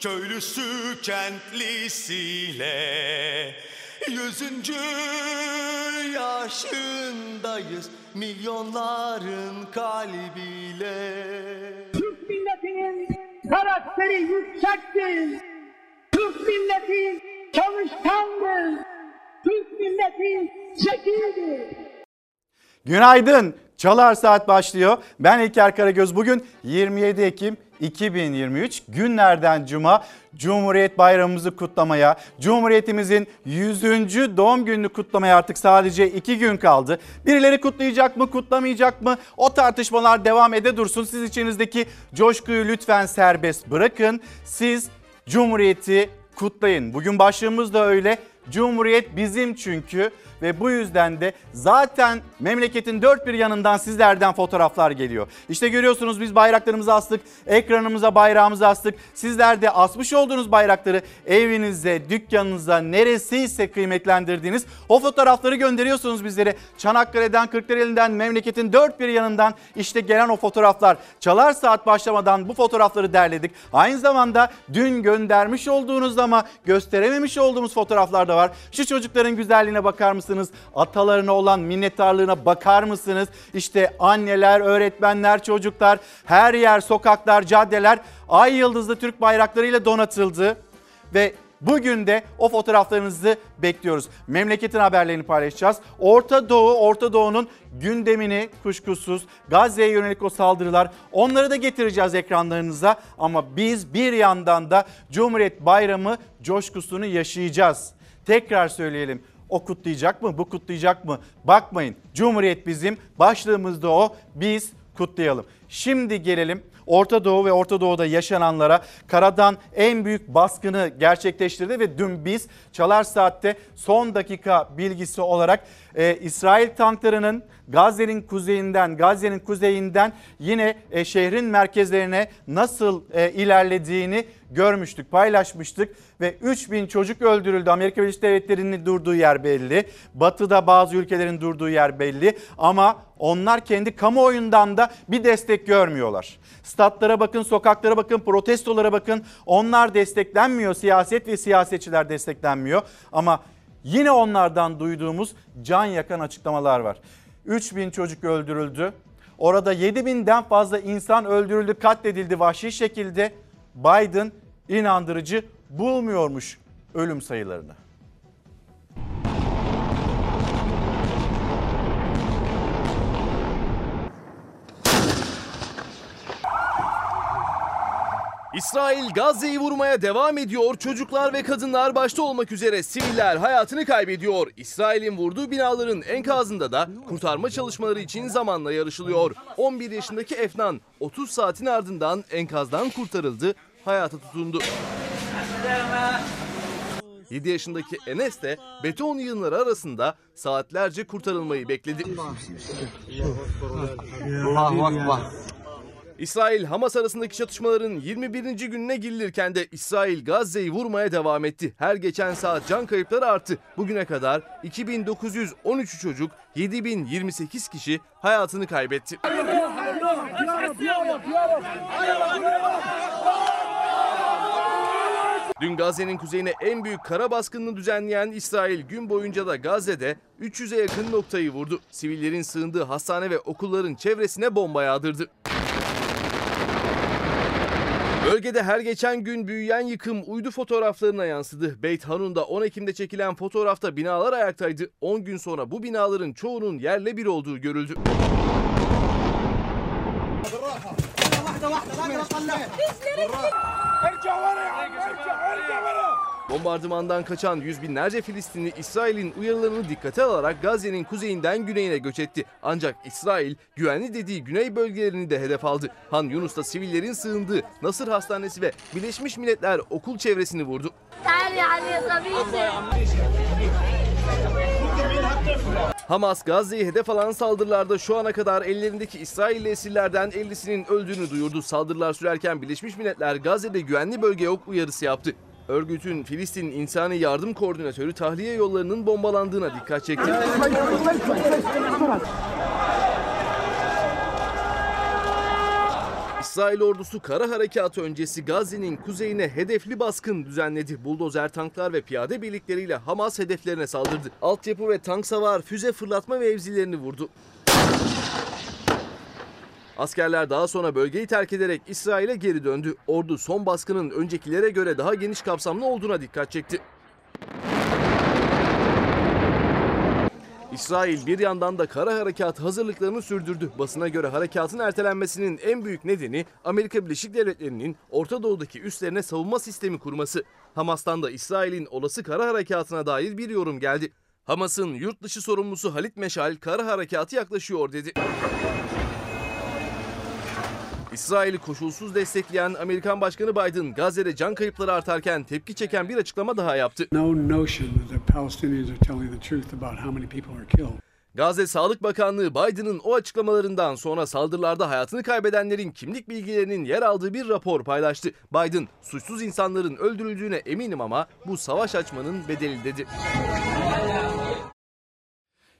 Köylüsü kentlisiyle Yüzüncü yaşındayız Milyonların kalbiyle Türk milletinin karakteri yüksektir. Türk milleti çalışkandır. Türk milleti zekidir. Günaydın. Çalar Saat başlıyor. Ben İlker Karagöz. Bugün 27 Ekim 2023 günlerden cuma Cumhuriyet Bayramımızı kutlamaya, Cumhuriyetimizin 100. doğum gününü kutlamaya artık sadece 2 gün kaldı. Birileri kutlayacak mı, kutlamayacak mı? O tartışmalar devam ede dursun. Siz içinizdeki coşkuyu lütfen serbest bırakın. Siz Cumhuriyeti kutlayın. Bugün başlığımız da öyle. Cumhuriyet bizim çünkü ve bu yüzden de zaten memleketin dört bir yanından sizlerden fotoğraflar geliyor. İşte görüyorsunuz biz bayraklarımızı astık, ekranımıza bayrağımızı astık. Sizler de asmış olduğunuz bayrakları evinize, dükkanınıza neresiyse kıymetlendirdiğiniz o fotoğrafları gönderiyorsunuz bizlere. Çanakkale'den, Kırklareli'nden, memleketin dört bir yanından işte gelen o fotoğraflar. Çalar saat başlamadan bu fotoğrafları derledik. Aynı zamanda dün göndermiş olduğunuz ama gösterememiş olduğumuz fotoğraflar da var. Şu çocukların güzelliğine bakar mısınız? Mısınız? Atalarına olan minnettarlığına bakar mısınız? İşte anneler, öğretmenler, çocuklar, her yer, sokaklar, caddeler ay yıldızlı Türk bayraklarıyla donatıldı ve Bugün de o fotoğraflarınızı bekliyoruz. Memleketin haberlerini paylaşacağız. Orta Doğu, Orta Doğu'nun gündemini kuşkusuz Gazze'ye yönelik o saldırılar onları da getireceğiz ekranlarınıza. Ama biz bir yandan da Cumhuriyet Bayramı coşkusunu yaşayacağız. Tekrar söyleyelim. O kutlayacak mı? Bu kutlayacak mı? Bakmayın. Cumhuriyet bizim. Başlığımızda o. Biz kutlayalım. Şimdi gelelim Orta Doğu ve Orta Doğu'da yaşananlara karadan en büyük baskını gerçekleştirdi ve dün biz Çalar Saat'te son dakika bilgisi olarak e, İsrail tanklarının Gazze'nin kuzeyinden Gazze'nin kuzeyinden yine e, şehrin merkezlerine nasıl e, ilerlediğini görmüştük, paylaşmıştık ve 3000 çocuk öldürüldü. Amerika Birleşik Devletleri'nin durduğu yer belli. Batı'da bazı ülkelerin durduğu yer belli ama onlar kendi kamuoyundan da bir destek görmüyorlar. Statlara bakın, sokaklara bakın, protestolara bakın. Onlar desteklenmiyor. Siyaset ve siyasetçiler desteklenmiyor. Ama yine onlardan duyduğumuz can yakan açıklamalar var. 3000 çocuk öldürüldü. Orada 7000'den fazla insan öldürüldü, katledildi vahşi şekilde. Biden inandırıcı bulmuyormuş ölüm sayılarını. İsrail Gazze'yi vurmaya devam ediyor. Çocuklar ve kadınlar başta olmak üzere siviller hayatını kaybediyor. İsrail'in vurduğu binaların enkazında da kurtarma çalışmaları için zamanla yarışılıyor. 11 yaşındaki Efnan 30 saatin ardından enkazdan kurtarıldı, hayata tutundu. 7 yaşındaki Enes de beton yığınları arasında saatlerce kurtarılmayı bekledi. İsrail Hamas arasındaki çatışmaların 21. gününe girilirken de İsrail Gazze'yi vurmaya devam etti. Her geçen saat can kayıpları arttı. Bugüne kadar 2913 çocuk, 7028 kişi hayatını kaybetti. Dün Gazze'nin kuzeyine en büyük kara baskınını düzenleyen İsrail gün boyunca da Gazze'de 300'e yakın noktayı vurdu. Sivillerin sığındığı hastane ve okulların çevresine bomba yağdırdı. Bölgede her geçen gün büyüyen yıkım uydu fotoğraflarına yansıdı. Beyt Hanun'da 10 Ekim'de çekilen fotoğrafta binalar ayaktaydı. 10 gün sonra bu binaların çoğunun yerle bir olduğu görüldü. Bombardımandan kaçan yüz binlerce Filistinli İsrail'in uyarılarını dikkate alarak Gazze'nin kuzeyinden güneyine göç etti. Ancak İsrail güvenli dediği güney bölgelerini de hedef aldı. Han Yunus'ta sivillerin sığındığı Nasır Hastanesi ve Birleşmiş Milletler okul çevresini vurdu. Hamas Gazze'yi hedef alan saldırılarda şu ana kadar ellerindeki İsrailli esirlerden 50'sinin öldüğünü duyurdu. Saldırılar sürerken Birleşmiş Milletler Gazze'de güvenli bölge yok uyarısı yaptı. Örgütün Filistin İnsani Yardım Koordinatörü tahliye yollarının bombalandığına dikkat çekti. İsrail ordusu kara harekatı öncesi Gazze'nin kuzeyine hedefli baskın düzenledi. Buldozer tanklar ve piyade birlikleriyle Hamas hedeflerine saldırdı. Altyapı ve tank savar füze fırlatma mevzilerini vurdu. Askerler daha sonra bölgeyi terk ederek İsrail'e geri döndü. Ordu son baskının öncekilere göre daha geniş kapsamlı olduğuna dikkat çekti. İsrail bir yandan da kara harekat hazırlıklarını sürdürdü. Basına göre harekatın ertelenmesinin en büyük nedeni Amerika Birleşik Devletleri'nin Orta Doğu'daki üslerine savunma sistemi kurması. Hamas'tan da İsrail'in olası kara harekatına dair bir yorum geldi. Hamas'ın yurt dışı sorumlusu Halit Meşal kara harekatı yaklaşıyor dedi. İsrail'i koşulsuz destekleyen Amerikan Başkanı Biden Gazze'de can kayıpları artarken tepki çeken bir açıklama daha yaptı. no notion that the Palestinians are telling the truth about how many people are killed. Gazze Sağlık Bakanlığı Biden'ın o açıklamalarından sonra saldırılarda hayatını kaybedenlerin kimlik bilgilerinin yer aldığı bir rapor paylaştı. Biden, suçsuz insanların öldürüldüğüne eminim ama bu savaş açmanın bedeli dedi.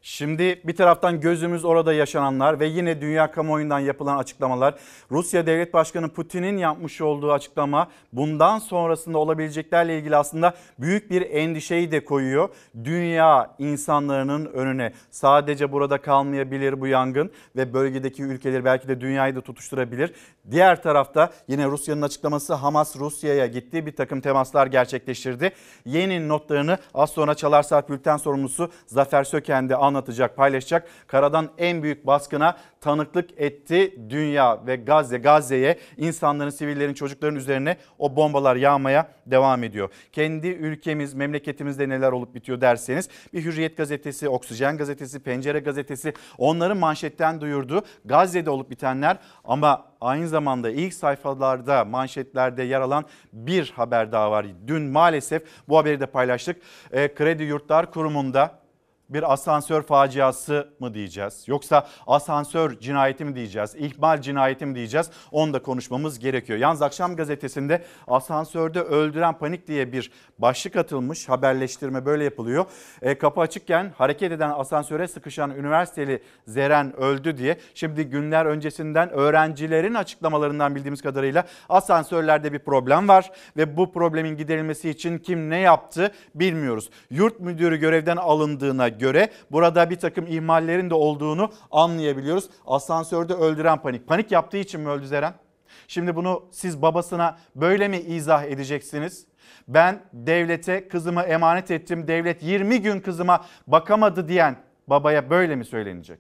Şimdi bir taraftan gözümüz orada yaşananlar ve yine dünya kamuoyundan yapılan açıklamalar. Rusya Devlet Başkanı Putin'in yapmış olduğu açıklama bundan sonrasında olabileceklerle ilgili aslında büyük bir endişeyi de koyuyor. Dünya insanlarının önüne sadece burada kalmayabilir bu yangın ve bölgedeki ülkeleri belki de dünyayı da tutuşturabilir. Diğer tarafta yine Rusya'nın açıklaması Hamas Rusya'ya gitti bir takım temaslar gerçekleştirdi. Yeni notlarını az sonra Çalar Saat Bülten sorumlusu Zafer Söken de anlatacak, paylaşacak. Karadan en büyük baskına tanıklık etti dünya ve Gazze, Gazze'ye insanların, sivillerin, çocukların üzerine o bombalar yağmaya devam ediyor. Kendi ülkemiz, memleketimizde neler olup bitiyor derseniz bir Hürriyet gazetesi, Oksijen gazetesi, Pencere gazetesi onların manşetten duyurdu. Gazze'de olup bitenler ama aynı zamanda ilk sayfalarda manşetlerde yer alan bir haber daha var. Dün maalesef bu haberi de paylaştık. E, Kredi Yurtlar Kurumu'nda bir asansör faciası mı diyeceğiz? Yoksa asansör cinayeti mi diyeceğiz? İhmal cinayeti mi diyeceğiz? Onu da konuşmamız gerekiyor. Yalnız akşam gazetesinde asansörde öldüren panik diye bir başlık atılmış. Haberleştirme böyle yapılıyor. E, kapı açıkken hareket eden asansöre sıkışan üniversiteli Zeren öldü diye. Şimdi günler öncesinden öğrencilerin açıklamalarından bildiğimiz kadarıyla asansörlerde bir problem var. Ve bu problemin giderilmesi için kim ne yaptı bilmiyoruz. Yurt müdürü görevden alındığına göre burada bir takım ihmallerin de olduğunu anlayabiliyoruz. Asansörde öldüren panik. Panik yaptığı için mi öldü Zeren? Şimdi bunu siz babasına böyle mi izah edeceksiniz? Ben devlete kızımı emanet ettim. Devlet 20 gün kızıma bakamadı diyen babaya böyle mi söylenecek?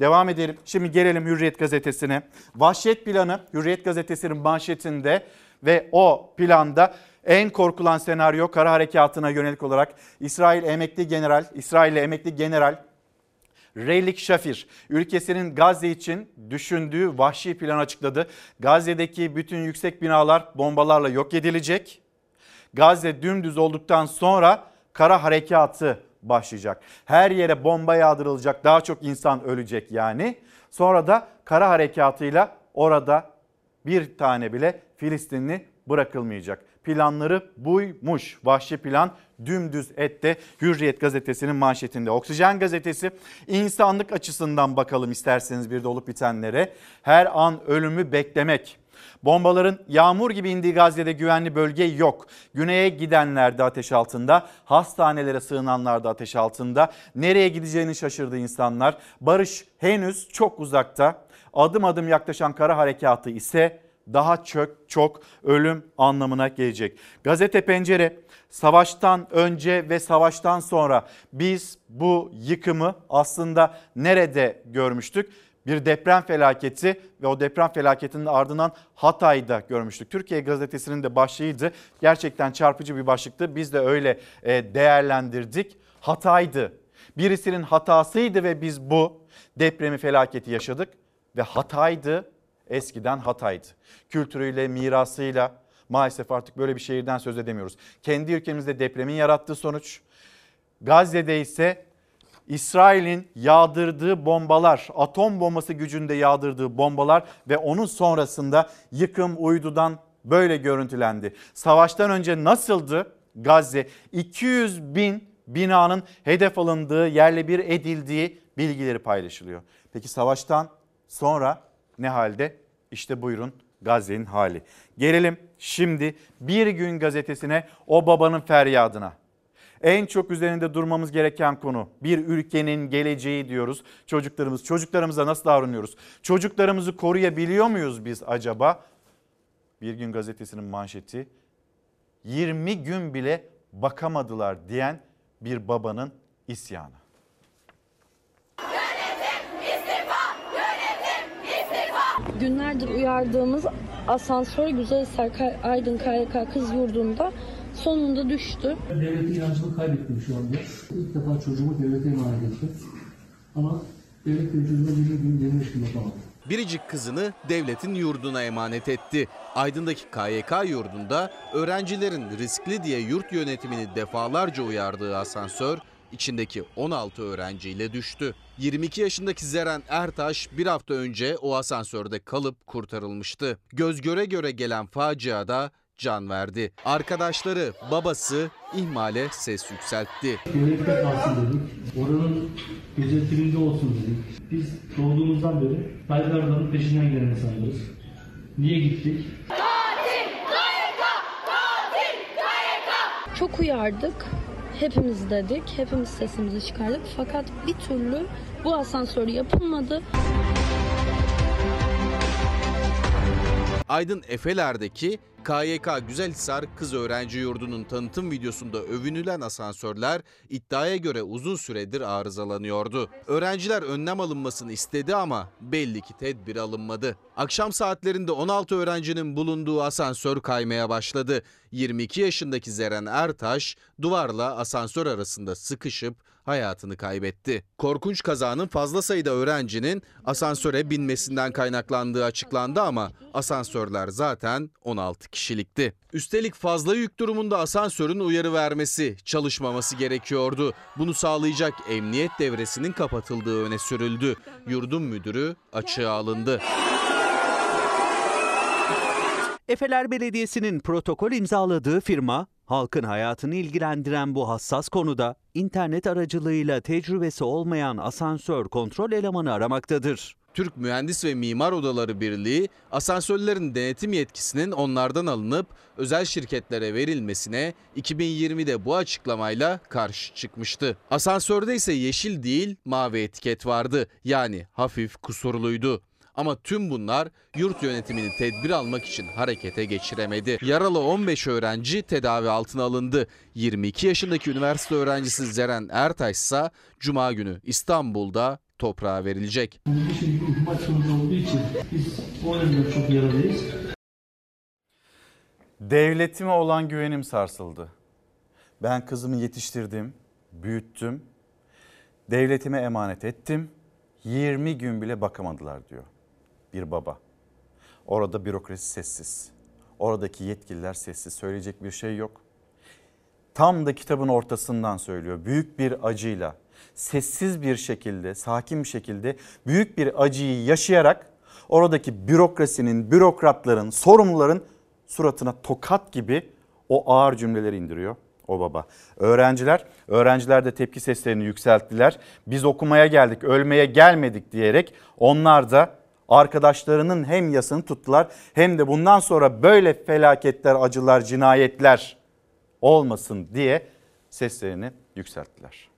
Devam edelim. Şimdi gelelim Hürriyet gazetesine. Vahşet planı Hürriyet gazetesinin manşetinde ve o planda en korkulan senaryo kara harekatına yönelik olarak İsrail emekli general, İsrail emekli general Reylik Şafir ülkesinin Gazze için düşündüğü vahşi plan açıkladı. Gazze'deki bütün yüksek binalar bombalarla yok edilecek. Gazze dümdüz olduktan sonra kara harekatı başlayacak. Her yere bomba yağdırılacak, daha çok insan ölecek yani. Sonra da kara harekatıyla orada bir tane bile Filistinli bırakılmayacak. Planları buymuş. Vahşi plan dümdüz ette Hürriyet gazetesinin manşetinde. Oksijen gazetesi insanlık açısından bakalım isterseniz bir de bitenlere. Her an ölümü beklemek. Bombaların yağmur gibi indiği Gazze'de güvenli bölge yok. Güneye gidenler de ateş altında, hastanelere sığınanlar da ateş altında. Nereye gideceğini şaşırdı insanlar. Barış henüz çok uzakta. Adım adım yaklaşan kara harekatı ise daha çok çok ölüm anlamına gelecek. Gazete Pencere savaştan önce ve savaştan sonra biz bu yıkımı aslında nerede görmüştük? Bir deprem felaketi ve o deprem felaketinin ardından Hatay'da görmüştük. Türkiye Gazetesi'nin de başlığıydı. Gerçekten çarpıcı bir başlıktı. Biz de öyle e, değerlendirdik. Hatay'dı. Birisinin hatasıydı ve biz bu depremi felaketi yaşadık ve Hatay'dı eskiden Hatay'dı. Kültürüyle, mirasıyla maalesef artık böyle bir şehirden söz edemiyoruz. Kendi ülkemizde depremin yarattığı sonuç, Gazze'de ise İsrail'in yağdırdığı bombalar, atom bombası gücünde yağdırdığı bombalar ve onun sonrasında yıkım uydudan böyle görüntülendi. Savaştan önce nasıldı Gazze? 200 bin binanın hedef alındığı, yerle bir edildiği bilgileri paylaşılıyor. Peki savaştan sonra ne halde? İşte buyurun Gazze'nin hali. Gelelim şimdi Bir Gün gazetesine o babanın feryadına. En çok üzerinde durmamız gereken konu bir ülkenin geleceği diyoruz. Çocuklarımız, çocuklarımıza nasıl davranıyoruz? Çocuklarımızı koruyabiliyor muyuz biz acaba? Bir Gün gazetesinin manşeti 20 gün bile bakamadılar diyen bir babanın isyanı. Günlerdir uyardığımız asansör Güzel Serkay Aydın KYK Kız Yurdu'nda sonunda düştü. Devletin inancını kaybettim şu anda. İlk defa çocuğumu devlete emanet ettim. Ama devlet çocuğuma 20 gün demiş gibi yapamadım. Biricik kızını devletin yurduna emanet etti. Aydın'daki KYK yurdunda öğrencilerin riskli diye yurt yönetimini defalarca uyardığı asansör içindeki 16 öğrenciyle düştü. 22 yaşındaki Zeren Ertaş bir hafta önce o asansörde kalıp kurtarılmıştı. Göz göre göre gelen faciada can verdi. Arkadaşları, babası ihmale ses yükseltti. Devlette kalsın dedik. Oranın gözetiminde olsun dedik. Biz doğduğumuzdan beri Tayyip Erdoğan'ın peşinden gelen insanlarız. Niye gittik? Çok uyardık. Hepimiz dedik. Hepimiz sesimizi çıkardık. Fakat bir türlü bu asansör yapılmadı. Aydın Efeler'deki KYK Güzelhisar Kız Öğrenci Yurdu'nun tanıtım videosunda övünülen asansörler iddiaya göre uzun süredir arızalanıyordu. Öğrenciler önlem alınmasını istedi ama belli ki tedbir alınmadı. Akşam saatlerinde 16 öğrencinin bulunduğu asansör kaymaya başladı. 22 yaşındaki Zeren Ertaş duvarla asansör arasında sıkışıp hayatını kaybetti. Korkunç kazanın fazla sayıda öğrencinin asansöre binmesinden kaynaklandığı açıklandı ama asansörler zaten 16 kişilikti. Üstelik fazla yük durumunda asansörün uyarı vermesi, çalışmaması gerekiyordu. Bunu sağlayacak emniyet devresinin kapatıldığı öne sürüldü. Yurdun müdürü açığa alındı. Efeler Belediyesi'nin protokol imzaladığı firma, halkın hayatını ilgilendiren bu hassas konuda internet aracılığıyla tecrübesi olmayan asansör kontrol elemanı aramaktadır. Türk Mühendis ve Mimar Odaları Birliği asansörlerin denetim yetkisinin onlardan alınıp özel şirketlere verilmesine 2020'de bu açıklamayla karşı çıkmıştı. Asansörde ise yeşil değil mavi etiket vardı yani hafif kusurluydu. Ama tüm bunlar yurt yönetimini tedbir almak için harekete geçiremedi. Yaralı 15 öğrenci tedavi altına alındı. 22 yaşındaki üniversite öğrencisi Zeren Ertaş ise Cuma günü İstanbul'da toprağa verilecek. Devletime olan güvenim sarsıldı. Ben kızımı yetiştirdim, büyüttüm. Devletime emanet ettim. 20 gün bile bakamadılar diyor bir baba. Orada bürokrasi sessiz. Oradaki yetkililer sessiz. Söyleyecek bir şey yok. Tam da kitabın ortasından söylüyor. Büyük bir acıyla, sessiz bir şekilde, sakin bir şekilde büyük bir acıyı yaşayarak oradaki bürokrasinin, bürokratların, sorumluların suratına tokat gibi o ağır cümleleri indiriyor o baba. Öğrenciler, öğrenciler de tepki seslerini yükselttiler. Biz okumaya geldik, ölmeye gelmedik diyerek onlar da arkadaşlarının hem yasını tuttular hem de bundan sonra böyle felaketler, acılar, cinayetler olmasın diye seslerini yükselttiler.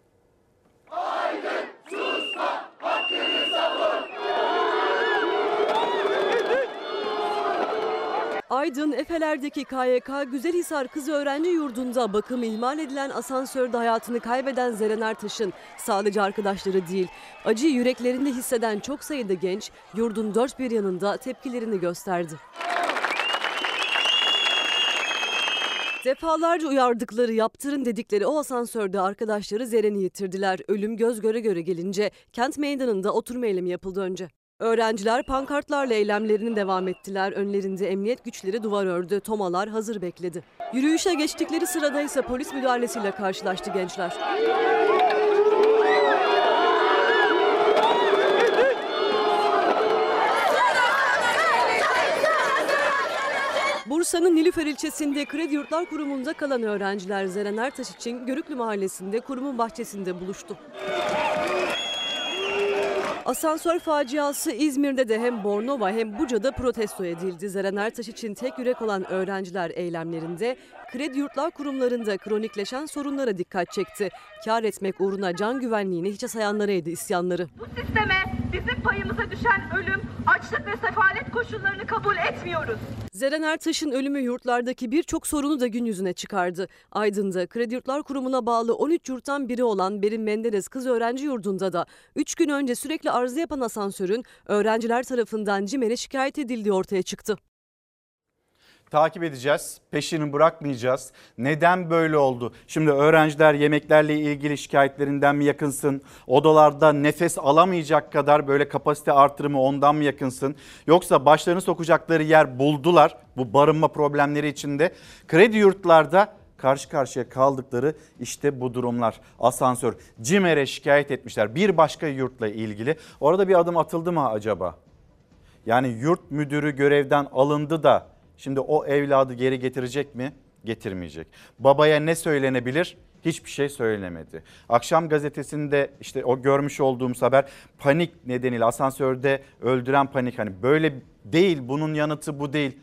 Aydın, Efeler'deki KYK Güzelhisar Kız Öğrenci Yurdu'nda bakım ihmal edilen asansörde hayatını kaybeden Zeren Ertaş'ın sadece arkadaşları değil, acıyı yüreklerinde hisseden çok sayıda genç yurdun dört bir yanında tepkilerini gösterdi. Defalarca uyardıkları, yaptırın dedikleri o asansörde arkadaşları Zeren'i yitirdiler. Ölüm göz göre göre gelince kent meydanında oturma eylemi yapıldı önce. Öğrenciler pankartlarla eylemlerini devam ettiler. Önlerinde emniyet güçleri duvar ördü. Tomalar hazır bekledi. Yürüyüşe geçtikleri sırada ise polis müdahalesiyle karşılaştı gençler. Bursa'nın Nilüfer ilçesinde Kredi Yurtlar Kurumu'nda kalan öğrenciler Zeren Ertaş için Görüklü Mahallesi'nde kurumun bahçesinde buluştu. Asansör faciası İzmir'de de hem Bornova hem Buca'da protesto edildi. Zeren Ertaş için tek yürek olan öğrenciler eylemlerinde kredi yurtlar kurumlarında kronikleşen sorunlara dikkat çekti. Kar etmek uğruna can güvenliğini hiçe sayanlarıydı isyanları. Bu sisteme bizim payımıza düşen ölüm, açlık ve sefalet koşullarını kabul etmiyoruz. Zeren Ertaş'ın ölümü yurtlardaki birçok sorunu da gün yüzüne çıkardı. Aydın'da Kredi Yurtlar Kurumu'na bağlı 13 yurttan biri olan Berin Menderes Kız Öğrenci Yurdu'nda da 3 gün önce sürekli arıza yapan asansörün öğrenciler tarafından CİMER'e şikayet edildiği ortaya çıktı. Takip edeceğiz, peşini bırakmayacağız. Neden böyle oldu? Şimdi öğrenciler yemeklerle ilgili şikayetlerinden mi yakınsın? Odalarda nefes alamayacak kadar böyle kapasite artırımı ondan mı yakınsın? Yoksa başlarını sokacakları yer buldular bu barınma problemleri içinde. Kredi yurtlarda karşı karşıya kaldıkları işte bu durumlar. Asansör CİMER'e şikayet etmişler bir başka yurtla ilgili. Orada bir adım atıldı mı acaba? Yani yurt müdürü görevden alındı da Şimdi o evladı geri getirecek mi? Getirmeyecek. Babaya ne söylenebilir? Hiçbir şey söylenemedi. Akşam gazetesinde işte o görmüş olduğumuz haber panik nedeniyle asansörde öldüren panik hani böyle değil bunun yanıtı bu değil.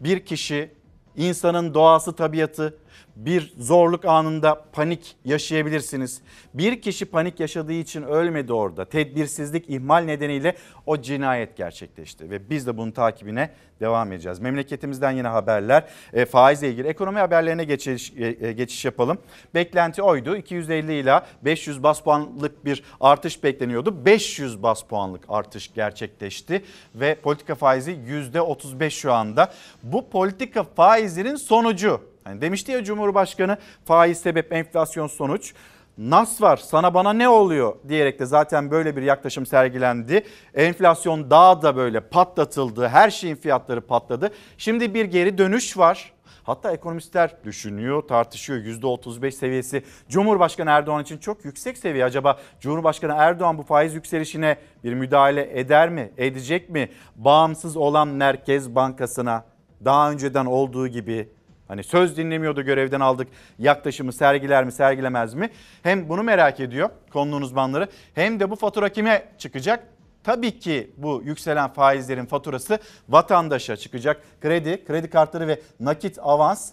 Bir kişi insanın doğası tabiatı bir zorluk anında panik yaşayabilirsiniz. Bir kişi panik yaşadığı için ölmedi orada. Tedbirsizlik, ihmal nedeniyle o cinayet gerçekleşti ve biz de bunun takibine devam edeceğiz. Memleketimizden yine haberler. E, faizle ilgili ekonomi haberlerine geçiş, e, e, geçiş yapalım. Beklenti oydu. 250 ila 500 bas puanlık bir artış bekleniyordu. 500 bas puanlık artış gerçekleşti ve politika faizi %35 şu anda. Bu politika faizinin sonucu. Hani demişti ya Cumhurbaşkanı faiz sebep enflasyon sonuç. Nas var sana bana ne oluyor diyerek de zaten böyle bir yaklaşım sergilendi. Enflasyon daha da böyle patlatıldı. Her şeyin fiyatları patladı. Şimdi bir geri dönüş var. Hatta ekonomistler düşünüyor, tartışıyor. %35 seviyesi Cumhurbaşkanı Erdoğan için çok yüksek seviye. Acaba Cumhurbaşkanı Erdoğan bu faiz yükselişine bir müdahale eder mi, edecek mi? Bağımsız olan Merkez Bankası'na daha önceden olduğu gibi Hani söz dinlemiyordu görevden aldık yaklaşımı sergiler mi sergilemez mi? Hem bunu merak ediyor konunun uzmanları hem de bu fatura kime çıkacak? Tabii ki bu yükselen faizlerin faturası vatandaşa çıkacak. Kredi, kredi kartları ve nakit avans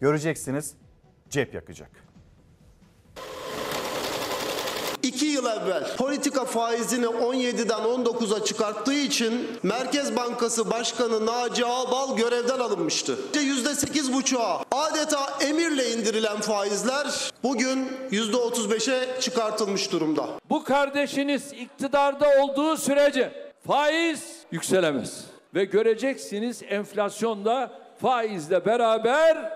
göreceksiniz cep yakacak. İki yıl evvel politika faizini 17'den 19'a çıkarttığı için Merkez Bankası Başkanı Naci Ağbal görevden alınmıştı. %8,5'a adeta emirle indirilen faizler bugün %35'e çıkartılmış durumda. Bu kardeşiniz iktidarda olduğu sürece faiz yükselemez. Ve göreceksiniz enflasyon da faizle beraber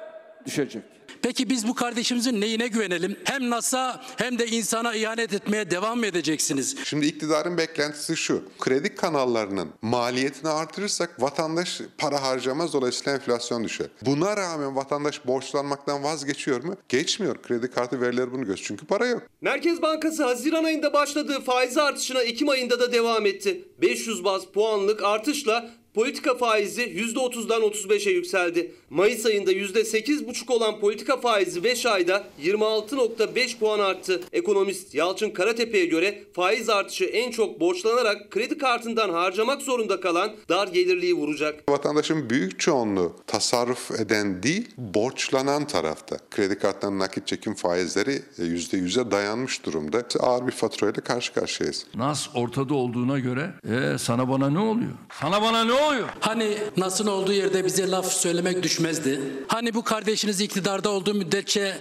düşecek. Peki biz bu kardeşimizin neyine güvenelim? Hem NAS'a hem de insana ihanet etmeye devam mı edeceksiniz? Şimdi iktidarın beklentisi şu. Kredi kanallarının maliyetini artırırsak vatandaş para harcamaz dolayısıyla enflasyon düşer. Buna rağmen vatandaş borçlanmaktan vazgeçiyor mu? Geçmiyor. Kredi kartı verileri bunu göz çünkü para yok. Merkez Bankası Haziran ayında başladığı faiz artışına Ekim ayında da devam etti. 500 baz puanlık artışla Politika faizi %30'dan 35'e yükseldi. Mayıs ayında %8,5 olan politika faizi 5 ayda 26.5 puan arttı. Ekonomist Yalçın Karatepe'ye göre faiz artışı en çok borçlanarak kredi kartından harcamak zorunda kalan dar gelirliği vuracak. Vatandaşın büyük çoğunluğu tasarruf eden değil, borçlanan tarafta. Kredi kartlarının nakit çekim faizleri %100'e dayanmış durumda. Ağır bir faturayla karşı karşıyayız. Nas ortada olduğuna göre e, sana bana ne oluyor? Sana bana ne oluyor? Hani Nas'ın olduğu yerde bize laf söylemek düşmezdi. Hani bu kardeşiniz iktidarda olduğu müddetçe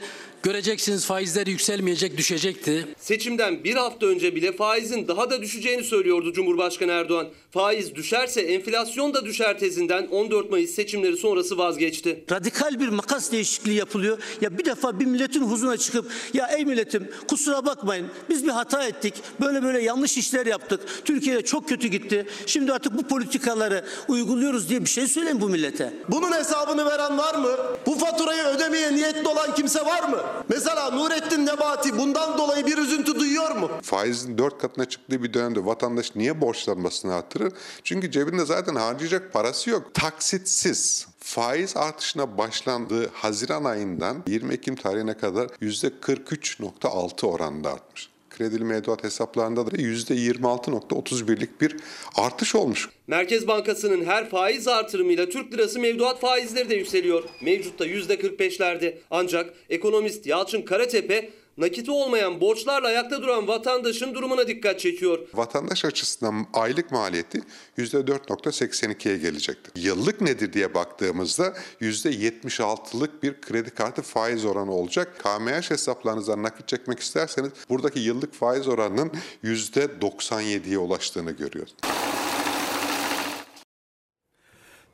Göreceksiniz faizler yükselmeyecek, düşecekti. Seçimden bir hafta önce bile faizin daha da düşeceğini söylüyordu Cumhurbaşkanı Erdoğan. Faiz düşerse enflasyon da düşer tezinden 14 Mayıs seçimleri sonrası vazgeçti. Radikal bir makas değişikliği yapılıyor. Ya bir defa bir milletin huzuruna çıkıp ya ey milletim kusura bakmayın biz bir hata ettik. Böyle böyle yanlış işler yaptık. Türkiye'de çok kötü gitti. Şimdi artık bu politikaları uyguluyoruz diye bir şey söyleyin bu millete. Bunun hesabını veren var mı? Bu faturayı ödemeye niyetli olan kimse var mı? Mesela Nurettin Nebati bundan dolayı bir üzüntü duyuyor mu? Faizin dört katına çıktığı bir dönemde vatandaş niye borçlanmasını artırır? Çünkü cebinde zaten harcayacak parası yok. Taksitsiz faiz artışına başlandığı Haziran ayından 20 Ekim tarihine kadar %43.6 oranında artmış kredili mevduat hesaplarında da %26.31'lik bir artış olmuş. Merkez Bankası'nın her faiz artırımıyla Türk lirası mevduat faizleri de yükseliyor. Mevcutta %45'lerde. Ancak ekonomist Yalçın Karatepe nakiti olmayan borçlarla ayakta duran vatandaşın durumuna dikkat çekiyor. Vatandaş açısından aylık maliyeti %4.82'ye gelecektir. Yıllık nedir diye baktığımızda %76'lık bir kredi kartı faiz oranı olacak. KMH hesaplarınızdan nakit çekmek isterseniz buradaki yıllık faiz oranının %97'ye ulaştığını görüyoruz.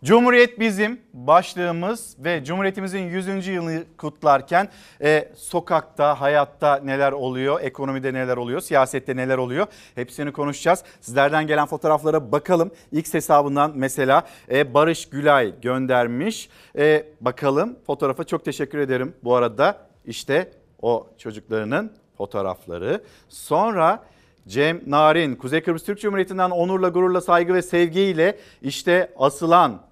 Cumhuriyet bizim başlığımız ve Cumhuriyetimizin 100. yılını kutlarken e, sokakta, hayatta neler oluyor, ekonomide neler oluyor, siyasette neler oluyor hepsini konuşacağız. Sizlerden gelen fotoğraflara bakalım. X hesabından mesela e, Barış Gülay göndermiş. E, bakalım fotoğrafa çok teşekkür ederim bu arada. işte o çocuklarının fotoğrafları. Sonra... Cem Narin, Kuzey Kıbrıs Türk Cumhuriyeti'nden onurla, gururla, saygı ve sevgiyle işte asılan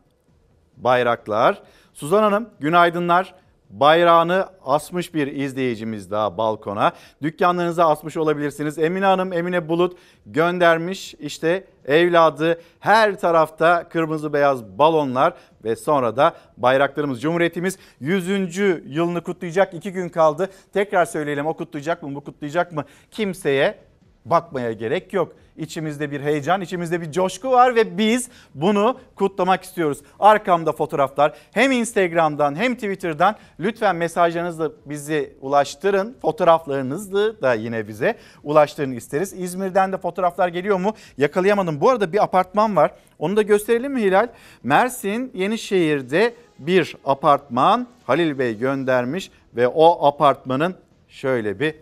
bayraklar. Suzan Hanım günaydınlar. Bayrağını asmış bir izleyicimiz daha balkona. Dükkanlarınıza asmış olabilirsiniz. Emine Hanım, Emine Bulut göndermiş. İşte evladı her tarafta kırmızı beyaz balonlar ve sonra da bayraklarımız. Cumhuriyetimiz 100. yılını kutlayacak. iki gün kaldı. Tekrar söyleyelim o kutlayacak mı bu kutlayacak mı kimseye bakmaya gerek yok. İçimizde bir heyecan, içimizde bir coşku var ve biz bunu kutlamak istiyoruz. Arkamda fotoğraflar hem Instagram'dan hem Twitter'dan lütfen mesajlarınızla bizi ulaştırın. Fotoğraflarınızı da yine bize ulaştırın isteriz. İzmir'den de fotoğraflar geliyor mu? Yakalayamadım. Bu arada bir apartman var. Onu da gösterelim mi Hilal? Mersin Yenişehir'de bir apartman Halil Bey göndermiş ve o apartmanın şöyle bir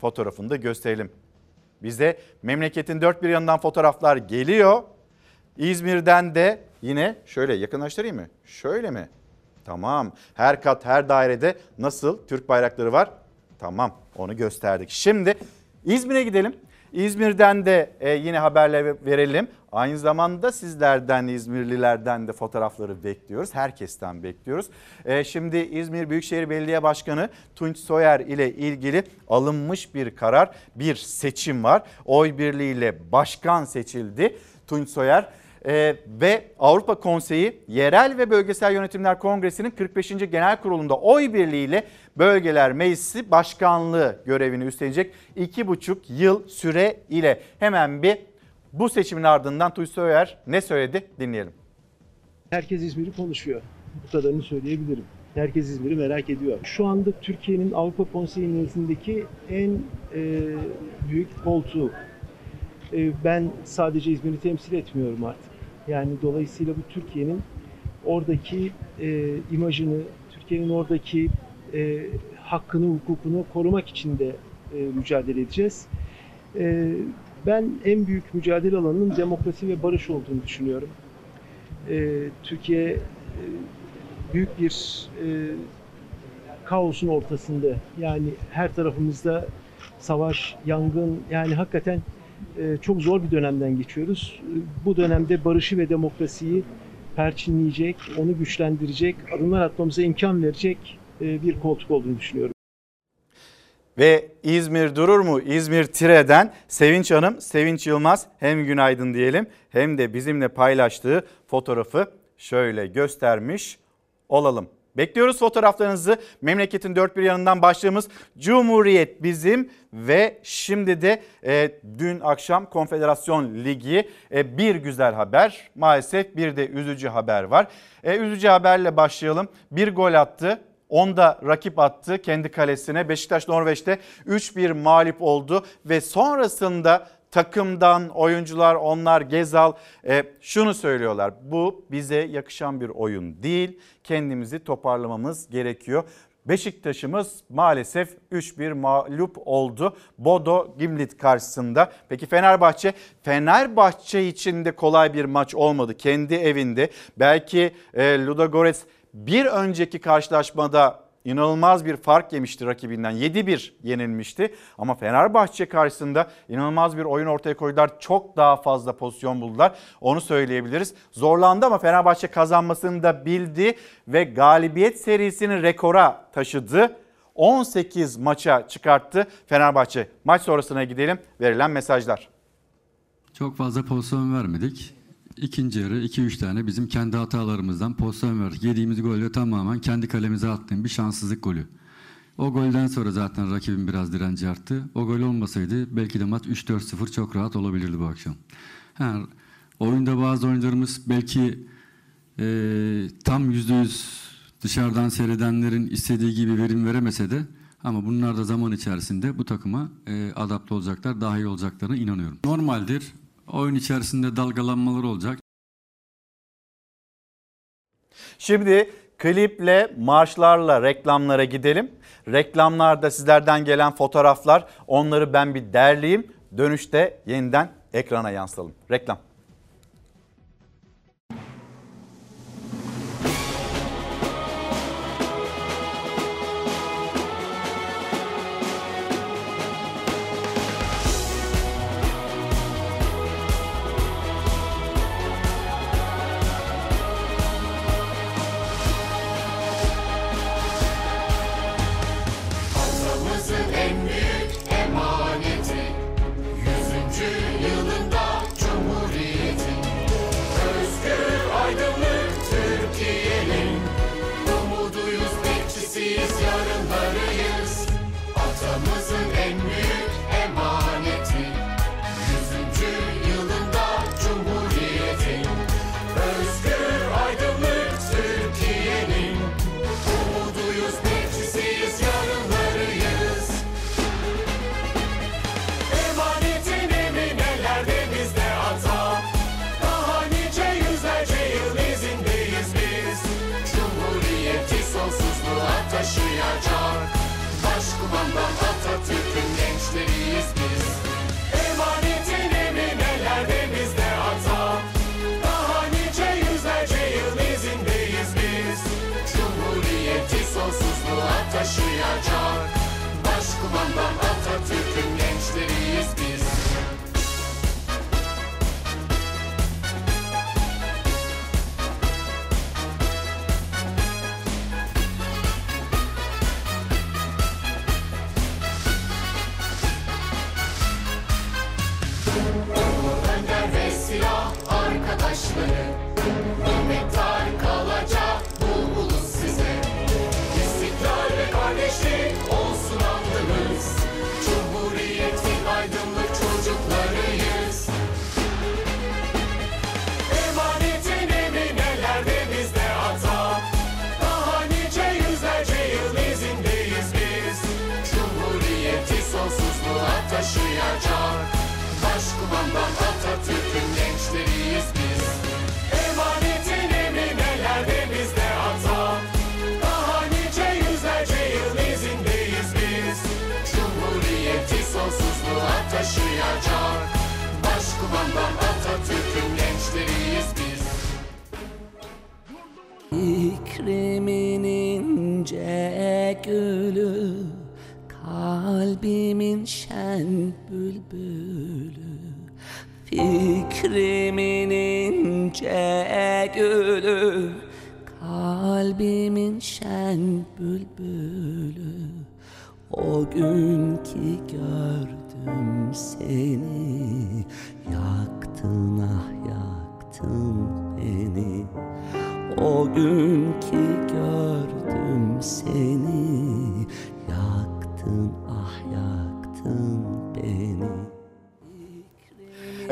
fotoğrafını da gösterelim. Bize memleketin dört bir yanından fotoğraflar geliyor. İzmir'den de yine şöyle yakınlaştırayım mı? Şöyle mi? Tamam. Her kat her dairede nasıl Türk bayrakları var? Tamam onu gösterdik. Şimdi İzmir'e gidelim. İzmir'den de e, yine haberler verelim. Aynı zamanda sizlerden İzmirlilerden de fotoğrafları bekliyoruz. Herkesten bekliyoruz. E, şimdi İzmir Büyükşehir Belediye Başkanı Tunç Soyer ile ilgili alınmış bir karar, bir seçim var. Oy birliğiyle başkan seçildi Tunç Soyer. Ee, ve Avrupa Konseyi Yerel ve Bölgesel Yönetimler Kongresi'nin 45. Genel Kurulu'nda oy birliğiyle Bölgeler Meclisi Başkanlığı görevini üstlenecek 2,5 yıl süre ile hemen bir bu seçimin ardından Tuysu Öyer ne söyledi dinleyelim. Herkes İzmir'i konuşuyor. Bu kadarını söyleyebilirim. Herkes İzmir'i merak ediyor. Şu anda Türkiye'nin Avrupa Konseyi nezdindeki en e, büyük koltuğu. E, ben sadece İzmir'i temsil etmiyorum artık. Yani dolayısıyla bu Türkiye'nin oradaki e, imajını, Türkiye'nin oradaki e, hakkını, hukukunu korumak için de e, mücadele edeceğiz. E, ben en büyük mücadele alanının demokrasi ve barış olduğunu düşünüyorum. E, Türkiye e, büyük bir e, kaosun ortasında. Yani her tarafımızda savaş, yangın, yani hakikaten çok zor bir dönemden geçiyoruz. Bu dönemde barışı ve demokrasiyi perçinleyecek, onu güçlendirecek, adımlar atmamıza imkan verecek e, bir koltuk olduğunu düşünüyorum. Ve İzmir durur mu? İzmir Tire'den Sevinç Hanım, Sevinç Yılmaz hem günaydın diyelim hem de bizimle paylaştığı fotoğrafı şöyle göstermiş olalım. Bekliyoruz fotoğraflarınızı. Memleketin dört bir yanından başlığımız Cumhuriyet bizim ve şimdi de e, dün akşam Konfederasyon Ligi e, bir güzel haber maalesef bir de üzücü haber var. E, üzücü haberle başlayalım. Bir gol attı Onda rakip attı kendi kalesine. Beşiktaş Norveç'te 3-1 mağlup oldu ve sonrasında takımdan oyuncular onlar Gezal e, şunu söylüyorlar. Bu bize yakışan bir oyun değil. Kendimizi toparlamamız gerekiyor. Beşiktaş'ımız maalesef 3-1 mağlup oldu Bodo Gimlit karşısında. Peki Fenerbahçe? Fenerbahçe için de kolay bir maç olmadı. Kendi evinde belki e, Ludogorets bir önceki karşılaşmada inanılmaz bir fark yemişti rakibinden. 7-1 yenilmişti ama Fenerbahçe karşısında inanılmaz bir oyun ortaya koydular. Çok daha fazla pozisyon buldular. Onu söyleyebiliriz. Zorlandı ama Fenerbahçe kazanmasını da bildi ve galibiyet serisini rekora taşıdı. 18 maça çıkarttı Fenerbahçe. Maç sonrasına gidelim. Verilen mesajlar. Çok fazla pozisyon vermedik. İkinci yarı 2-3 tane bizim kendi hatalarımızdan pozisyon verdik. Yediğimiz golü tamamen kendi kalemize attığım bir şanssızlık golü. O golden sonra zaten rakibin biraz direnci arttı. O gol olmasaydı belki de maç 3-4-0 çok rahat olabilirdi bu akşam. Ha, oyunda bazı oyuncularımız belki e, tam %100 dışarıdan seyredenlerin istediği gibi verim veremese de ama bunlar da zaman içerisinde bu takıma e, adapte olacaklar, dahil olacaklarına inanıyorum. Normaldir. Oyun içerisinde dalgalanmalar olacak. Şimdi kliple, marşlarla reklamlara gidelim. Reklamlarda sizlerden gelen fotoğraflar onları ben bir derleyeyim. Dönüşte yeniden ekrana yansıtalım. Reklam.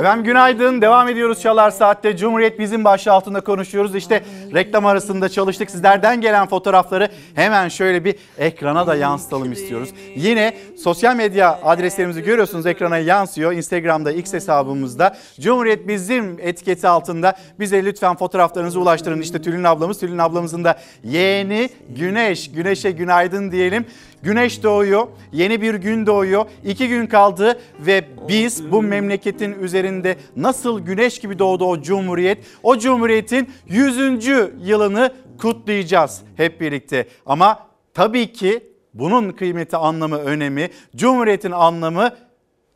Efendim günaydın. Devam ediyoruz Çalar Saat'te. Cumhuriyet bizim başlığı altında konuşuyoruz. İşte reklam arasında çalıştık. Sizlerden gelen fotoğrafları hemen şöyle bir ekrana da yansıtalım istiyoruz. Yine sosyal medya adreslerimizi görüyorsunuz. Ekrana yansıyor. Instagram'da X hesabımızda. Cumhuriyet bizim etiketi altında. Bize lütfen fotoğraflarınızı ulaştırın. İşte Tülin ablamız. Tülin ablamızın da yeğeni Güneş. Güneş'e günaydın diyelim. Güneş doğuyor, yeni bir gün doğuyor. İki gün kaldı ve biz bu memleketin üzerinde nasıl güneş gibi doğdu o cumhuriyet, o cumhuriyetin 100. yılını kutlayacağız hep birlikte. Ama tabii ki bunun kıymeti, anlamı, önemi, cumhuriyetin anlamı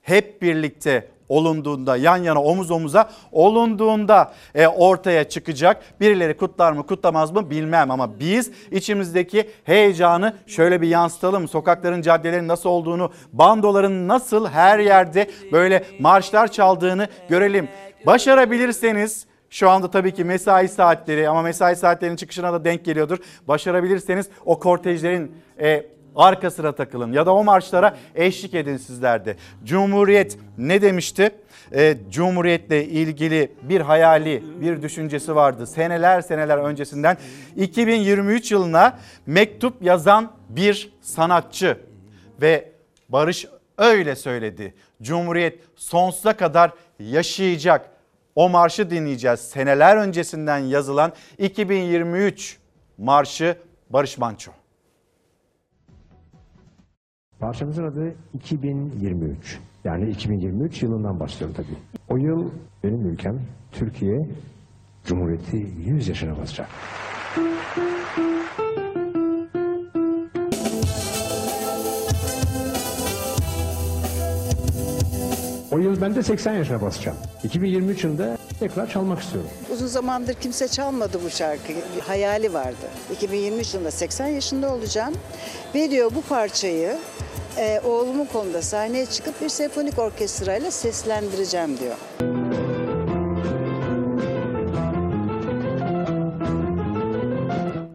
hep birlikte olunduğunda, yan yana omuz omuza olunduğunda e, ortaya çıkacak. Birileri kutlar mı kutlamaz mı bilmem ama biz içimizdeki heyecanı şöyle bir yansıtalım. Sokakların, caddelerin nasıl olduğunu, bandoların nasıl her yerde böyle marşlar çaldığını görelim. Başarabilirseniz şu anda tabii ki mesai saatleri ama mesai saatlerinin çıkışına da denk geliyordur. Başarabilirseniz o kortejlerin e, arka sıra takılın ya da o marşlara eşlik edin sizler de. Cumhuriyet ne demişti? E, Cumhuriyetle ilgili bir hayali, bir düşüncesi vardı. Seneler seneler öncesinden 2023 yılına mektup yazan bir sanatçı ve Barış öyle söyledi. Cumhuriyet sonsuza kadar yaşayacak. O marşı dinleyeceğiz. Seneler öncesinden yazılan 2023 marşı Barış Manço. Parçamızın adı 2023. Yani 2023 yılından başlıyorum tabii. O yıl benim ülkem Türkiye Cumhuriyeti 100 yaşına basacak. O yıl ben de 80 yaşına basacağım. 2023 yılında tekrar çalmak istiyorum. Uzun zamandır kimse çalmadı bu şarkıyı. Bir hayali vardı. 2023 yılında 80 yaşında olacağım. Ve diyor bu parçayı e, oğlumun konuda sahneye çıkıp bir senfonik orkestrayla seslendireceğim diyor.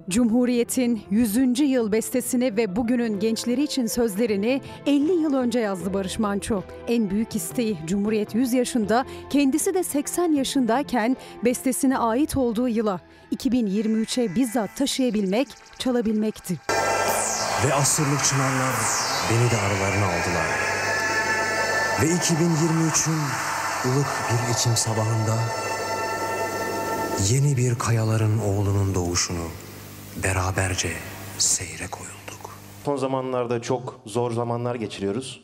Cumhuriyet'in 100. yıl bestesini ve bugünün gençleri için sözlerini 50 yıl önce yazdı Barış Manço. En büyük isteği Cumhuriyet 100 yaşında, kendisi de 80 yaşındayken bestesine ait olduğu yıla 2023'e bizzat taşıyabilmek, çalabilmekti. Ve asırlık çınarlar beni de aralarına aldılar. Ve 2023'ün ılık bir Ekim sabahında yeni bir kayaların oğlunun doğuşunu beraberce seyre koyulduk. Son zamanlarda çok zor zamanlar geçiriyoruz.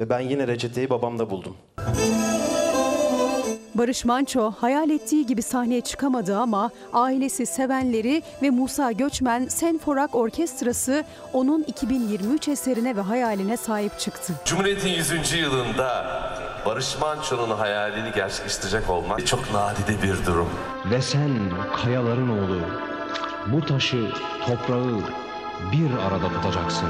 Ve ben yine reçeteyi babamda buldum. Barış Manço hayal ettiği gibi sahneye çıkamadı ama ailesi, sevenleri ve Musa Göçmen Senforak Orkestrası onun 2023 eserine ve hayaline sahip çıktı. Cumhuriyet'in 100. yılında Barış Manço'nun hayalini gerçekleştirecek olmak çok nadide bir durum. Ve sen kayaların oğlu bu taşı, toprağı bir arada tutacaksın.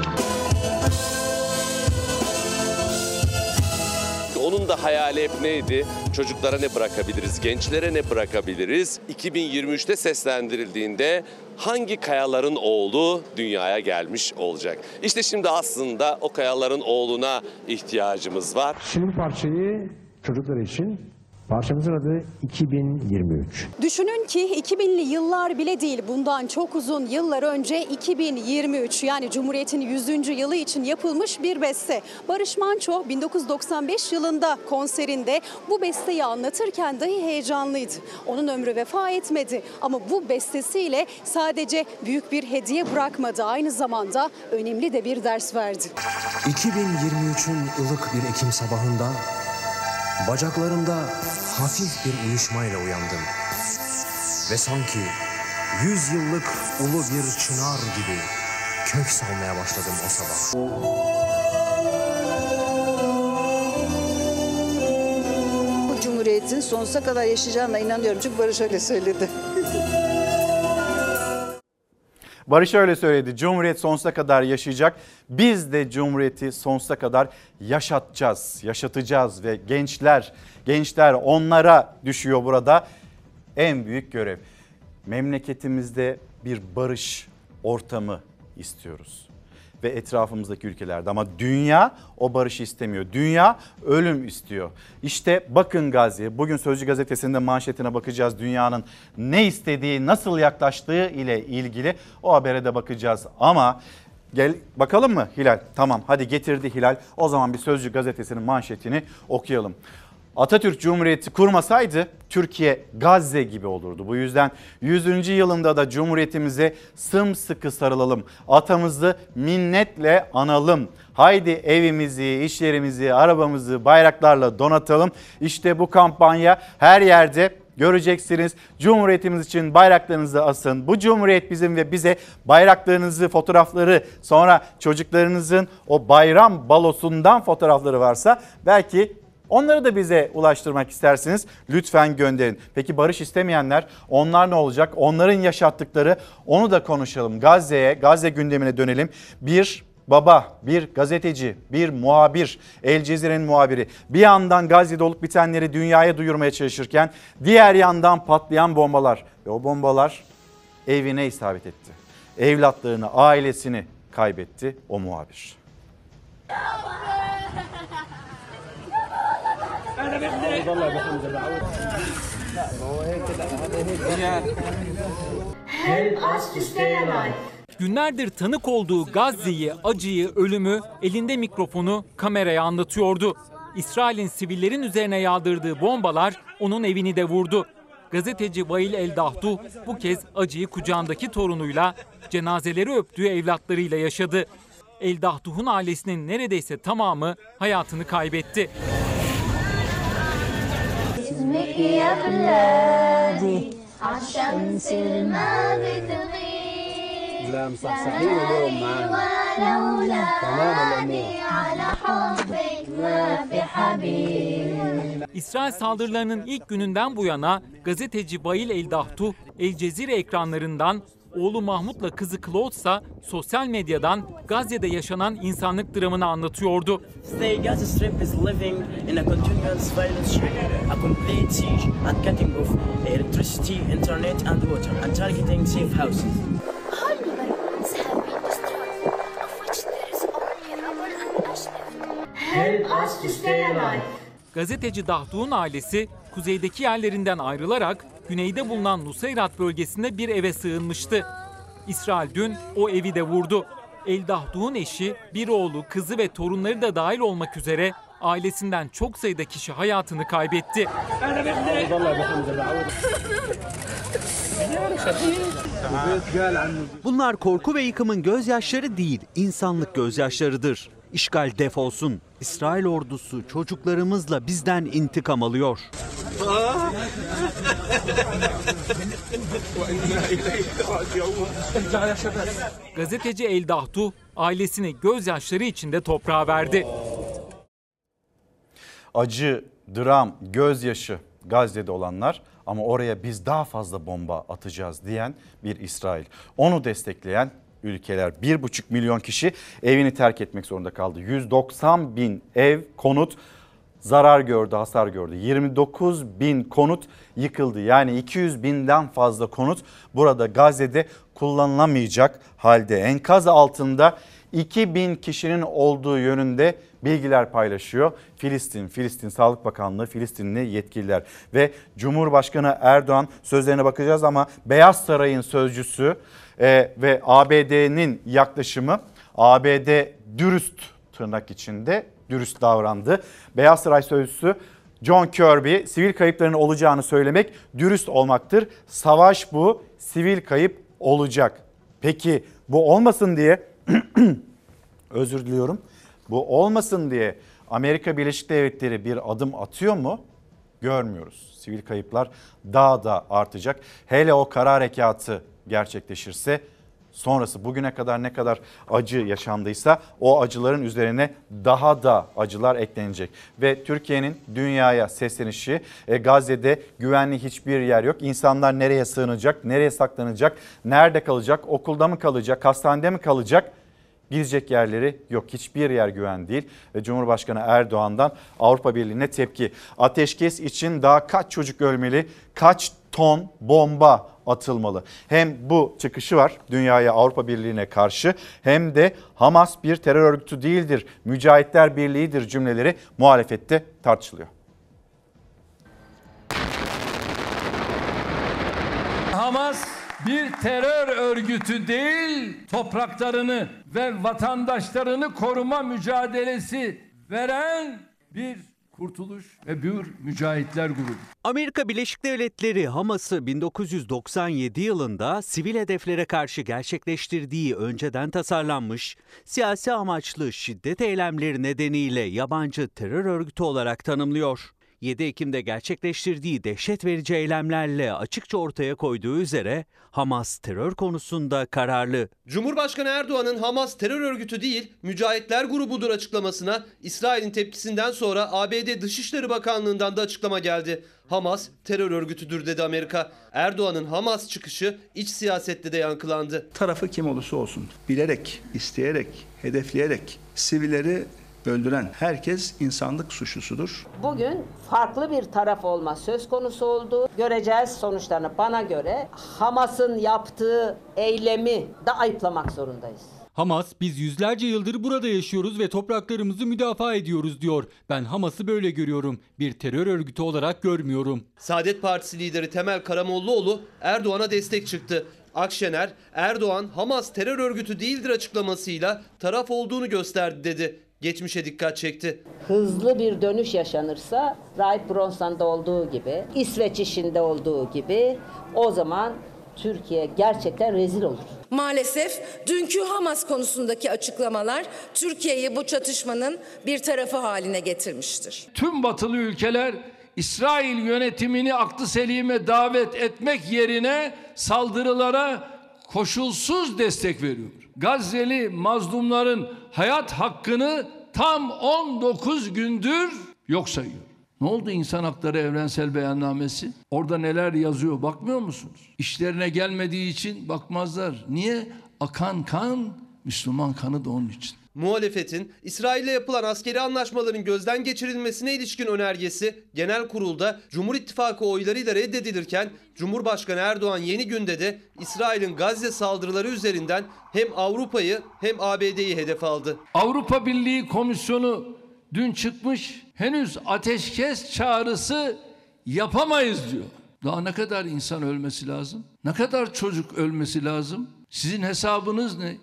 Onun da hayali hep neydi? Çocuklara ne bırakabiliriz, gençlere ne bırakabiliriz? 2023'te seslendirildiğinde hangi kayaların oğlu dünyaya gelmiş olacak? İşte şimdi aslında o kayaların oğluna ihtiyacımız var. Şimdi parçayı çocuklar için Parçamızın adı 2023. Düşünün ki 2000'li yıllar bile değil bundan çok uzun yıllar önce 2023 yani Cumhuriyet'in 100. yılı için yapılmış bir beste. Barış Manço 1995 yılında konserinde bu besteyi anlatırken dahi heyecanlıydı. Onun ömrü vefa etmedi ama bu bestesiyle sadece büyük bir hediye bırakmadı aynı zamanda önemli de bir ders verdi. 2023'ün ılık bir Ekim sabahında bacaklarımda hafif bir uyuşmayla uyandım. Ve sanki yüz yıllık ulu bir çınar gibi kök salmaya başladım o sabah. Cumhuriyet'in sonsuza kadar yaşayacağına inanıyorum. Çünkü Barış öyle söyledi. Barış öyle söyledi. Cumhuriyet sonsuza kadar yaşayacak. Biz de Cumhuriyeti sonsuza kadar yaşatacağız, yaşatacağız ve gençler, gençler onlara düşüyor burada en büyük görev. Memleketimizde bir barış ortamı istiyoruz ve etrafımızdaki ülkelerde ama dünya o barışı istemiyor. Dünya ölüm istiyor. İşte bakın Gazi bugün Sözcü gazetesinde manşetine bakacağız. Dünyanın ne istediği, nasıl yaklaştığı ile ilgili o habere de bakacağız. Ama Gel bakalım mı Hilal? Tamam hadi getirdi Hilal. O zaman bir Sözcü gazetesinin manşetini okuyalım. Atatürk Cumhuriyeti kurmasaydı Türkiye Gazze gibi olurdu. Bu yüzden 100. yılında da Cumhuriyetimize sımsıkı sarılalım. Atamızı minnetle analım. Haydi evimizi, iş yerimizi, arabamızı bayraklarla donatalım. İşte bu kampanya her yerde göreceksiniz. Cumhuriyetimiz için bayraklarınızı asın. Bu cumhuriyet bizim ve bize bayraklarınızı, fotoğrafları, sonra çocuklarınızın o bayram balosundan fotoğrafları varsa belki Onları da bize ulaştırmak istersiniz. Lütfen gönderin. Peki barış istemeyenler onlar ne olacak? Onların yaşattıkları onu da konuşalım. Gazze'ye, Gazze gündemine dönelim. Bir baba, bir gazeteci, bir muhabir, El Cezire'nin muhabiri bir yandan Gazze'de olup bitenleri dünyaya duyurmaya çalışırken diğer yandan patlayan bombalar ve o bombalar evine isabet etti. Evlatlarını, ailesini kaybetti o muhabir. Günlerdir tanık olduğu Gazze'yi, acıyı, ölümü elinde mikrofonu kameraya anlatıyordu. İsrail'in sivillerin üzerine yağdırdığı bombalar onun evini de vurdu. Gazeteci Vail El Dahdu bu kez acıyı kucağındaki torunuyla, cenazeleri öptüğü evlatlarıyla yaşadı. El Dahduh'un ailesinin neredeyse tamamı hayatını kaybetti. اسمك يا بلادي عالشمس ما بتغيب لا مصحصحين اليوم معانا ولولا تمام الأمور على حبك ما في حبيب İsrail saldırılarının ilk gününden bu yana gazeteci Vail El Dahtu El Cezire ekranlarından oğlu Mahmut'la kızı Claude'sa sosyal medyadan Gazze'de yaşanan insanlık dramını anlatıyordu. The Gaza Strip is living in a continuous violence a complete siege and cutting off electricity, internet and water and targeting safe houses. All neighborhoods have been destroyed, of which there is only rubble and ash left. Help us to stay alive. Gazeteci Dahtu'nun ailesi kuzeydeki yerlerinden ayrılarak güneyde bulunan Nusayrat bölgesinde bir eve sığınmıştı. İsrail dün o evi de vurdu. El Dahtu'nun eşi, bir oğlu, kızı ve torunları da dahil olmak üzere ailesinden çok sayıda kişi hayatını kaybetti. Bunlar korku ve yıkımın gözyaşları değil, insanlık gözyaşlarıdır. İşgal defolsun. İsrail ordusu çocuklarımızla bizden intikam alıyor. Gazeteci El Dahtu ailesini gözyaşları içinde toprağa verdi. acı, dram, gözyaşı Gazze'de olanlar ama oraya biz daha fazla bomba atacağız diyen bir İsrail. Onu destekleyen ülkeler 1,5 milyon kişi evini terk etmek zorunda kaldı. 190 bin ev, konut zarar gördü, hasar gördü. 29 bin konut yıkıldı. Yani 200 binden fazla konut burada Gazze'de kullanılamayacak halde. Enkaz altında 2000 kişinin olduğu yönünde bilgiler paylaşıyor. Filistin, Filistin Sağlık Bakanlığı, Filistinli yetkililer ve Cumhurbaşkanı Erdoğan sözlerine bakacağız ama Beyaz Saray'ın sözcüsü e, ve ABD'nin yaklaşımı ABD dürüst tırnak içinde dürüst davrandı. Beyaz Saray sözcüsü John Kirby sivil kayıpların olacağını söylemek dürüst olmaktır. Savaş bu, sivil kayıp olacak. Peki bu olmasın diye özür diliyorum. Bu olmasın diye Amerika Birleşik Devletleri bir adım atıyor mu? Görmüyoruz. Sivil kayıplar daha da artacak. Hele o kara harekatı gerçekleşirse sonrası bugüne kadar ne kadar acı yaşandıysa o acıların üzerine daha da acılar eklenecek. Ve Türkiye'nin dünyaya seslenişi e, Gazze'de güvenli hiçbir yer yok. İnsanlar nereye sığınacak, nereye saklanacak, nerede kalacak, okulda mı kalacak, hastanede mi kalacak? Gidecek yerleri yok. Hiçbir yer güven değil. Cumhurbaşkanı Erdoğan'dan Avrupa Birliği'ne tepki. Ateşkes için daha kaç çocuk ölmeli, kaç ton bomba atılmalı. Hem bu çıkışı var dünyaya Avrupa Birliği'ne karşı hem de Hamas bir terör örgütü değildir, Mücahitler Birliği'dir cümleleri muhalefette tartışılıyor. Hamas bir terör örgütü değil, topraklarını ve vatandaşlarını koruma mücadelesi veren bir kurtuluş ve bir mücahitler grubu. Amerika Birleşik Devletleri Hamas'ı 1997 yılında sivil hedeflere karşı gerçekleştirdiği önceden tasarlanmış siyasi amaçlı şiddet eylemleri nedeniyle yabancı terör örgütü olarak tanımlıyor. 7 Ekim'de gerçekleştirdiği dehşet verici eylemlerle açıkça ortaya koyduğu üzere Hamas terör konusunda kararlı. Cumhurbaşkanı Erdoğan'ın Hamas terör örgütü değil, mücahitler grubudur açıklamasına İsrail'in tepkisinden sonra ABD Dışişleri Bakanlığı'ndan da açıklama geldi. Hamas terör örgütüdür dedi Amerika. Erdoğan'ın Hamas çıkışı iç siyasette de yankılandı. Tarafı kim olursa olsun bilerek, isteyerek, hedefleyerek sivilleri öldüren herkes insanlık suçlusudur. Bugün farklı bir taraf olma söz konusu oldu. Göreceğiz sonuçlarını. Bana göre Hamas'ın yaptığı eylemi de ayıplamak zorundayız. Hamas biz yüzlerce yıldır burada yaşıyoruz ve topraklarımızı müdafaa ediyoruz diyor. Ben Hamas'ı böyle görüyorum. Bir terör örgütü olarak görmüyorum. Saadet Partisi lideri Temel Karamollaoğlu Erdoğan'a destek çıktı. Akşener, Erdoğan Hamas terör örgütü değildir açıklamasıyla taraf olduğunu gösterdi dedi. Geçmişe dikkat çekti. Hızlı bir dönüş yaşanırsa Rahip Bronson'da olduğu gibi, İsveç işinde olduğu gibi o zaman Türkiye gerçekten rezil olur. Maalesef dünkü Hamas konusundaki açıklamalar Türkiye'yi bu çatışmanın bir tarafı haline getirmiştir. Tüm batılı ülkeler İsrail yönetimini aklı selime davet etmek yerine saldırılara koşulsuz destek veriyor. Gazze'li mazlumların hayat hakkını tam 19 gündür yok sayıyor. Ne oldu insan hakları evrensel beyannamesi? Orada neler yazıyor bakmıyor musunuz? İşlerine gelmediği için bakmazlar. Niye? Akan kan Müslüman kanı da onun için. Muhalefetin İsrail'le yapılan askeri anlaşmaların gözden geçirilmesine ilişkin önergesi genel kurulda Cumhur İttifakı oylarıyla reddedilirken Cumhurbaşkanı Erdoğan yeni günde de İsrail'in Gazze saldırıları üzerinden hem Avrupa'yı hem ABD'yi hedef aldı. Avrupa Birliği Komisyonu dün çıkmış henüz ateşkes çağrısı yapamayız diyor. Daha ne kadar insan ölmesi lazım? Ne kadar çocuk ölmesi lazım? Sizin hesabınız ne?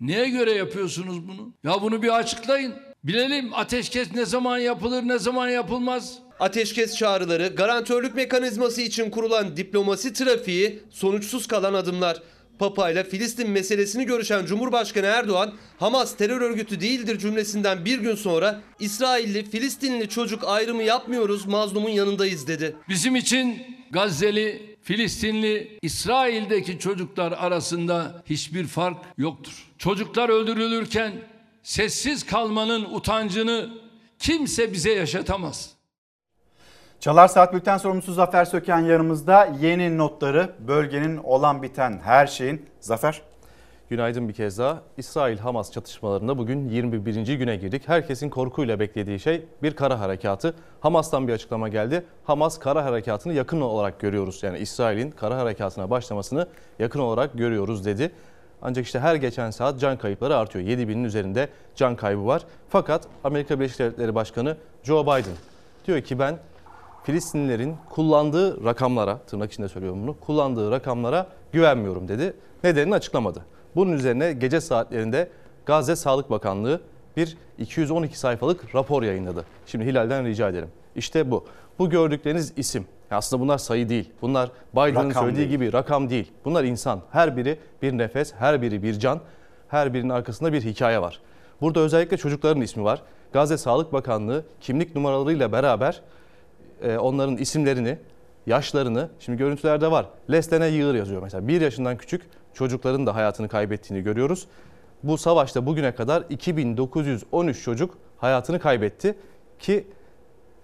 Neye göre yapıyorsunuz bunu? Ya bunu bir açıklayın. Bilelim ateşkes ne zaman yapılır, ne zaman yapılmaz. Ateşkes çağrıları, garantörlük mekanizması için kurulan diplomasi trafiği, sonuçsuz kalan adımlar. Papa ile Filistin meselesini görüşen Cumhurbaşkanı Erdoğan, Hamas terör örgütü değildir cümlesinden bir gün sonra İsrailli, Filistinli çocuk ayrımı yapmıyoruz, mazlumun yanındayız dedi. Bizim için Gazze'li, Filistinli, İsrail'deki çocuklar arasında hiçbir fark yoktur. Çocuklar öldürülürken sessiz kalmanın utancını kimse bize yaşatamaz. Çalar Saat Bülten sorumlusu Zafer Söken yanımızda yeni notları bölgenin olan biten her şeyin. Zafer. Günaydın bir kez daha. İsrail-Hamas çatışmalarında bugün 21. güne girdik. Herkesin korkuyla beklediği şey bir kara harekatı. Hamas'tan bir açıklama geldi. Hamas kara harekatını yakın olarak görüyoruz. Yani İsrail'in kara harekatına başlamasını yakın olarak görüyoruz dedi. Ancak işte her geçen saat can kayıpları artıyor. 7000'in üzerinde can kaybı var. Fakat Amerika Birleşik Devletleri Başkanı Joe Biden diyor ki ben Filistinlilerin kullandığı rakamlara, tırnak içinde söylüyorum bunu, kullandığı rakamlara güvenmiyorum dedi. Nedenini açıklamadı. Bunun üzerine gece saatlerinde Gazze Sağlık Bakanlığı bir 212 sayfalık rapor yayınladı. Şimdi Hilal'den rica ederim. İşte bu. Bu gördükleriniz isim. Aslında bunlar sayı değil. Bunlar Biden'ın Rakam söylediği değil. gibi rakam değil. Bunlar insan. Her biri bir nefes, her biri bir can, her birinin arkasında bir hikaye var. Burada özellikle çocukların ismi var. Gazze Sağlık Bakanlığı kimlik numaralarıyla beraber e, onların isimlerini, yaşlarını, şimdi görüntülerde var. Leslene Yığır yazıyor mesela. Bir yaşından küçük çocukların da hayatını kaybettiğini görüyoruz. Bu savaşta bugüne kadar 2913 çocuk hayatını kaybetti ki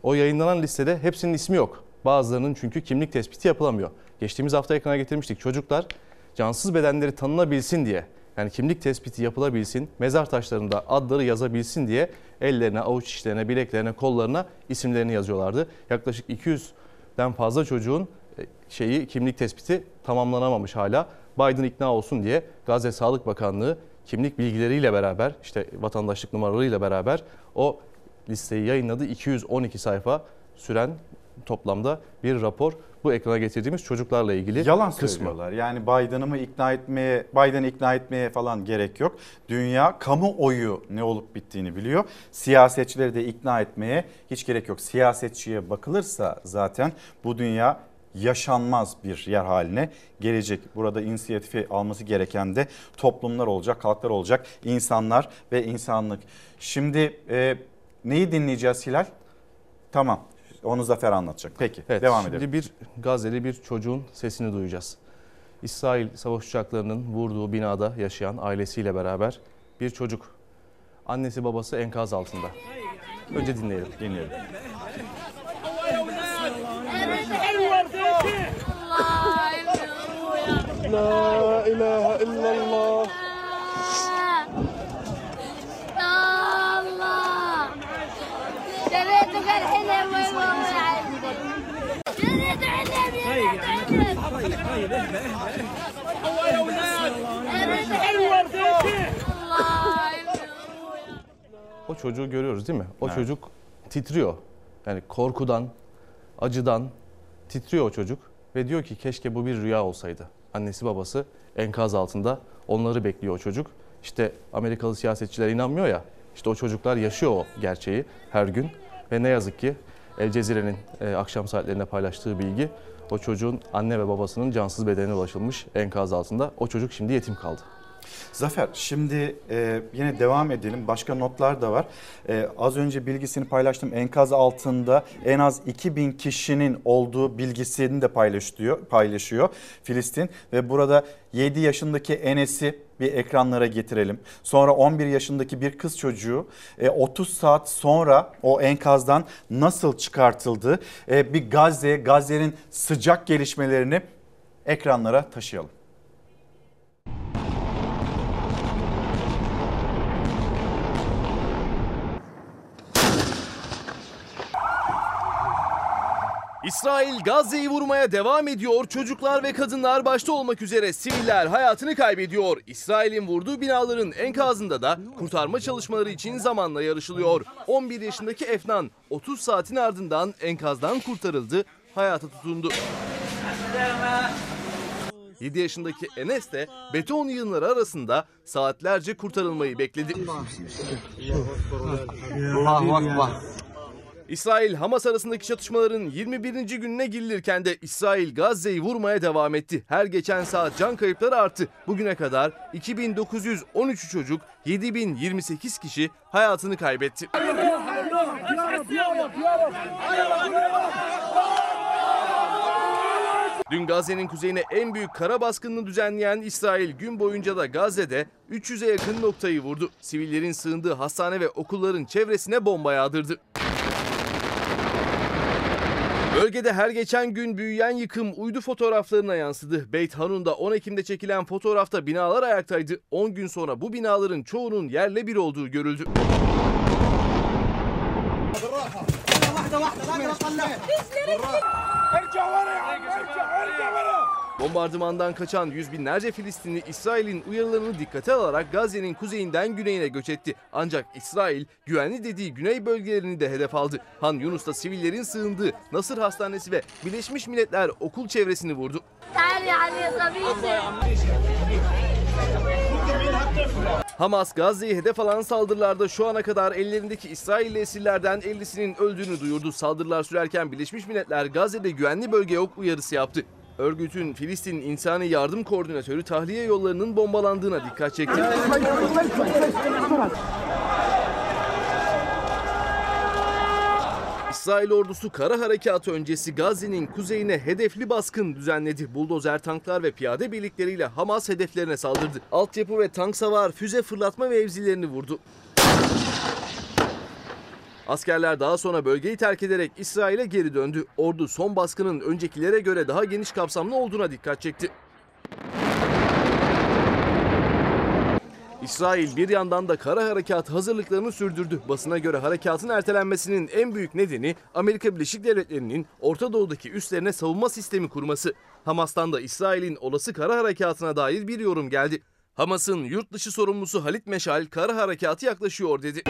o yayınlanan listede hepsinin ismi yok. Bazılarının çünkü kimlik tespiti yapılamıyor. Geçtiğimiz hafta ekrana getirmiştik. Çocuklar cansız bedenleri tanınabilsin diye yani kimlik tespiti yapılabilsin, mezar taşlarında adları yazabilsin diye ellerine, avuç içlerine, bileklerine, kollarına isimlerini yazıyorlardı. Yaklaşık 200'den fazla çocuğun e, şeyi kimlik tespiti tamamlanamamış hala. Biden ikna olsun diye Gazze Sağlık Bakanlığı kimlik bilgileriyle beraber işte vatandaşlık numaralarıyla beraber o listeyi yayınladı. 212 sayfa süren toplamda bir rapor bu ekrana getirdiğimiz çocuklarla ilgili Yalan kısmı. söylüyorlar. Yani Biden'ı mı ikna etmeye, Biden'ı ikna etmeye falan gerek yok. Dünya kamuoyu ne olup bittiğini biliyor. Siyasetçileri de ikna etmeye hiç gerek yok. Siyasetçiye bakılırsa zaten bu dünya yaşanmaz bir yer haline gelecek. Burada inisiyatifi alması gereken de toplumlar olacak, halklar olacak, insanlar ve insanlık. Şimdi e, neyi dinleyeceğiz Hilal? Tamam. Onu Zafer anlatacak. Peki Evet, devam şimdi edelim. bir Gazze'li bir çocuğun sesini duyacağız. İsrail savaş uçaklarının vurduğu binada yaşayan ailesiyle beraber bir çocuk. Annesi babası enkaz altında. Önce dinleyelim. Dinleyelim. لا إله إلا الله الله جريتك الحين يا ماما جريت O çocuğu görüyoruz değil mi? O Evet. çocuk titriyor. Yani korkudan, acıdan titriyor o çocuk ve diyor ki keşke bu bir rüya olsaydı. Annesi babası enkaz altında onları bekliyor o çocuk. İşte Amerikalı siyasetçiler inanmıyor ya. İşte o çocuklar yaşıyor o gerçeği her gün ve ne yazık ki El Cezire'nin e, akşam saatlerinde paylaştığı bilgi o çocuğun anne ve babasının cansız bedenine ulaşılmış enkaz altında. O çocuk şimdi yetim kaldı. Zafer şimdi e, yine devam edelim. Başka notlar da var. E, az önce bilgisini paylaştım. Enkaz altında en az 2000 kişinin olduğu bilgisini de paylaşıyor, paylaşıyor Filistin. Ve burada 7 yaşındaki Enes'i bir ekranlara getirelim. Sonra 11 yaşındaki bir kız çocuğu e, 30 saat sonra o enkazdan nasıl çıkartıldı? E, bir Gazze, Gazze'nin sıcak gelişmelerini ekranlara taşıyalım. İsrail Gazze'yi vurmaya devam ediyor. Çocuklar ve kadınlar başta olmak üzere siviller hayatını kaybediyor. İsrail'in vurduğu binaların enkazında da kurtarma çalışmaları için zamanla yarışılıyor. 11 yaşındaki Efnan 30 saatin ardından enkazdan kurtarıldı, hayata tutundu. 7 yaşındaki Enes de beton yığınları arasında saatlerce kurtarılmayı bekledi. İsrail Hamas arasındaki çatışmaların 21. gününe girilirken de İsrail Gazze'yi vurmaya devam etti. Her geçen saat can kayıpları arttı. Bugüne kadar 2913 çocuk, 7028 kişi hayatını kaybetti. Dün Gazze'nin kuzeyine en büyük kara baskınını düzenleyen İsrail gün boyunca da Gazze'de 300'e yakın noktayı vurdu. Sivillerin sığındığı hastane ve okulların çevresine bomba yağdırdı. Bölgede her geçen gün büyüyen yıkım uydu fotoğraflarına yansıdı. Beyt Hanun'da 10 Ekim'de çekilen fotoğrafta binalar ayaktaydı. 10 gün sonra bu binaların çoğunun yerle bir olduğu görüldü. Bombardımandan kaçan yüz binlerce Filistinli İsrail'in uyarılarını dikkate alarak Gazze'nin kuzeyinden güneyine göç etti. Ancak İsrail güvenli dediği güney bölgelerini de hedef aldı. Han Yunus'ta sivillerin sığındığı Nasır Hastanesi ve Birleşmiş Milletler okul çevresini vurdu. Hamas Gazze'yi hedef alan saldırılarda şu ana kadar ellerindeki İsrailli esirlerden 50'sinin öldüğünü duyurdu. Saldırılar sürerken Birleşmiş Milletler Gazze'de güvenli bölge yok uyarısı yaptı. Örgütün Filistin İnsani Yardım Koordinatörü tahliye yollarının bombalandığına dikkat çekti. İsrail ordusu kara harekatı öncesi Gazze'nin kuzeyine hedefli baskın düzenledi. Buldozer tanklar ve piyade birlikleriyle Hamas hedeflerine saldırdı. Altyapı ve tank savar füze fırlatma mevzilerini vurdu. Askerler daha sonra bölgeyi terk ederek İsrail'e geri döndü. Ordu son baskının öncekilere göre daha geniş kapsamlı olduğuna dikkat çekti. İsrail bir yandan da kara harekat hazırlıklarını sürdürdü. Basına göre harekatın ertelenmesinin en büyük nedeni Amerika Birleşik Devletleri'nin Orta Doğu'daki üslerine savunma sistemi kurması. Hamas'tan da İsrail'in olası kara harekatına dair bir yorum geldi. Hamas'ın yurt dışı sorumlusu Halit Meşal kara harekatı yaklaşıyor dedi.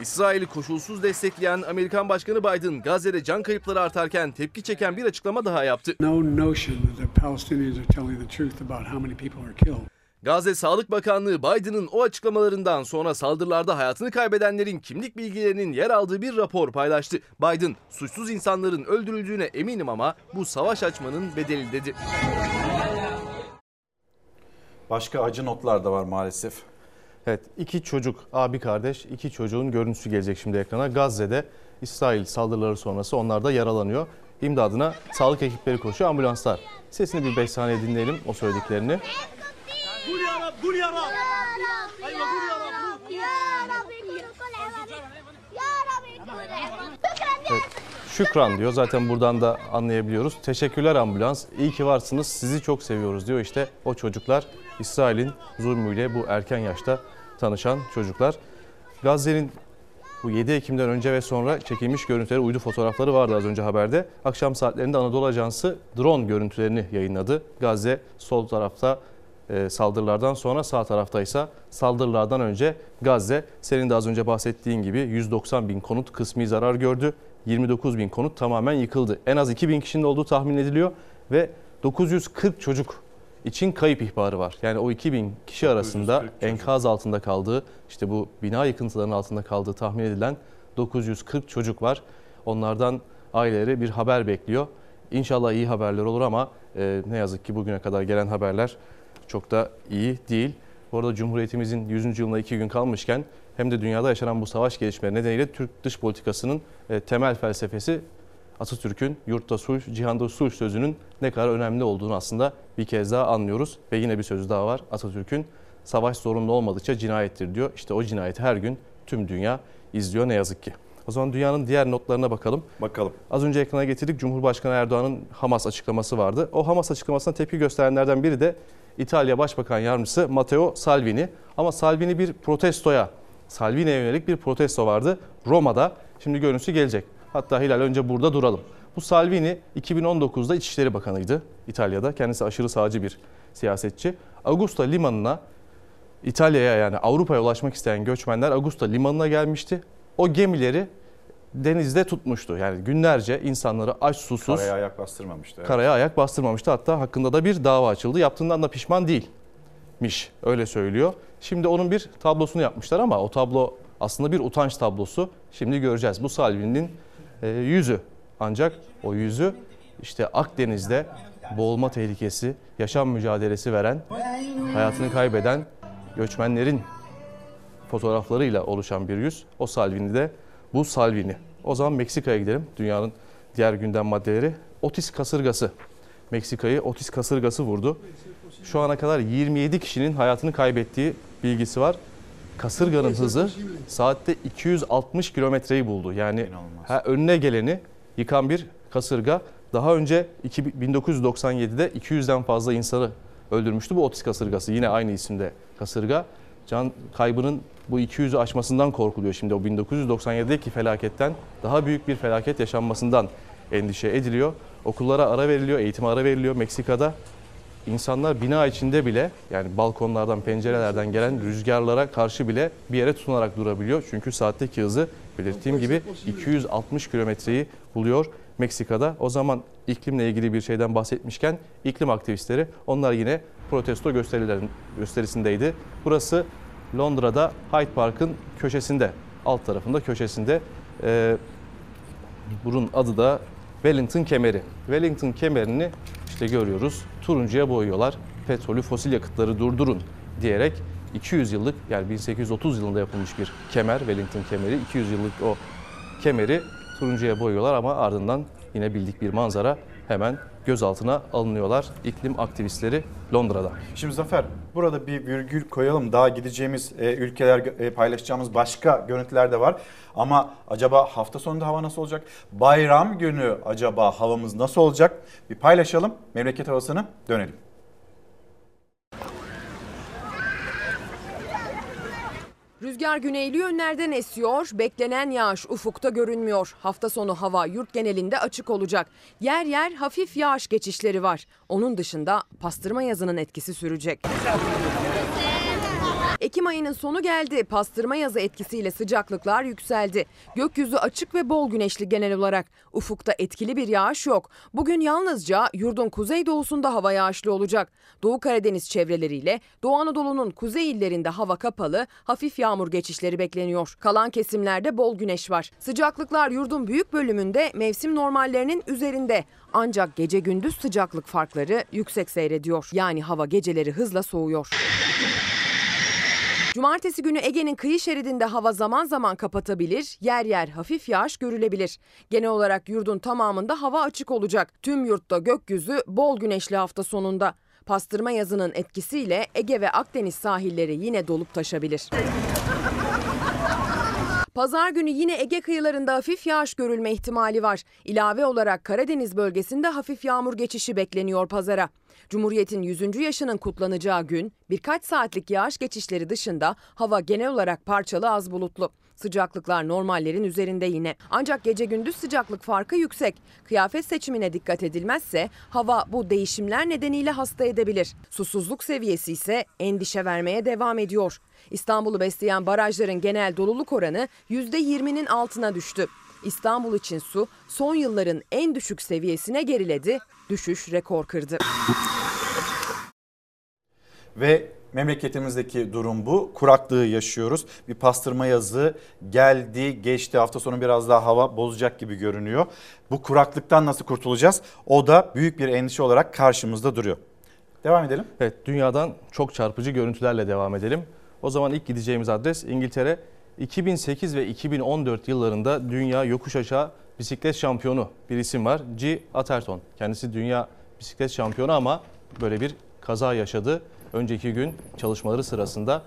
İsrail'i koşulsuz destekleyen Amerikan Başkanı Biden Gazze'de can kayıpları artarken tepki çeken bir açıklama daha yaptı. No notion that the Palestinians are telling the truth about how many people are killed. Gazze Sağlık Bakanlığı Biden'ın o açıklamalarından sonra saldırılarda hayatını kaybedenlerin kimlik bilgilerinin yer aldığı bir rapor paylaştı. Biden, suçsuz insanların öldürüldüğüne eminim ama bu savaş açmanın bedeli dedi. Başka acı notlar da var maalesef. Evet iki çocuk abi kardeş iki çocuğun görüntüsü gelecek şimdi ekrana. Gazze'de İsrail saldırıları sonrası onlar da yaralanıyor. İmdadına sağlık ekipleri koşuyor ambulanslar. Sesini bir 5 saniye dinleyelim o söylediklerini. Evet, şükran diyor zaten buradan da anlayabiliyoruz. Teşekkürler ambulans iyi ki varsınız sizi çok seviyoruz diyor işte o çocuklar İsrail'in zulmüyle bu erken yaşta tanışan çocuklar. Gazze'nin bu 7 Ekim'den önce ve sonra çekilmiş görüntüleri, uydu fotoğrafları vardı az önce haberde. Akşam saatlerinde Anadolu Ajansı drone görüntülerini yayınladı. Gazze sol tarafta e, saldırılardan sonra sağ tarafta ise saldırılardan önce Gazze senin de az önce bahsettiğin gibi 190 bin konut kısmi zarar gördü. 29 bin konut tamamen yıkıldı. En az 2 bin kişinin olduğu tahmin ediliyor ve 940 çocuk için kayıp ihbarı var. Yani o 2000 kişi arasında enkaz altında kaldığı, işte bu bina yıkıntılarının altında kaldığı tahmin edilen 940 çocuk var. Onlardan aileleri bir haber bekliyor. İnşallah iyi haberler olur ama e, ne yazık ki bugüne kadar gelen haberler çok da iyi değil. Bu arada Cumhuriyetimizin 100. yılına iki gün kalmışken hem de dünyada yaşanan bu savaş gelişmeleri nedeniyle Türk dış politikasının e, temel felsefesi Atatürk'ün yurtta sulh, cihanda sulh sözünün ne kadar önemli olduğunu aslında bir kez daha anlıyoruz. Ve yine bir sözü daha var. Atatürk'ün savaş zorunlu olmadıkça cinayettir diyor. İşte o cinayeti her gün tüm dünya izliyor ne yazık ki. O zaman dünyanın diğer notlarına bakalım. Bakalım. Az önce ekrana getirdik Cumhurbaşkanı Erdoğan'ın Hamas açıklaması vardı. O Hamas açıklamasına tepki gösterenlerden biri de İtalya Başbakan Yardımcısı Matteo Salvini. Ama Salvini bir protestoya, Salvini'ye yönelik bir protesto vardı Roma'da. Şimdi görüntüsü gelecek. Hatta Hilal önce burada duralım. Bu Salvini 2019'da İçişleri Bakanıydı İtalya'da. Kendisi aşırı sağcı bir siyasetçi. Augusta limanına İtalya'ya yani Avrupa'ya ulaşmak isteyen göçmenler Augusta limanına gelmişti. O gemileri denizde tutmuştu. Yani günlerce insanları aç susuz Karaya ayak bastırmamıştı. evet. karaya ayak bastırmamıştı. Hatta hakkında da bir dava açıldı. Yaptığından da pişman değilmiş. Öyle söylüyor. Şimdi onun bir tablosunu yapmışlar ama o tablo aslında bir utanç tablosu. Şimdi göreceğiz. Bu Salvini'nin yüzü. Ancak o yüzü işte Akdeniz'de boğulma tehlikesi, yaşam mücadelesi veren, hayatını kaybeden göçmenlerin fotoğraflarıyla oluşan bir yüz. O Salvini de bu Salvini. O zaman Meksika'ya gidelim. Dünyanın diğer gündem maddeleri. Otis kasırgası. Meksika'yı Otis kasırgası vurdu. Şu ana kadar 27 kişinin hayatını kaybettiği bilgisi var. Kasırganın hızı saatte 260 kilometreyi buldu. Yani ha, önüne geleni yıkan bir kasırga. Daha önce 1997'de 200'den fazla insanı öldürmüştü bu Otis kasırgası. Yine aynı isimde kasırga. Can kaybının bu 200'ü aşmasından korkuluyor şimdi. O 1997'deki felaketten daha büyük bir felaket yaşanmasından endişe ediliyor. Okullara ara veriliyor, eğitime ara veriliyor Meksika'da. İnsanlar bina içinde bile yani balkonlardan, pencerelerden gelen rüzgarlara karşı bile bir yere tutunarak durabiliyor. Çünkü saatteki hızı belirttiğim gibi 260 kilometreyi buluyor Meksika'da. O zaman iklimle ilgili bir şeyden bahsetmişken iklim aktivistleri onlar yine protesto gösterisindeydi. Burası Londra'da Hyde Park'ın köşesinde, alt tarafında köşesinde. Ee, bunun adı da Wellington kemeri. Wellington kemerini işte görüyoruz. Turuncuya boyuyorlar. Petrolü, fosil yakıtları durdurun diyerek 200 yıllık yani 1830 yılında yapılmış bir kemer Wellington kemeri. 200 yıllık o kemeri turuncuya boyuyorlar ama ardından yine bildik bir manzara hemen gözaltına alınıyorlar iklim aktivistleri Londra'da. Şimdi Zafer burada bir virgül koyalım. Daha gideceğimiz e, ülkeler e, paylaşacağımız başka görüntüler de var. Ama acaba hafta sonunda hava nasıl olacak? Bayram günü acaba havamız nasıl olacak? Bir paylaşalım. Memleket havasını dönelim. Rüzgar güneyli yönlerden esiyor, beklenen yağış ufukta görünmüyor. Hafta sonu hava yurt genelinde açık olacak. Yer yer hafif yağış geçişleri var. Onun dışında pastırma yazının etkisi sürecek. Ekim ayının sonu geldi. Pastırma yazı etkisiyle sıcaklıklar yükseldi. Gökyüzü açık ve bol güneşli genel olarak. Ufukta etkili bir yağış yok. Bugün yalnızca yurdun kuzeydoğusunda hava yağışlı olacak. Doğu Karadeniz çevreleriyle Doğu Anadolu'nun kuzey illerinde hava kapalı, hafif yağmur geçişleri bekleniyor. Kalan kesimlerde bol güneş var. Sıcaklıklar yurdun büyük bölümünde mevsim normallerinin üzerinde. Ancak gece gündüz sıcaklık farkları yüksek seyrediyor. Yani hava geceleri hızla soğuyor. Cumartesi günü Ege'nin kıyı şeridinde hava zaman zaman kapatabilir, yer yer hafif yağış görülebilir. Genel olarak yurdun tamamında hava açık olacak. Tüm yurtta gökyüzü bol güneşli hafta sonunda. Pastırma yazının etkisiyle Ege ve Akdeniz sahilleri yine dolup taşabilir. Pazar günü yine Ege kıyılarında hafif yağış görülme ihtimali var. İlave olarak Karadeniz bölgesinde hafif yağmur geçişi bekleniyor pazara. Cumhuriyet'in 100. yaşının kutlanacağı gün birkaç saatlik yağış geçişleri dışında hava genel olarak parçalı az bulutlu. Sıcaklıklar normallerin üzerinde yine. Ancak gece gündüz sıcaklık farkı yüksek. Kıyafet seçimine dikkat edilmezse hava bu değişimler nedeniyle hasta edebilir. Susuzluk seviyesi ise endişe vermeye devam ediyor. İstanbul'u besleyen barajların genel doluluk oranı %20'nin altına düştü. İstanbul için su son yılların en düşük seviyesine geriledi, düşüş rekor kırdı. Ve memleketimizdeki durum bu. Kuraklığı yaşıyoruz. Bir pastırma yazı geldi, geçti. Hafta sonu biraz daha hava bozacak gibi görünüyor. Bu kuraklıktan nasıl kurtulacağız? O da büyük bir endişe olarak karşımızda duruyor. Devam edelim. Evet dünyadan çok çarpıcı görüntülerle devam edelim. O zaman ilk gideceğimiz adres İngiltere. 2008 ve 2014 yıllarında dünya yokuş aşağı bisiklet şampiyonu bir isim var. G. Atherton. Kendisi dünya bisiklet şampiyonu ama böyle bir kaza yaşadı. Önceki gün çalışmaları sırasında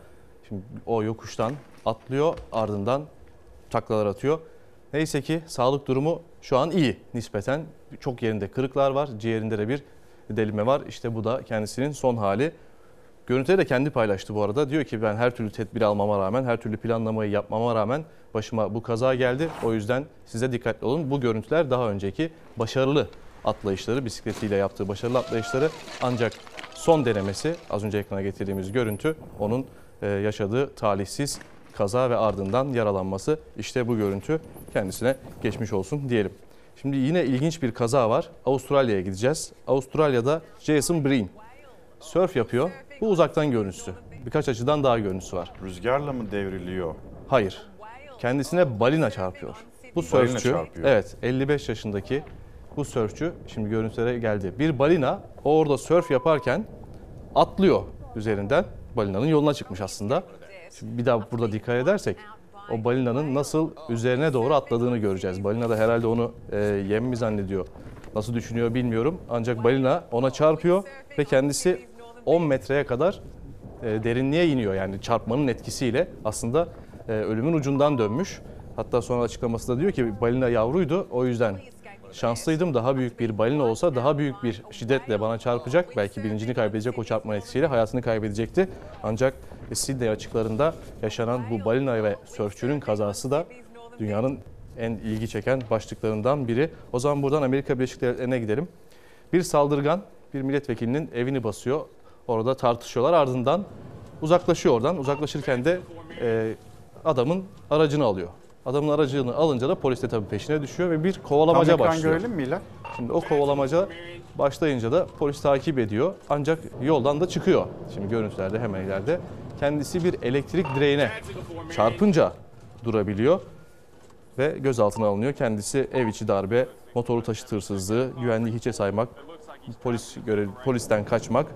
şimdi o yokuştan atlıyor ardından taklalar atıyor. Neyse ki sağlık durumu şu an iyi nispeten. Çok yerinde kırıklar var. Ciğerinde de bir delime var. İşte bu da kendisinin son hali. Görüntüleri de kendi paylaştı bu arada. Diyor ki ben her türlü tedbir almama rağmen, her türlü planlamayı yapmama rağmen başıma bu kaza geldi. O yüzden size dikkatli olun. Bu görüntüler daha önceki başarılı atlayışları, bisikletiyle yaptığı başarılı atlayışları ancak son denemesi az önce ekrana getirdiğimiz görüntü onun e, yaşadığı talihsiz kaza ve ardından yaralanması. İşte bu görüntü kendisine geçmiş olsun diyelim. Şimdi yine ilginç bir kaza var. Avustralya'ya gideceğiz. Avustralya'da Jason Breen sörf yapıyor. Bu uzaktan görüntüsü. Birkaç açıdan daha görüntüsü var. Rüzgarla mı devriliyor? Hayır. Kendisine balina çarpıyor. Bu Balina sörfçü, çarpıyor. evet 55 yaşındaki bu sörfçü şimdi görüntülere geldi. Bir balina o orada sörf yaparken atlıyor üzerinden. Balinanın yoluna çıkmış aslında. Şimdi bir daha burada dikkat edersek o balinanın nasıl üzerine doğru atladığını göreceğiz. Balina da herhalde onu e, yem mi zannediyor? Nasıl düşünüyor bilmiyorum. Ancak balina ona çarpıyor ve kendisi 10 metreye kadar e, derinliğe iniyor. Yani çarpmanın etkisiyle aslında e, ölümün ucundan dönmüş. Hatta sonra açıklaması da diyor ki balina yavruydu o yüzden şanslıydım. Daha büyük bir balina olsa daha büyük bir şiddetle bana çarpacak. Belki bilincini kaybedecek o çarpma etkisiyle hayatını kaybedecekti. Ancak Sydney açıklarında yaşanan bu balina ve sörfçünün kazası da dünyanın en ilgi çeken başlıklarından biri. O zaman buradan Amerika Birleşik Devletleri'ne gidelim. Bir saldırgan bir milletvekilinin evini basıyor. Orada tartışıyorlar. Ardından uzaklaşıyor oradan. Uzaklaşırken de e, adamın aracını alıyor. Adamın aracını alınca da polis de tabii peşine düşüyor ve bir kovalamaca Tam başlıyor. görelim mi İlhan? Şimdi o kovalamaca başlayınca da polis takip ediyor. Ancak yoldan da çıkıyor. Şimdi görüntülerde hemen ileride. Kendisi bir elektrik direğine çarpınca durabiliyor ve gözaltına alınıyor. Kendisi ev içi darbe, motorlu taşıt hırsızlığı, güvenliği hiçe saymak, polis görev, polisten kaçmak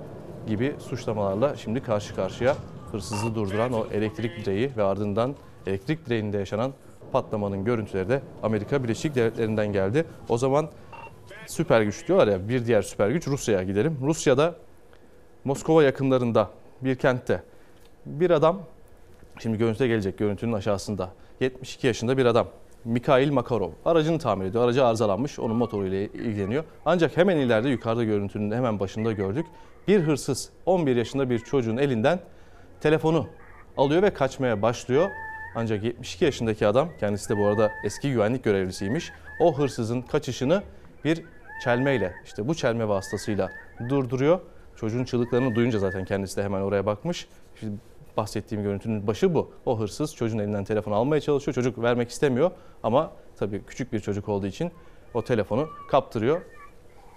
gibi suçlamalarla şimdi karşı karşıya hırsızlığı durduran o elektrik direği ve ardından elektrik direğinde yaşanan patlamanın görüntüleri de Amerika Birleşik Devletleri'nden geldi. O zaman süper güç diyorlar ya bir diğer süper güç Rusya'ya gidelim. Rusya'da Moskova yakınlarında bir kentte bir adam şimdi görüntüde gelecek görüntünün aşağısında 72 yaşında bir adam Mikhail Makarov aracını tamir ediyor. Aracı arızalanmış. Onun motoruyla ilgileniyor. Ancak hemen ileride yukarıda görüntünün hemen başında gördük. Bir hırsız 11 yaşında bir çocuğun elinden telefonu alıyor ve kaçmaya başlıyor. Ancak 72 yaşındaki adam kendisi de bu arada eski güvenlik görevlisiymiş. O hırsızın kaçışını bir çelmeyle işte bu çelme vasıtasıyla durduruyor. Çocuğun çığlıklarını duyunca zaten kendisi de hemen oraya bakmış. Şimdi bahsettiğim görüntünün başı bu. O hırsız çocuğun elinden telefonu almaya çalışıyor. Çocuk vermek istemiyor ama tabii küçük bir çocuk olduğu için o telefonu kaptırıyor.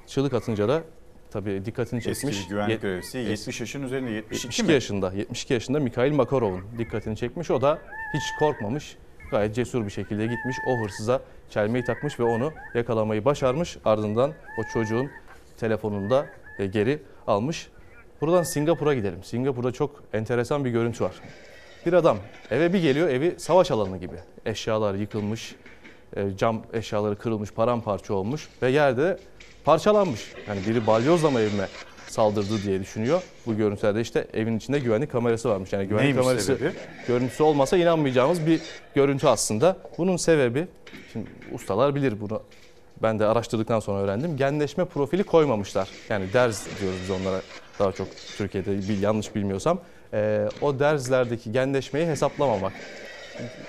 Çığlık atınca da tabii dikkatini çekmiş. Eski güvenlik görevlisi es- 70 yaşın üzerinde 72 72 mi? yaşında, 72 yaşında Mikhail Makarov'un dikkatini çekmiş. O da hiç korkmamış. Gayet cesur bir şekilde gitmiş. O hırsıza çelmeyi takmış ve onu yakalamayı başarmış. Ardından o çocuğun telefonunu da e, geri almış. Buradan Singapur'a gidelim. Singapur'da çok enteresan bir görüntü var. Bir adam eve bir geliyor, evi savaş alanı gibi. Eşyalar yıkılmış, e, cam eşyaları kırılmış, paramparça olmuş ve yerde parçalanmış. Yani biri balyozla mı evime saldırdı diye düşünüyor. Bu görüntülerde işte evin içinde güvenlik kamerası varmış. Yani güvenlik Neymiş kamerası sebebi? görüntüsü olmasa inanmayacağımız bir görüntü aslında. Bunun sebebi, şimdi ustalar bilir bunu. Ben de araştırdıktan sonra öğrendim. Genleşme profili koymamışlar. Yani derz diyoruz biz onlara daha çok Türkiye'de bir yanlış bilmiyorsam. Ee, o derzlerdeki genleşmeyi hesaplamamak.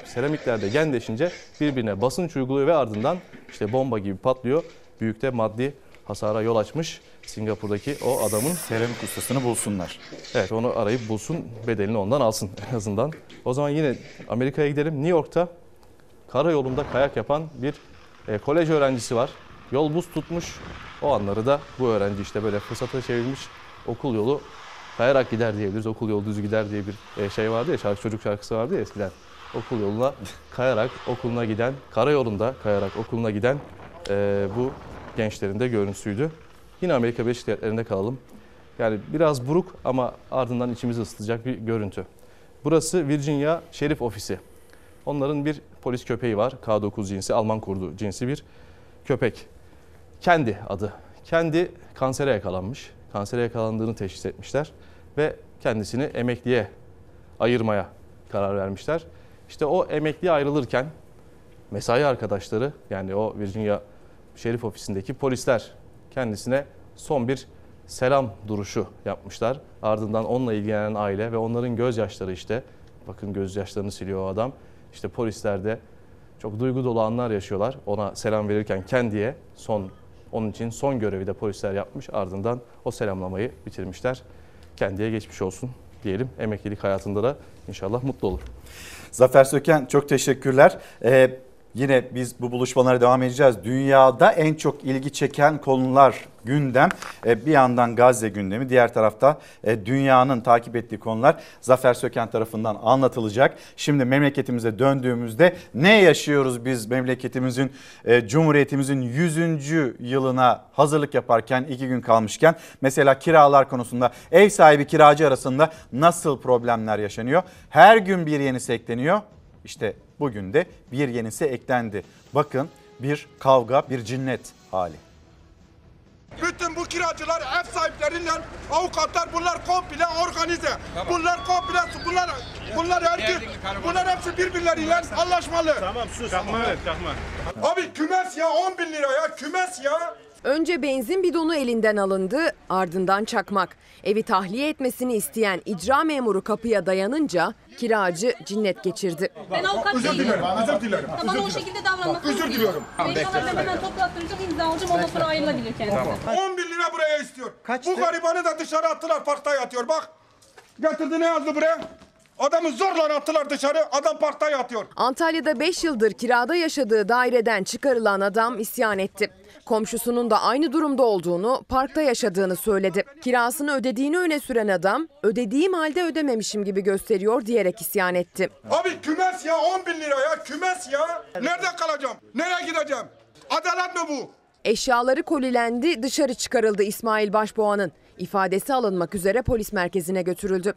Seramiklerde genleşince birbirine basınç uyguluyor ve ardından işte bomba gibi patlıyor. Büyük de maddi hasara yol açmış Singapur'daki o adamın. Seramik ustasını bulsunlar. Evet onu arayıp bulsun bedelini ondan alsın en azından. O zaman yine Amerika'ya gidelim. New York'ta karayolunda kayak yapan bir e, kolej öğrencisi var. Yol buz tutmuş. O anları da bu öğrenci işte böyle fırsata çevirmiş. Okul yolu kayarak gider diyebiliriz. Okul yolu düz gider diye bir e, şey vardı ya şarkı, çocuk şarkısı vardı ya eskiden. Okul yoluna kayarak okuluna giden, karayolunda kayarak okuluna giden e, bu gençlerin de görüntüsüydü. Yine Amerika Birleşik Devletleri'nde kalalım. Yani biraz buruk ama ardından içimizi ısıtacak bir görüntü. Burası Virginia Şerif Ofisi. Onların bir polis köpeği var. K9 cinsi, Alman kurdu cinsi bir köpek. Kendi adı. Kendi kansere yakalanmış. Kansere yakalandığını teşhis etmişler. Ve kendisini emekliye ayırmaya karar vermişler. İşte o emekliye ayrılırken mesai arkadaşları yani o Virginia Şerif Ofisi'ndeki polisler kendisine son bir selam duruşu yapmışlar. Ardından onunla ilgilenen aile ve onların gözyaşları işte bakın gözyaşlarını siliyor o adam. İşte polisler de çok duygu dolu anlar yaşıyorlar. Ona selam verirken kendiye son onun için son görevi de polisler yapmış. Ardından o selamlamayı bitirmişler. Kendiye geçmiş olsun diyelim. Emeklilik hayatında da inşallah mutlu olur. Zafer Söken çok teşekkürler. Ee, yine biz bu buluşmalara devam edeceğiz. Dünyada en çok ilgi çeken konular gündem. Ee, bir yandan Gazze gündemi, diğer tarafta e, dünyanın takip ettiği konular Zafer Söken tarafından anlatılacak. Şimdi memleketimize döndüğümüzde ne yaşıyoruz biz memleketimizin, e, Cumhuriyetimizin 100. yılına hazırlık yaparken iki gün kalmışken mesela kiralar konusunda ev sahibi kiracı arasında nasıl problemler yaşanıyor? Her gün bir yenisi ekleniyor. İşte bugün de bir yenisi eklendi. Bakın bir kavga, bir cinnet hali. Bütün bu kiracılar, ev sahipleriyle avukatlar bunlar komple organize. Bunlar komple bunlar bunlar herkes bunlar hepsi birbirleriyle anlaşmalı. Tamam sus. Abi kümes ya 10 bin lira ya kümes ya. Önce benzin bidonu elinden alındı, ardından çakmak. Evi tahliye etmesini isteyen icra memuru kapıya dayanınca kiracı cinnet geçirdi. Ben avukat Özür değilim. dilerim, özür dilerim. Tamam o şekilde davranmak özür değil. diliyorum. İnşallah ben hemen toplattıracak, imza alacağım ondan sonra ayrılabilir kendisi. 10 bin lira buraya istiyor. Bu garibanı da dışarı attılar parkta yatıyor bak. Getirdi ne yazdı buraya? Adamı zorla attılar dışarı adam parkta yatıyor. Antalya'da 5 yıldır kirada yaşadığı daireden çıkarılan adam isyan etti. Komşusunun da aynı durumda olduğunu, parkta yaşadığını söyledi. Kirasını ödediğini öne süren adam, ödediğim halde ödememişim gibi gösteriyor diyerek isyan etti. Abi kümes ya 10 bin lira ya kümes ya. Nerede kalacağım? Nereye gideceğim? Adalet mi bu? Eşyaları kolilendi, dışarı çıkarıldı İsmail Başboğa'nın. İfadesi alınmak üzere polis merkezine götürüldü.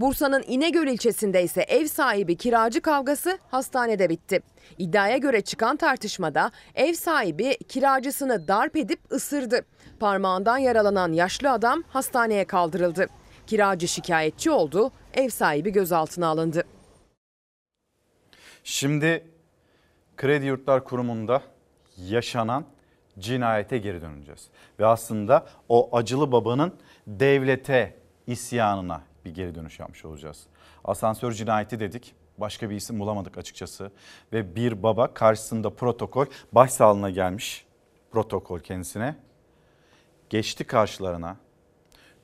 Bursa'nın İnegöl ilçesinde ise ev sahibi kiracı kavgası hastanede bitti. İddiaya göre çıkan tartışmada ev sahibi kiracısını darp edip ısırdı. Parmağından yaralanan yaşlı adam hastaneye kaldırıldı. Kiracı şikayetçi oldu, ev sahibi gözaltına alındı. Şimdi Kredi Yurtlar Kurumu'nda yaşanan cinayete geri döneceğiz. Ve aslında o acılı babanın devlete isyanına bir geri dönüş yapmış olacağız. Asansör cinayeti dedik. Başka bir isim bulamadık açıkçası. Ve bir baba karşısında protokol başsağlığına gelmiş. Protokol kendisine. Geçti karşılarına.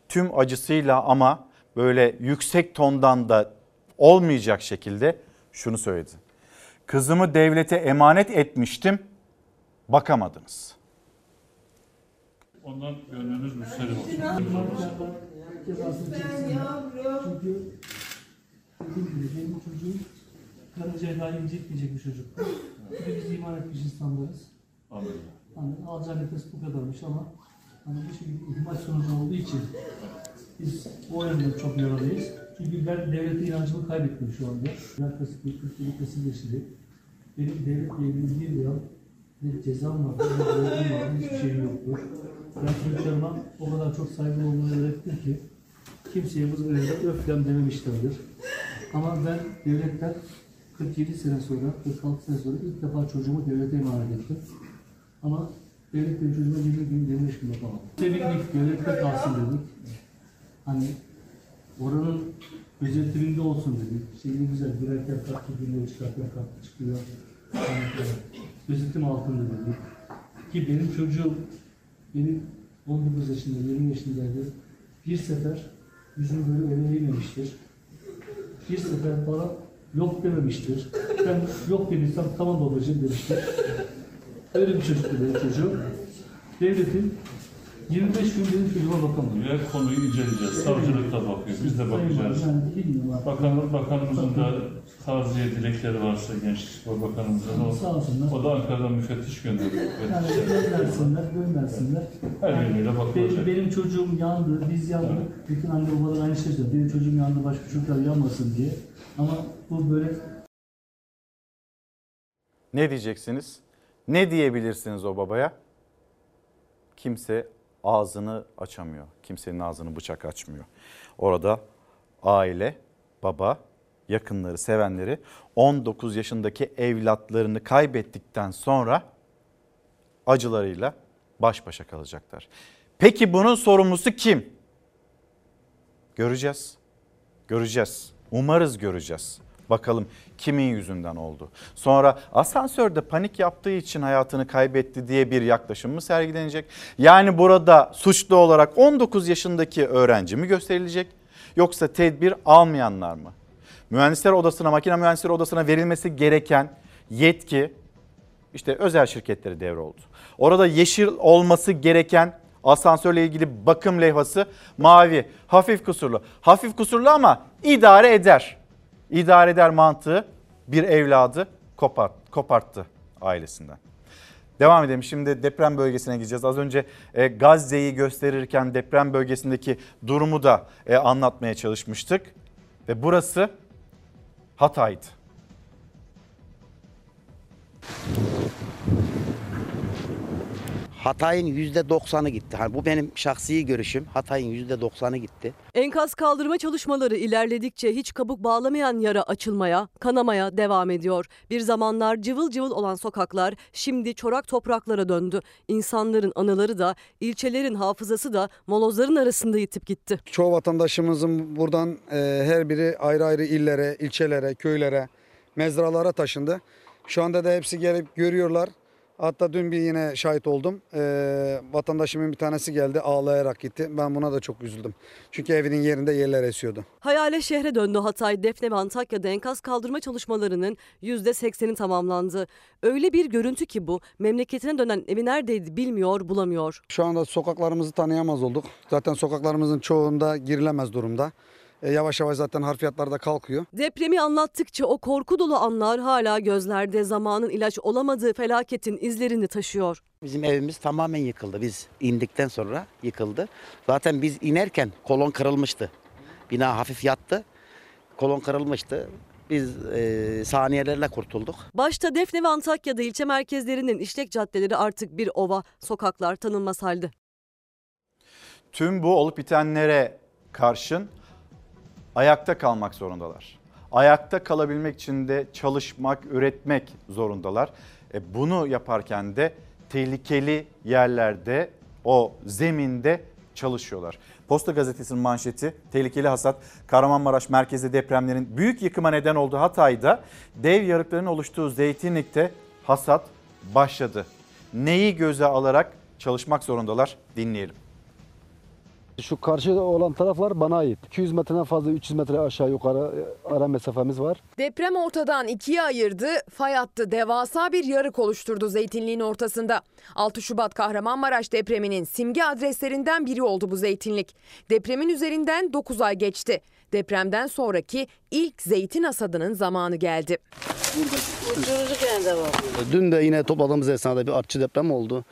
Tüm acısıyla ama böyle yüksek tondan da olmayacak şekilde şunu söyledi. Kızımı devlete emanet etmiştim. Bakamadınız. Ondan gönlünüz müsterih olsun. Cezasını çeksin. Çünkü dediğim gibi benim çocuğum Karaca'yla incitmeyecek bir çocuk. De biz iman etmiş insanlarız. Anladım. Hani alacağı nefes bu kadarmış ama hani bir şey ihmal sonucu olduğu için biz o yönden çok yaralıyız. Çünkü ben devlete inancımı kaybettim şu anda. Yaklaşık bir 40 yıllık nesil geçti. Benim devletle ilgili bir yıl bir cezam vardı, bir borcum vardı, hiçbir şeyim yoktu. Ben çocuklarıma o kadar çok saygılı olmayı öğrettim ki kimseye mızgırıyla öflem dememişlerdir. Ama ben devletten 47 sene sonra, 46 sene sonra ilk defa çocuğumu devlete emanet ettim. Ama devlet benim çocuğuma 20 gün, 25 gün yapamam. Sevindik, devlette kalsın dedik. Hani oranın gözetiminde olsun dedik. Şeyi güzel, girerken kartı giriyor, çıkarken kartı çıkıyor. Yani, gözetim altında dedik. Ki benim çocuğum, benim 19 yaşında, 20 yaşındaydı. Bir sefer yüzünü böyle öne eğmemiştir. Bir sefer bana yok dememiştir. Ben yok dediysem tamam babacığım demiştir. Öyle bir çocuktu benim çocuğum. Devletin 25 gün benim çocuğuma bakamadı. Ve konuyu inceleyeceğiz. Savcılık da bakıyor. Biz de bakacağız. Yani bilmiyorum artık. Bakan, bakanımızın da taziye dilekleri varsa Gençlik Spor Bakanımızın o, Sağ olsunlar. o da Ankara'dan müfettiş gönderiyor. Yani göndersinler, göndersinler. Her yönüyle bakılacak. Benim, benim çocuğum yandı, biz yandık. Bütün anne babalar aynı şey söylüyor. Benim çocuğum yandı, başka çocuklar yanmasın diye. Ama bu böyle Ne diyeceksiniz? Ne diyebilirsiniz o babaya? Kimse ağzını açamıyor. Kimsenin ağzını bıçak açmıyor. Orada aile, baba, yakınları, sevenleri 19 yaşındaki evlatlarını kaybettikten sonra acılarıyla baş başa kalacaklar. Peki bunun sorumlusu kim? Göreceğiz. Göreceğiz. Umarız göreceğiz. Bakalım kimin yüzünden oldu. Sonra asansörde panik yaptığı için hayatını kaybetti diye bir yaklaşım mı sergilenecek? Yani burada suçlu olarak 19 yaşındaki öğrenci mi gösterilecek? Yoksa tedbir almayanlar mı? Mühendisler odasına, makine mühendisleri odasına verilmesi gereken yetki işte özel şirketleri devroldu. Orada yeşil olması gereken asansörle ilgili bakım levhası mavi, hafif kusurlu. Hafif kusurlu ama idare eder. İdare eder mantığı bir evladı kopart, koparttı ailesinden. Devam edelim. Şimdi deprem bölgesine gideceğiz. Az önce e, Gazze'yi gösterirken deprem bölgesindeki durumu da e, anlatmaya çalışmıştık. Ve burası Hatay'dı. Hatay'ın %90'ı gitti. Hani bu benim şahsi görüşüm. Hatay'ın %90'ı gitti. Enkaz kaldırma çalışmaları ilerledikçe hiç kabuk bağlamayan yara açılmaya, kanamaya devam ediyor. Bir zamanlar cıvıl cıvıl olan sokaklar şimdi çorak topraklara döndü. İnsanların anıları da, ilçelerin hafızası da molozların arasında yitip gitti. Çoğu vatandaşımızın buradan e, her biri ayrı ayrı illere, ilçelere, köylere, mezralara taşındı. Şu anda da hepsi gelip görüyorlar. Hatta dün bir yine şahit oldum. E, vatandaşımın bir tanesi geldi ağlayarak gitti. Ben buna da çok üzüldüm. Çünkü evinin yerinde yerler esiyordu. Hayale şehre döndü Hatay, Defne ve Antakya'da enkaz kaldırma çalışmalarının %80'i tamamlandı. Öyle bir görüntü ki bu, memleketine dönen evi neredeydi bilmiyor, bulamıyor. Şu anda sokaklarımızı tanıyamaz olduk. Zaten sokaklarımızın çoğunda girilemez durumda. E, yavaş yavaş zaten harfiyatlar da kalkıyor. Depremi anlattıkça o korku dolu anlar hala gözlerde zamanın ilaç olamadığı felaketin izlerini taşıyor. Bizim evimiz tamamen yıkıldı. Biz indikten sonra yıkıldı. Zaten biz inerken kolon kırılmıştı. Bina hafif yattı. Kolon kırılmıştı. Biz e, saniyelerle kurtulduk. Başta Defne ve Antakya'da ilçe merkezlerinin işlek caddeleri artık bir ova, sokaklar tanınmaz halde. Tüm bu olup bitenlere karşın ayakta kalmak zorundalar. Ayakta kalabilmek için de çalışmak, üretmek zorundalar. E bunu yaparken de tehlikeli yerlerde, o zeminde çalışıyorlar. Posta Gazetesi'nin manşeti tehlikeli hasat Kahramanmaraş merkezli depremlerin büyük yıkıma neden olduğu Hatay'da dev yarıkların oluştuğu zeytinlikte hasat başladı. Neyi göze alarak çalışmak zorundalar dinleyelim. Şu karşı olan taraflar bana ait. 200 metreden fazla 300 metre aşağı yukarı ara mesafemiz var. Deprem ortadan ikiye ayırdı, fay hattı devasa bir yarık oluşturdu zeytinliğin ortasında. 6 Şubat Kahramanmaraş depreminin simge adreslerinden biri oldu bu zeytinlik. Depremin üzerinden 9 ay geçti. Depremden sonraki ilk zeytin hasadının zamanı geldi. Dün de yine topladığımız esnada bir artçı deprem oldu.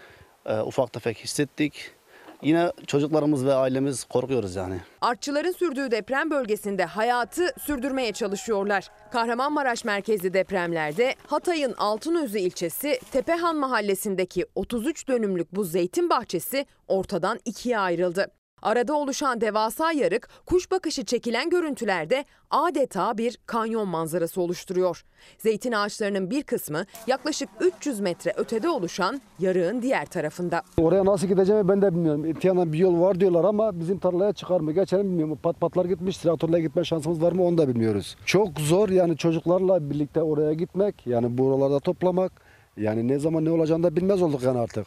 E, ufak tefek hissettik. Yine çocuklarımız ve ailemiz korkuyoruz yani. Artçıların sürdüğü deprem bölgesinde hayatı sürdürmeye çalışıyorlar. Kahramanmaraş merkezli depremlerde Hatay'ın Altınözü ilçesi Tepehan mahallesindeki 33 dönümlük bu zeytin bahçesi ortadan ikiye ayrıldı. Arada oluşan devasa yarık kuş bakışı çekilen görüntülerde adeta bir kanyon manzarası oluşturuyor. Zeytin ağaçlarının bir kısmı yaklaşık 300 metre ötede oluşan yarığın diğer tarafında. Oraya nasıl gideceğimi ben de bilmiyorum. İtiyandan bir yol var diyorlar ama bizim tarlaya çıkar mı geçer mi bilmiyorum. Pat patlar gitmiş traktörle gitme şansımız var mı onu da bilmiyoruz. Çok zor yani çocuklarla birlikte oraya gitmek yani buralarda toplamak. Yani ne zaman ne olacağını da bilmez olduk yani artık.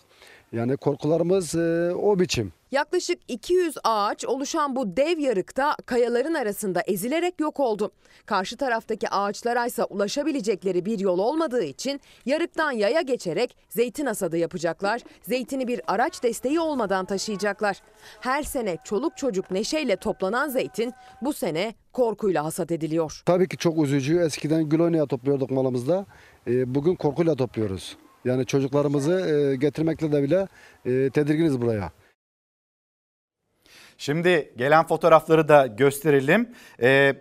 Yani korkularımız e, o biçim. Yaklaşık 200 ağaç oluşan bu dev yarıkta kayaların arasında ezilerek yok oldu. Karşı taraftaki ağaçlara ise ulaşabilecekleri bir yol olmadığı için yarıktan yaya geçerek zeytin hasadı yapacaklar. Zeytini bir araç desteği olmadan taşıyacaklar. Her sene çoluk çocuk neşeyle toplanan zeytin bu sene korkuyla hasat ediliyor. Tabii ki çok üzücü. Eskiden gül oynaya topluyorduk malımızda. E, bugün korkuyla topluyoruz. Yani çocuklarımızı e, getirmekle de bile e, tedirginiz buraya. Şimdi gelen fotoğrafları da gösterelim. Ee,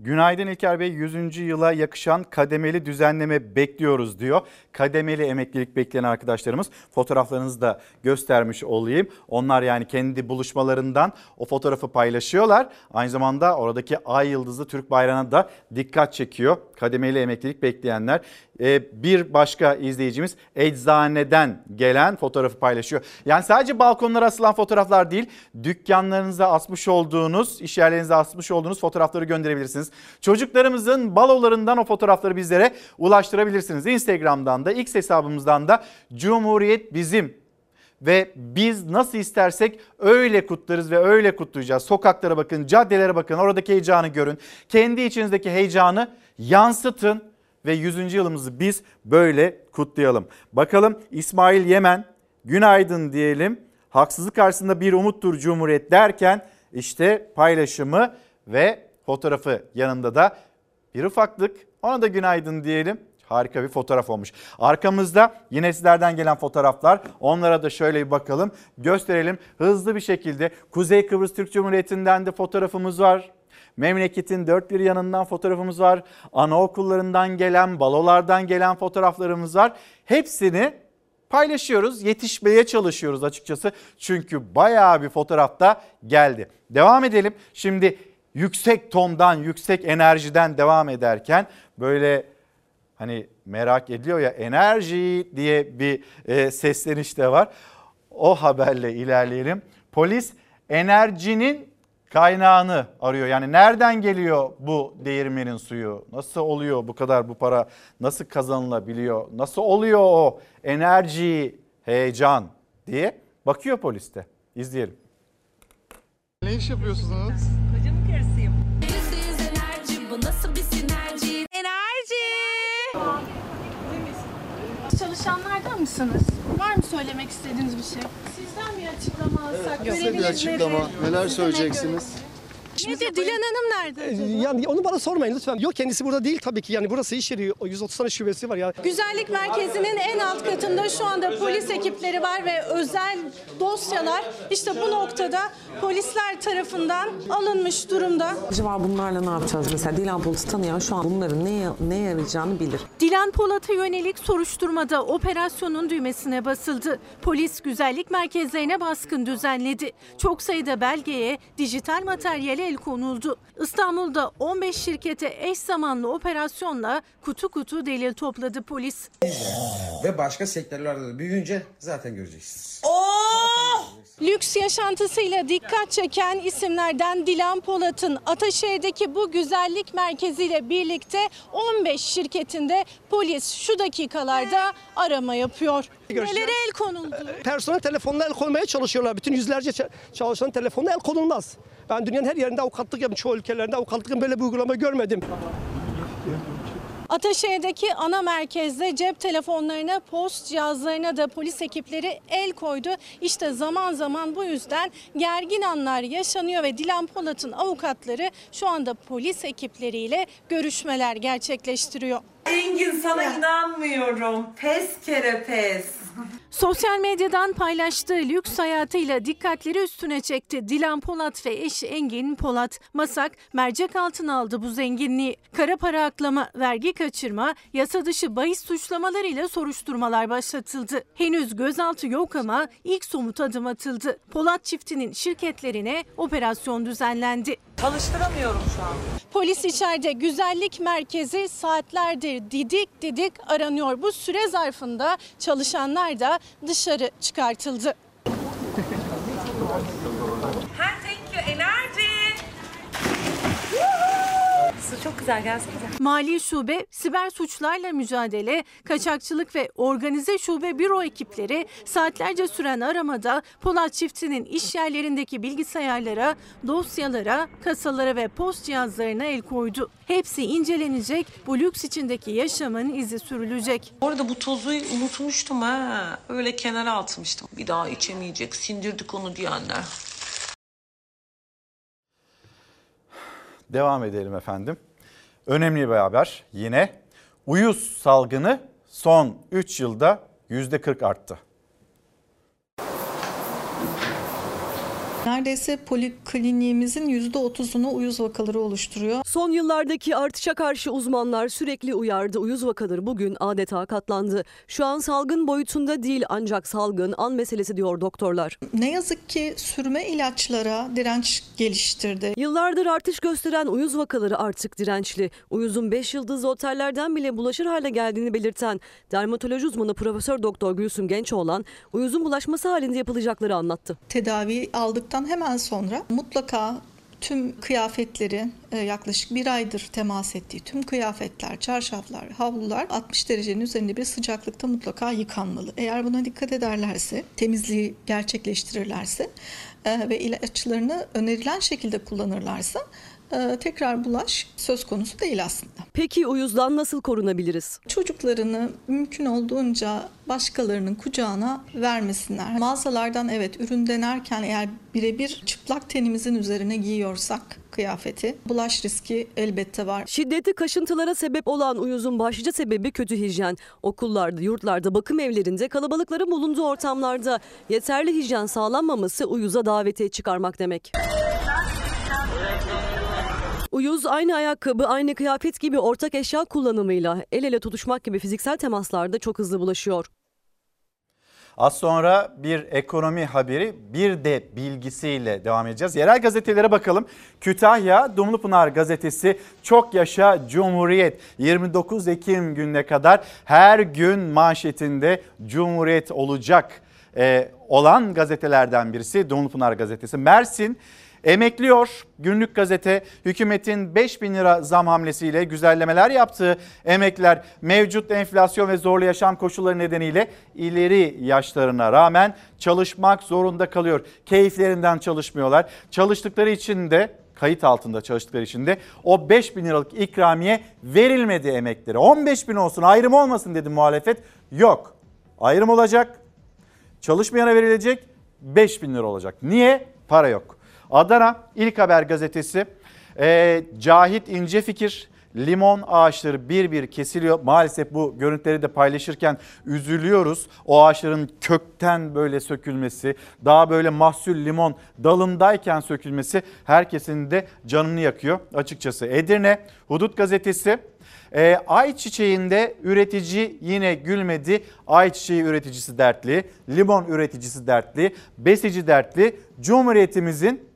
Günaydın İlker Bey 100. yıla yakışan kademeli düzenleme bekliyoruz diyor. Kademeli emeklilik bekleyen arkadaşlarımız fotoğraflarınızı da göstermiş olayım. Onlar yani kendi buluşmalarından o fotoğrafı paylaşıyorlar. Aynı zamanda oradaki ay yıldızlı Türk bayrağına da dikkat çekiyor. Kademeli emeklilik bekleyenler. Ee, bir başka izleyicimiz eczaneden gelen fotoğrafı paylaşıyor. Yani sadece balkonlara asılan fotoğraflar değil, dükkanlarınıza asmış olduğunuz, iş yerlerinize asmış olduğunuz fotoğrafları gönderebilirsiniz. Çocuklarımızın balolarından o fotoğrafları bizlere ulaştırabilirsiniz. Instagram'dan da, X hesabımızdan da Cumhuriyet Bizim ve biz nasıl istersek öyle kutlarız ve öyle kutlayacağız. Sokaklara bakın, caddelere bakın, oradaki heyecanı görün. Kendi içinizdeki heyecanı yansıtın ve 100. yılımızı biz böyle kutlayalım. Bakalım İsmail Yemen günaydın diyelim. Haksızlık karşısında bir umuttur Cumhuriyet derken işte paylaşımı ve fotoğrafı yanında da bir ufaklık. Ona da günaydın diyelim. Harika bir fotoğraf olmuş. Arkamızda yine sizlerden gelen fotoğraflar. Onlara da şöyle bir bakalım. Gösterelim hızlı bir şekilde. Kuzey Kıbrıs Türk Cumhuriyeti'nden de fotoğrafımız var. Memleketin dört bir yanından fotoğrafımız var. Anaokullarından gelen, balolardan gelen fotoğraflarımız var. Hepsini paylaşıyoruz, yetişmeye çalışıyoruz açıkçası. Çünkü bayağı bir fotoğrafta geldi. Devam edelim. Şimdi yüksek tondan, yüksek enerjiden devam ederken böyle hani merak ediliyor ya enerji diye bir e, sesleniş de var. O haberle ilerleyelim. Polis enerjinin kaynağını arıyor. Yani nereden geliyor bu değirmenin suyu? Nasıl oluyor bu kadar bu para? Nasıl kazanılabiliyor? Nasıl oluyor o enerji, heyecan diye bakıyor poliste. İzleyelim. Ne iş yapıyorsunuz? Kocamın karısıyım. enerji bir. Çalışanlardan mısınız? Var mı söylemek istediğiniz bir şey? Sizden bir açıklama alsak. Kısa bir göreviniz açıklama. nedir? Neler söyleyeceksiniz? Nedir? Dilan Hanım nerede? acaba? Yani onu bana sormayın lütfen. Yok kendisi burada değil tabii ki. Yani burası iş yeri. O 130 tane şubesi var ya. Güzellik merkezinin en alt katında şu anda polis ekipleri var ve özel dosyalar işte bu noktada polisler tarafından alınmış durumda. Acaba bunlarla ne yapacağız mesela? Dilan Polat'ı tanıyan şu an bunların neye, neye yarayacağını bilir. Dilan Polat'a yönelik soruşturmada operasyonun düğmesine basıldı. Polis güzellik merkezlerine baskın düzenledi. Çok sayıda belgeye, dijital materyale el konuldu. İstanbul'da 15 şirkete eş zamanlı operasyonla kutu kutu delil topladı polis. Ve başka sektörlerde de büyüyünce zaten göreceksiniz. Lüks yaşantısıyla dikkat çeken isimlerden Dilan Polat'ın Ataşehir'deki bu güzellik merkeziyle birlikte 15 şirketinde polis şu dakikalarda arama yapıyor. Nelere el konuldu? Personel telefonuna el koymaya çalışıyorlar. Bütün yüzlerce ça- çalışan telefonuna el konulmaz. Ben dünyanın her yerinde avukatlık yaptım. Çoğu ülkelerinde avukatlıkın böyle bir uygulama görmedim. Ataşehir'deki ana merkezde cep telefonlarına, post cihazlarına da polis ekipleri el koydu. İşte zaman zaman bu yüzden gergin anlar yaşanıyor ve Dilan Polat'ın avukatları şu anda polis ekipleriyle görüşmeler gerçekleştiriyor. Engin sana inanmıyorum. Pes kere pes. Sosyal medyadan paylaştığı lüks hayatıyla dikkatleri üstüne çekti. Dilan Polat ve eşi Engin Polat. Masak mercek altına aldı bu zenginliği. Kara para aklama, vergi kaçırma, yasa dışı bahis suçlamalarıyla soruşturmalar başlatıldı. Henüz gözaltı yok ama ilk somut adım atıldı. Polat çiftinin şirketlerine operasyon düzenlendi. Çalıştıramıyorum şu an. Polis içeride güzellik merkezi saatlerdir didik didik aranıyor. Bu süre zarfında çalışanlar da dışarı çıkartıldı. You Su çok güzel gelsenize. Mali Şube, siber suçlarla mücadele, kaçakçılık ve organize şube büro ekipleri saatlerce süren aramada Polat çiftinin iş yerlerindeki bilgisayarlara, dosyalara, kasalara ve post cihazlarına el koydu. Hepsi incelenecek, bu lüks içindeki yaşamın izi sürülecek. Bu arada bu tozu unutmuştum ha. Öyle kenara atmıştım. Bir daha içemeyecek. Sindirdik onu diyenler. Devam edelim efendim. Önemli bir haber yine. Uyuz salgını son 3 yılda %40 arttı. Neredeyse polikliniğimizin %30'unu uyuz vakaları oluşturuyor. Son yıllardaki artışa karşı uzmanlar sürekli uyardı. Uyuz vakaları bugün adeta katlandı. Şu an salgın boyutunda değil ancak salgın an meselesi diyor doktorlar. Ne yazık ki sürme ilaçlara direnç geliştirdi. Yıllardır artış gösteren uyuz vakaları artık dirençli. Uyuzun 5 yıldızlı otellerden bile bulaşır hale geldiğini belirten dermatoloji uzmanı Profesör Doktor Gülsüm Gençoğlan uyuzun bulaşması halinde yapılacakları anlattı. Tedavi aldıktan hemen sonra mutlaka tüm kıyafetleri e, yaklaşık bir aydır temas ettiği tüm kıyafetler, çarşaflar, havlular 60 derecenin üzerinde bir sıcaklıkta mutlaka yıkanmalı. Eğer buna dikkat ederlerse, temizliği gerçekleştirirlerse e, ve ilaçlarını önerilen şekilde kullanırlarsa tekrar bulaş söz konusu değil aslında. Peki uyuzdan nasıl korunabiliriz? Çocuklarını mümkün olduğunca başkalarının kucağına vermesinler. Mağazalardan evet ürün denerken eğer birebir çıplak tenimizin üzerine giyiyorsak kıyafeti bulaş riski elbette var. Şiddetli kaşıntılara sebep olan uyuzun başlıca sebebi kötü hijyen. Okullarda, yurtlarda, bakım evlerinde, kalabalıkların bulunduğu ortamlarda yeterli hijyen sağlanmaması uyuza davetiye çıkarmak demek. Uyuz aynı ayakkabı, aynı kıyafet gibi ortak eşya kullanımıyla el ele tutuşmak gibi fiziksel temaslarda çok hızlı bulaşıyor. Az sonra bir ekonomi haberi bir de bilgisiyle devam edeceğiz. Yerel gazetelere bakalım. Kütahya Dumlupınar gazetesi çok yaşa Cumhuriyet 29 Ekim gününe kadar her gün manşetinde Cumhuriyet olacak e, olan gazetelerden birisi Dumlupınar gazetesi. Mersin Emekliyor günlük gazete hükümetin 5 bin lira zam hamlesiyle güzellemeler yaptığı emekliler mevcut enflasyon ve zorlu yaşam koşulları nedeniyle ileri yaşlarına rağmen çalışmak zorunda kalıyor. Keyiflerinden çalışmıyorlar. Çalıştıkları için de kayıt altında çalıştıkları için de o 5 bin liralık ikramiye verilmedi emeklilere. 15 bin olsun ayrım olmasın dedi muhalefet. Yok ayrım olacak çalışmayana verilecek 5 bin lira olacak. Niye? Para yok. Adana İlk Haber gazetesi e, Cahit İnce Fikir limon ağaçları bir bir kesiliyor. Maalesef bu görüntüleri de paylaşırken üzülüyoruz. O ağaçların kökten böyle sökülmesi, daha böyle mahsul limon dalındayken sökülmesi herkesin de canını yakıyor açıkçası. Edirne Hudut gazetesi e, ayçiçeğinde üretici yine gülmedi. Ayçiçeği üreticisi dertli, limon üreticisi dertli, besici dertli. Cumhuriyetimizin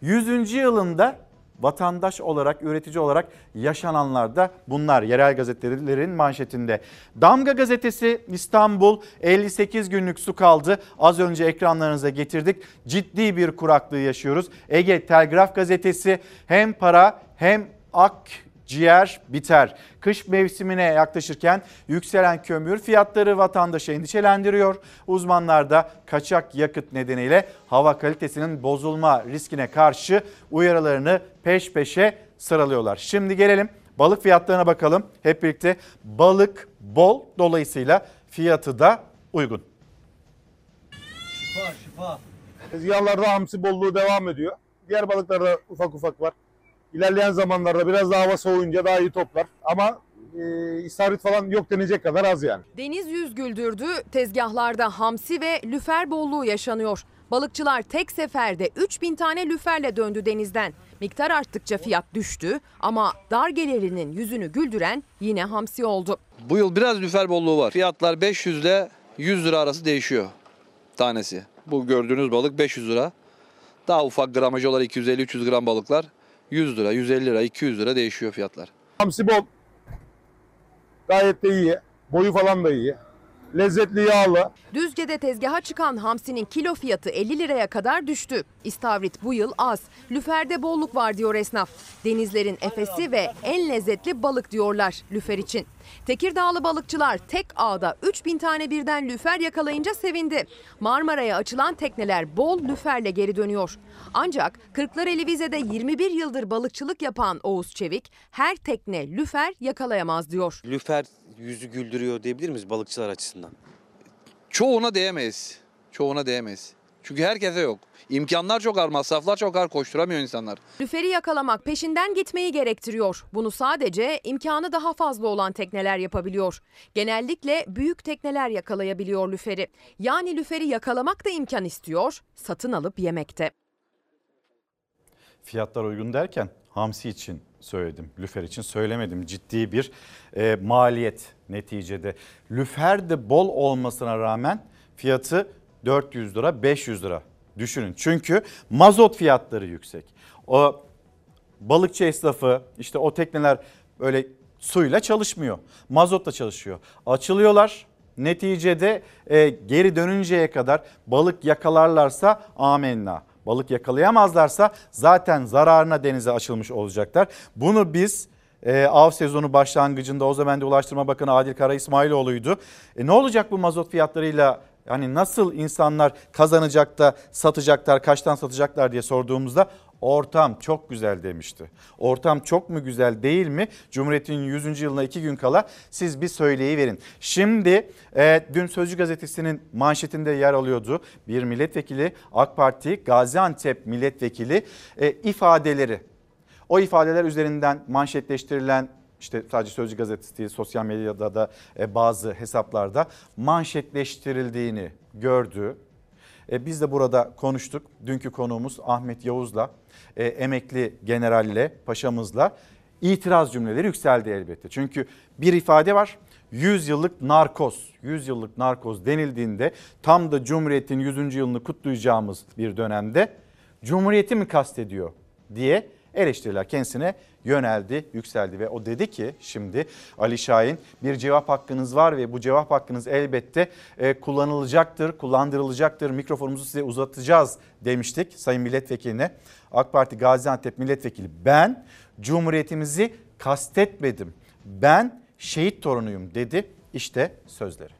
100. yılında vatandaş olarak, üretici olarak yaşananlar da bunlar. Yerel gazetelerin manşetinde. Damga gazetesi İstanbul 58 günlük su kaldı. Az önce ekranlarınıza getirdik. Ciddi bir kuraklığı yaşıyoruz. Ege Telgraf gazetesi hem para hem ak ciğer biter. Kış mevsimine yaklaşırken yükselen kömür fiyatları vatandaşı endişelendiriyor. Uzmanlar da kaçak yakıt nedeniyle hava kalitesinin bozulma riskine karşı uyarılarını peş peşe sıralıyorlar. Şimdi gelelim balık fiyatlarına bakalım. Hep birlikte balık bol dolayısıyla fiyatı da uygun. Şifa şifa. Tezgahlarda hamsi bolluğu devam ediyor. Diğer balıklarda ufak ufak var. İlerleyen zamanlarda biraz daha hava soğuyunca daha iyi toplar. Ama e, istavrit falan yok denecek kadar az yani. Deniz yüz güldürdü. Tezgahlarda hamsi ve lüfer bolluğu yaşanıyor. Balıkçılar tek seferde 3000 tane lüferle döndü denizden. Miktar arttıkça fiyat düştü ama dar gelirinin yüzünü güldüren yine hamsi oldu. Bu yıl biraz lüfer bolluğu var. Fiyatlar 500 ile 100 lira arası değişiyor tanesi. Bu gördüğünüz balık 500 lira. Daha ufak gramajı olan 250-300 gram balıklar 100 lira, 150 lira, 200 lira değişiyor fiyatlar. Hamsi bol. Gayet de iyi. Boyu falan da iyi. Lezzetli, yağlı. Düzce'de tezgaha çıkan hamsinin kilo fiyatı 50 liraya kadar düştü. İstavrit bu yıl az. Lüferde bolluk var diyor esnaf. Denizlerin efesi ve en lezzetli balık diyorlar lüfer için. Tekirdağlı balıkçılar tek ağda 3000 tane birden lüfer yakalayınca sevindi. Marmara'ya açılan tekneler bol lüferle geri dönüyor. Ancak Kırklareli Vize'de 21 yıldır balıkçılık yapan Oğuz Çevik her tekne lüfer yakalayamaz diyor. Lüfer yüzü güldürüyor diyebilir miyiz balıkçılar açısından? Çoğuna değemeyiz. Çoğuna değemeyiz. Çünkü herkese yok. İmkanlar çok ağır, masraflar çok ağır, koşturamıyor insanlar. Lüferi yakalamak peşinden gitmeyi gerektiriyor. Bunu sadece imkanı daha fazla olan tekneler yapabiliyor. Genellikle büyük tekneler yakalayabiliyor lüferi. Yani lüferi yakalamak da imkan istiyor, satın alıp yemekte. Fiyatlar uygun derken hamsi için söyledim. Lüfer için söylemedim. Ciddi bir e, maliyet neticede. Lüfer de bol olmasına rağmen fiyatı 400 lira 500 lira düşünün. Çünkü mazot fiyatları yüksek. O balıkçı esnafı işte o tekneler böyle suyla çalışmıyor. Mazotla çalışıyor. Açılıyorlar. Neticede e, geri dönünceye kadar balık yakalarlarsa amenna. Balık yakalayamazlarsa zaten zararına denize açılmış olacaklar. Bunu biz e, av sezonu başlangıcında o zaman da Ulaştırma Bakanı Adil Kara İsmailoğlu'ydu. E, ne olacak bu mazot fiyatlarıyla yani nasıl insanlar kazanacak da satacaklar, kaçtan satacaklar diye sorduğumuzda ortam çok güzel demişti. Ortam çok mu güzel değil mi? Cumhuriyet'in 100. yılına iki gün kala siz bir söyleyiverin. Şimdi e, dün Sözcü Gazetesi'nin manşetinde yer alıyordu. Bir milletvekili AK Parti Gaziantep milletvekili e, ifadeleri. O ifadeler üzerinden manşetleştirilen işte sadece Sözcü Gazetesi değil sosyal medyada da e, bazı hesaplarda manşetleştirildiğini gördü. E, biz de burada konuştuk. Dünkü konuğumuz Ahmet Yavuz'la, e, emekli generalle, paşamızla itiraz cümleleri yükseldi elbette. Çünkü bir ifade var. 100 yıllık narkoz, 100 yıllık narkoz denildiğinde tam da Cumhuriyet'in 100. yılını kutlayacağımız bir dönemde Cumhuriyeti mi kastediyor diye eleştiriler kendisine yöneldi, yükseldi ve o dedi ki şimdi Ali Şahin bir cevap hakkınız var ve bu cevap hakkınız elbette e, kullanılacaktır, kullandırılacaktır. Mikrofonumuzu size uzatacağız demiştik Sayın Milletvekiline. AK Parti Gaziantep Milletvekili ben Cumhuriyetimizi kastetmedim. Ben şehit torunuyum dedi. İşte sözleri.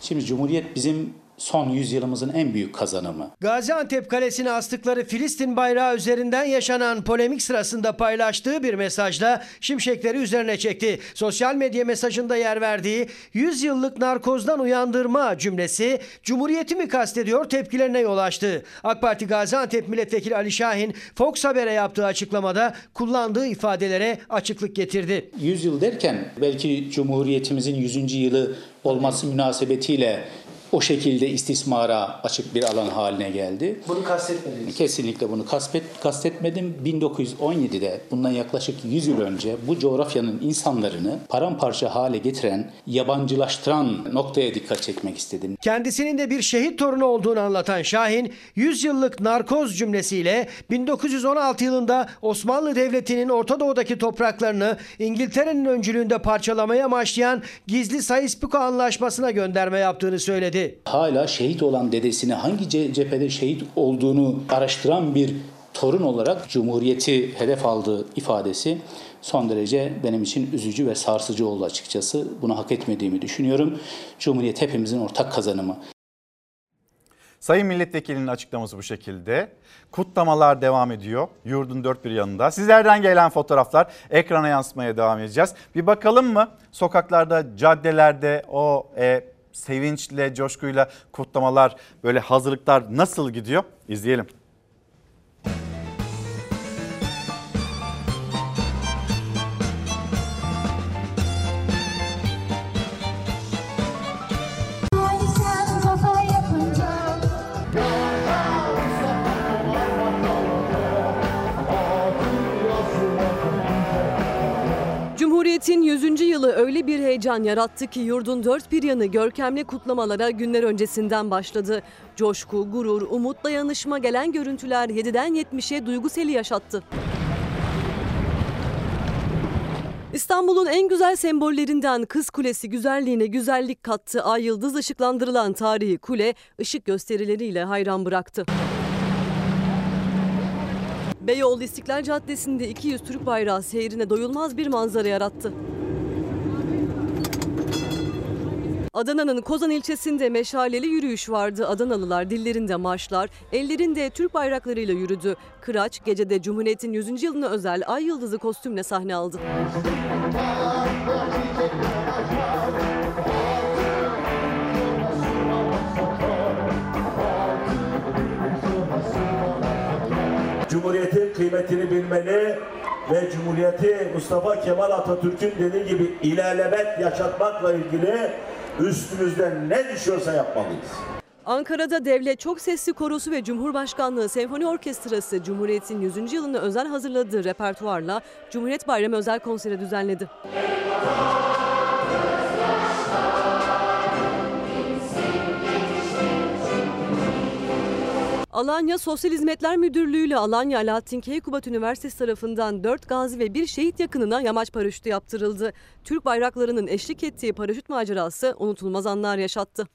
Şimdi Cumhuriyet bizim son yüzyılımızın en büyük kazanımı. Gaziantep Kalesi'ne astıkları Filistin bayrağı üzerinden yaşanan polemik sırasında paylaştığı bir mesajla şimşekleri üzerine çekti. Sosyal medya mesajında yer verdiği 100 yıllık narkozdan uyandırma cümlesi Cumhuriyeti mi kastediyor tepkilerine yol açtı. AK Parti Gaziantep Milletvekili Ali Şahin Fox Haber'e yaptığı açıklamada kullandığı ifadelere açıklık getirdi. 100 yıl derken belki Cumhuriyetimizin 100. yılı olması münasebetiyle o şekilde istismara açık bir alan haline geldi. Bunu kastetmediniz. Kesinlikle bunu kastet, kastetmedim. 1917'de bundan yaklaşık 100 yıl önce bu coğrafyanın insanlarını paramparça hale getiren, yabancılaştıran noktaya dikkat çekmek istedim. Kendisinin de bir şehit torunu olduğunu anlatan Şahin, 100 yıllık narkoz cümlesiyle 1916 yılında Osmanlı Devleti'nin Orta Doğu'daki topraklarını İngiltere'nin öncülüğünde parçalamaya amaçlayan gizli Sayıspiko Anlaşması'na gönderme yaptığını söyledi. Hala şehit olan dedesini hangi ce- cephede şehit olduğunu araştıran bir torun olarak Cumhuriyeti hedef aldığı ifadesi son derece benim için üzücü ve sarsıcı oldu açıkçası. Bunu hak etmediğimi düşünüyorum. Cumhuriyet hepimizin ortak kazanımı. Sayın Milletvekilinin açıklaması bu şekilde. Kutlamalar devam ediyor. Yurdun dört bir yanında. Sizlerden gelen fotoğraflar ekrana yansımaya devam edeceğiz. Bir bakalım mı sokaklarda, caddelerde o e, sevinçle, coşkuyla kutlamalar, böyle hazırlıklar nasıl gidiyor? İzleyelim. Cumhuriyet'in 100. yılı öyle bir heyecan yarattı ki yurdun dört bir yanı görkemli kutlamalara günler öncesinden başladı. Coşku, gurur, umut, dayanışma gelen görüntüler 7'den 70'e duygu seli yaşattı. İstanbul'un en güzel sembollerinden Kız Kulesi güzelliğine güzellik kattı. Ay yıldız ışıklandırılan tarihi kule ışık gösterileriyle hayran bıraktı. Beyoğlu İstiklal Caddesi'nde 200 Türk bayrağı seyrine doyulmaz bir manzara yarattı. Adana'nın Kozan ilçesinde meşaleli yürüyüş vardı. Adanalılar dillerinde marşlar, ellerinde Türk bayraklarıyla yürüdü. Kıraç gecede Cumhuriyet'in 100. yılına özel ay yıldızı kostümle sahne aldı. Cumhuriyetin kıymetini bilmeli ve Cumhuriyeti Mustafa Kemal Atatürk'ün dediği gibi ilerlemek, yaşatmakla ilgili üstümüzden ne düşüyorsa yapmalıyız. Ankara'da Devlet Çok Sesli Korosu ve Cumhurbaşkanlığı Senfoni Orkestrası Cumhuriyet'in 100. yılına özel hazırladığı repertuarla Cumhuriyet Bayramı özel konseri düzenledi. Alanya Sosyal Hizmetler Müdürlüğü ile Alanya Alaaddin Keykubat Üniversitesi tarafından 4 gazi ve bir şehit yakınına yamaç paraşütü yaptırıldı. Türk bayraklarının eşlik ettiği paraşüt macerası unutulmaz anlar yaşattı.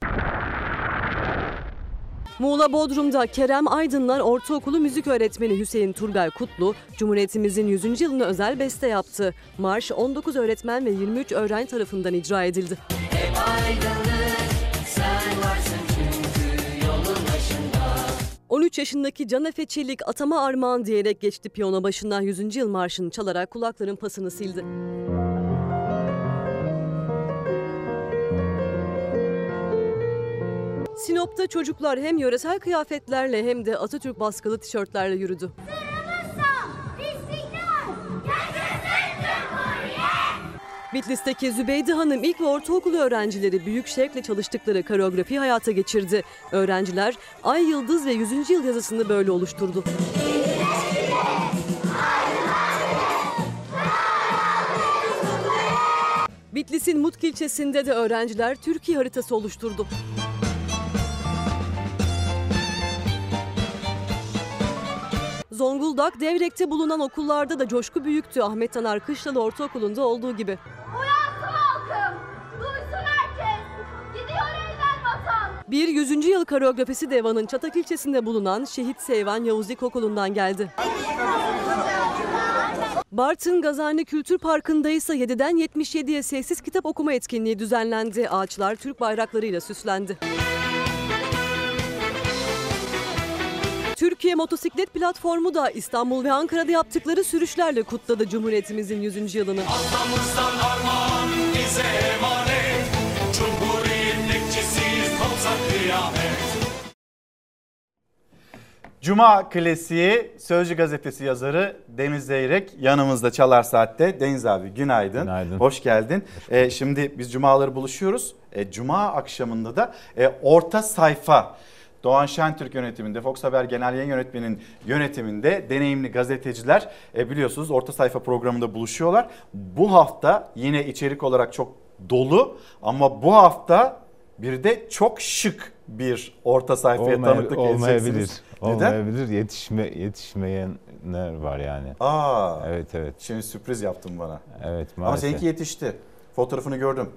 Muğla Bodrum'da Kerem Aydınlar Ortaokulu müzik öğretmeni Hüseyin Turgay Kutlu, Cumhuriyetimizin 100. yılına özel beste yaptı. Marş 19 öğretmen ve 23 öğrenci tarafından icra edildi. Hep aydınlık, 13 yaşındaki Canefe Çelik atama armağan diyerek geçti piyano başından 100. yıl marşını çalarak kulakların pasını sildi. Sinop'ta çocuklar hem yöresel kıyafetlerle hem de Atatürk baskılı tişörtlerle yürüdü. Bitlis'teki Zübeyde Hanım ilk ve ortaokulu öğrencileri büyük şevkle çalıştıkları koreografi hayata geçirdi. Öğrenciler Ay Yıldız ve 100. yıl yazısını böyle oluşturdu. Bitlis'in Mutki ilçesinde de öğrenciler Türkiye haritası oluşturdu. Zonguldak, Devrek'te bulunan okullarda da coşku büyüktü. Ahmet Taner Kışlalı Ortaokulu'nda olduğu gibi. Uyansın halkım. Duysun herkes. Gidiyor elden vatan. Bir 100. yıl koreografisi Deva'nın Çatak ilçesinde bulunan Şehit Seyvan Yavuz İlkokulu'ndan geldi. Bartın Gazani Kültür Parkı'nda ise 7'den 77'ye sessiz kitap okuma etkinliği düzenlendi. Ağaçlar Türk bayraklarıyla süslendi. Türkiye Motosiklet Platformu da İstanbul ve Ankara'da yaptıkları sürüşlerle kutladı Cumhuriyetimizin 100. yılını. Atamızdan armağan bize emanet Cumhuriyet bekçisiyiz kopsa kıyamet Cuma klasiği Sözcü gazetesi yazarı Deniz Zeyrek yanımızda Çalar Saat'te. Deniz abi günaydın. Günaydın. Hoş geldin. Ee, şimdi biz cumaları buluşuyoruz. Ee, Cuma akşamında da e, orta sayfa Doğan Şentürk yönetiminde, Fox Haber Genel Yayın Yönetmeni'nin yönetiminde deneyimli gazeteciler e, biliyorsunuz orta sayfa programında buluşuyorlar. Bu hafta yine içerik olarak çok dolu ama bu hafta bir de çok şık bir orta sayfaya Olmay- tanıklık olmayabilir. edeceksiniz. Neden? Olmayabilir. Yetişme yetişmeyenler var yani. Aa. Evet evet. Şimdi sürpriz yaptın bana. Evet Ama maalesef. seninki yetişti. Fotoğrafını gördüm.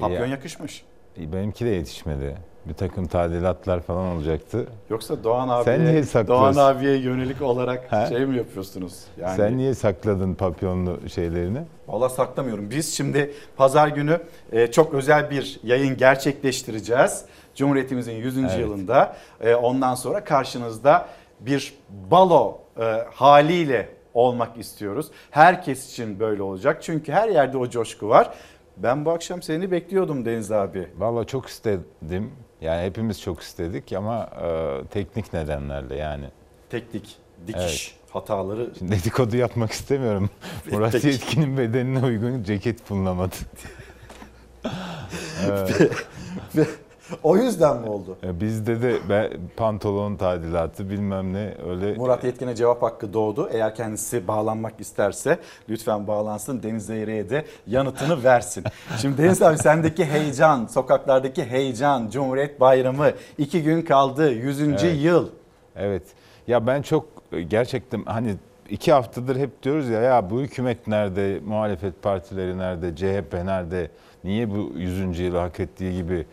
Papyon Ya- yakışmış. Benimki de yetişmedi. Bir takım tadilatlar falan olacaktı. Yoksa Doğan abiye, Sen niye Doğan saklıyorsun? abiye yönelik olarak Ha? şey mi yapıyorsunuz? Yani Sen niye sakladın papyonlu şeylerini? Valla saklamıyorum. Biz şimdi pazar günü e, çok özel bir yayın gerçekleştireceğiz. Cumhuriyetimizin 100. Evet. yılında. E, ondan sonra karşınızda bir balo e, haliyle olmak istiyoruz. Herkes için böyle olacak. Çünkü her yerde o coşku var. Ben bu akşam seni bekliyordum Deniz abi. Valla çok istedim. Yani hepimiz çok istedik ama e, teknik nedenlerle yani. Teknik, dikiş hataları. Şimdi dedikodu yapmak istemiyorum. Murat. Yetkin'in bedenine uygun ceket bulunamadı. Ve o yüzden mi oldu? E, Bizde de ben, pantolon tadilatı bilmem ne öyle Murat Yetkin'e cevap hakkı doğdu. Eğer kendisi bağlanmak isterse lütfen bağlansın. Deniz Zeyre'ye de yanıtını versin. Şimdi Deniz abi sendeki heyecan, sokaklardaki heyecan, Cumhuriyet Bayramı iki gün kaldı, 100. Evet. yıl. Evet. Ya ben çok gerçekten hani iki haftadır hep diyoruz ya ya bu hükümet nerede, muhalefet partileri nerede, CHP nerede, niye bu 100. yılı hak ettiği gibi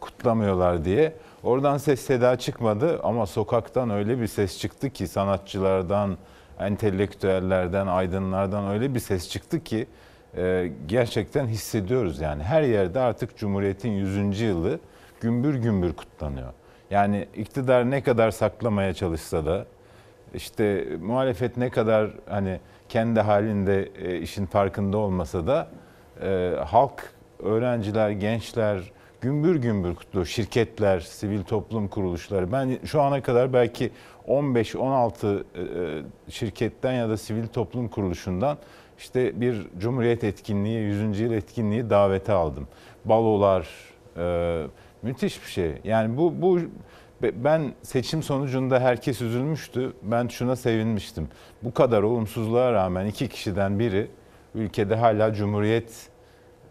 kutlamıyorlar diye. Oradan ses seda çıkmadı ama sokaktan öyle bir ses çıktı ki sanatçılardan, entelektüellerden, aydınlardan öyle bir ses çıktı ki e, gerçekten hissediyoruz yani. Her yerde artık Cumhuriyet'in 100. yılı gümbür gümbür kutlanıyor. Yani iktidar ne kadar saklamaya çalışsa da işte muhalefet ne kadar hani kendi halinde e, işin farkında olmasa da e, halk, öğrenciler, gençler gümbür gümbür kutluyor. Şirketler, sivil toplum kuruluşları. Ben şu ana kadar belki 15-16 e, şirketten ya da sivil toplum kuruluşundan işte bir Cumhuriyet etkinliği, 100. yıl etkinliği daveti aldım. Balolar, e, müthiş bir şey. Yani bu bu ben seçim sonucunda herkes üzülmüştü. Ben şuna sevinmiştim. Bu kadar olumsuzluğa rağmen iki kişiden biri ülkede hala Cumhuriyet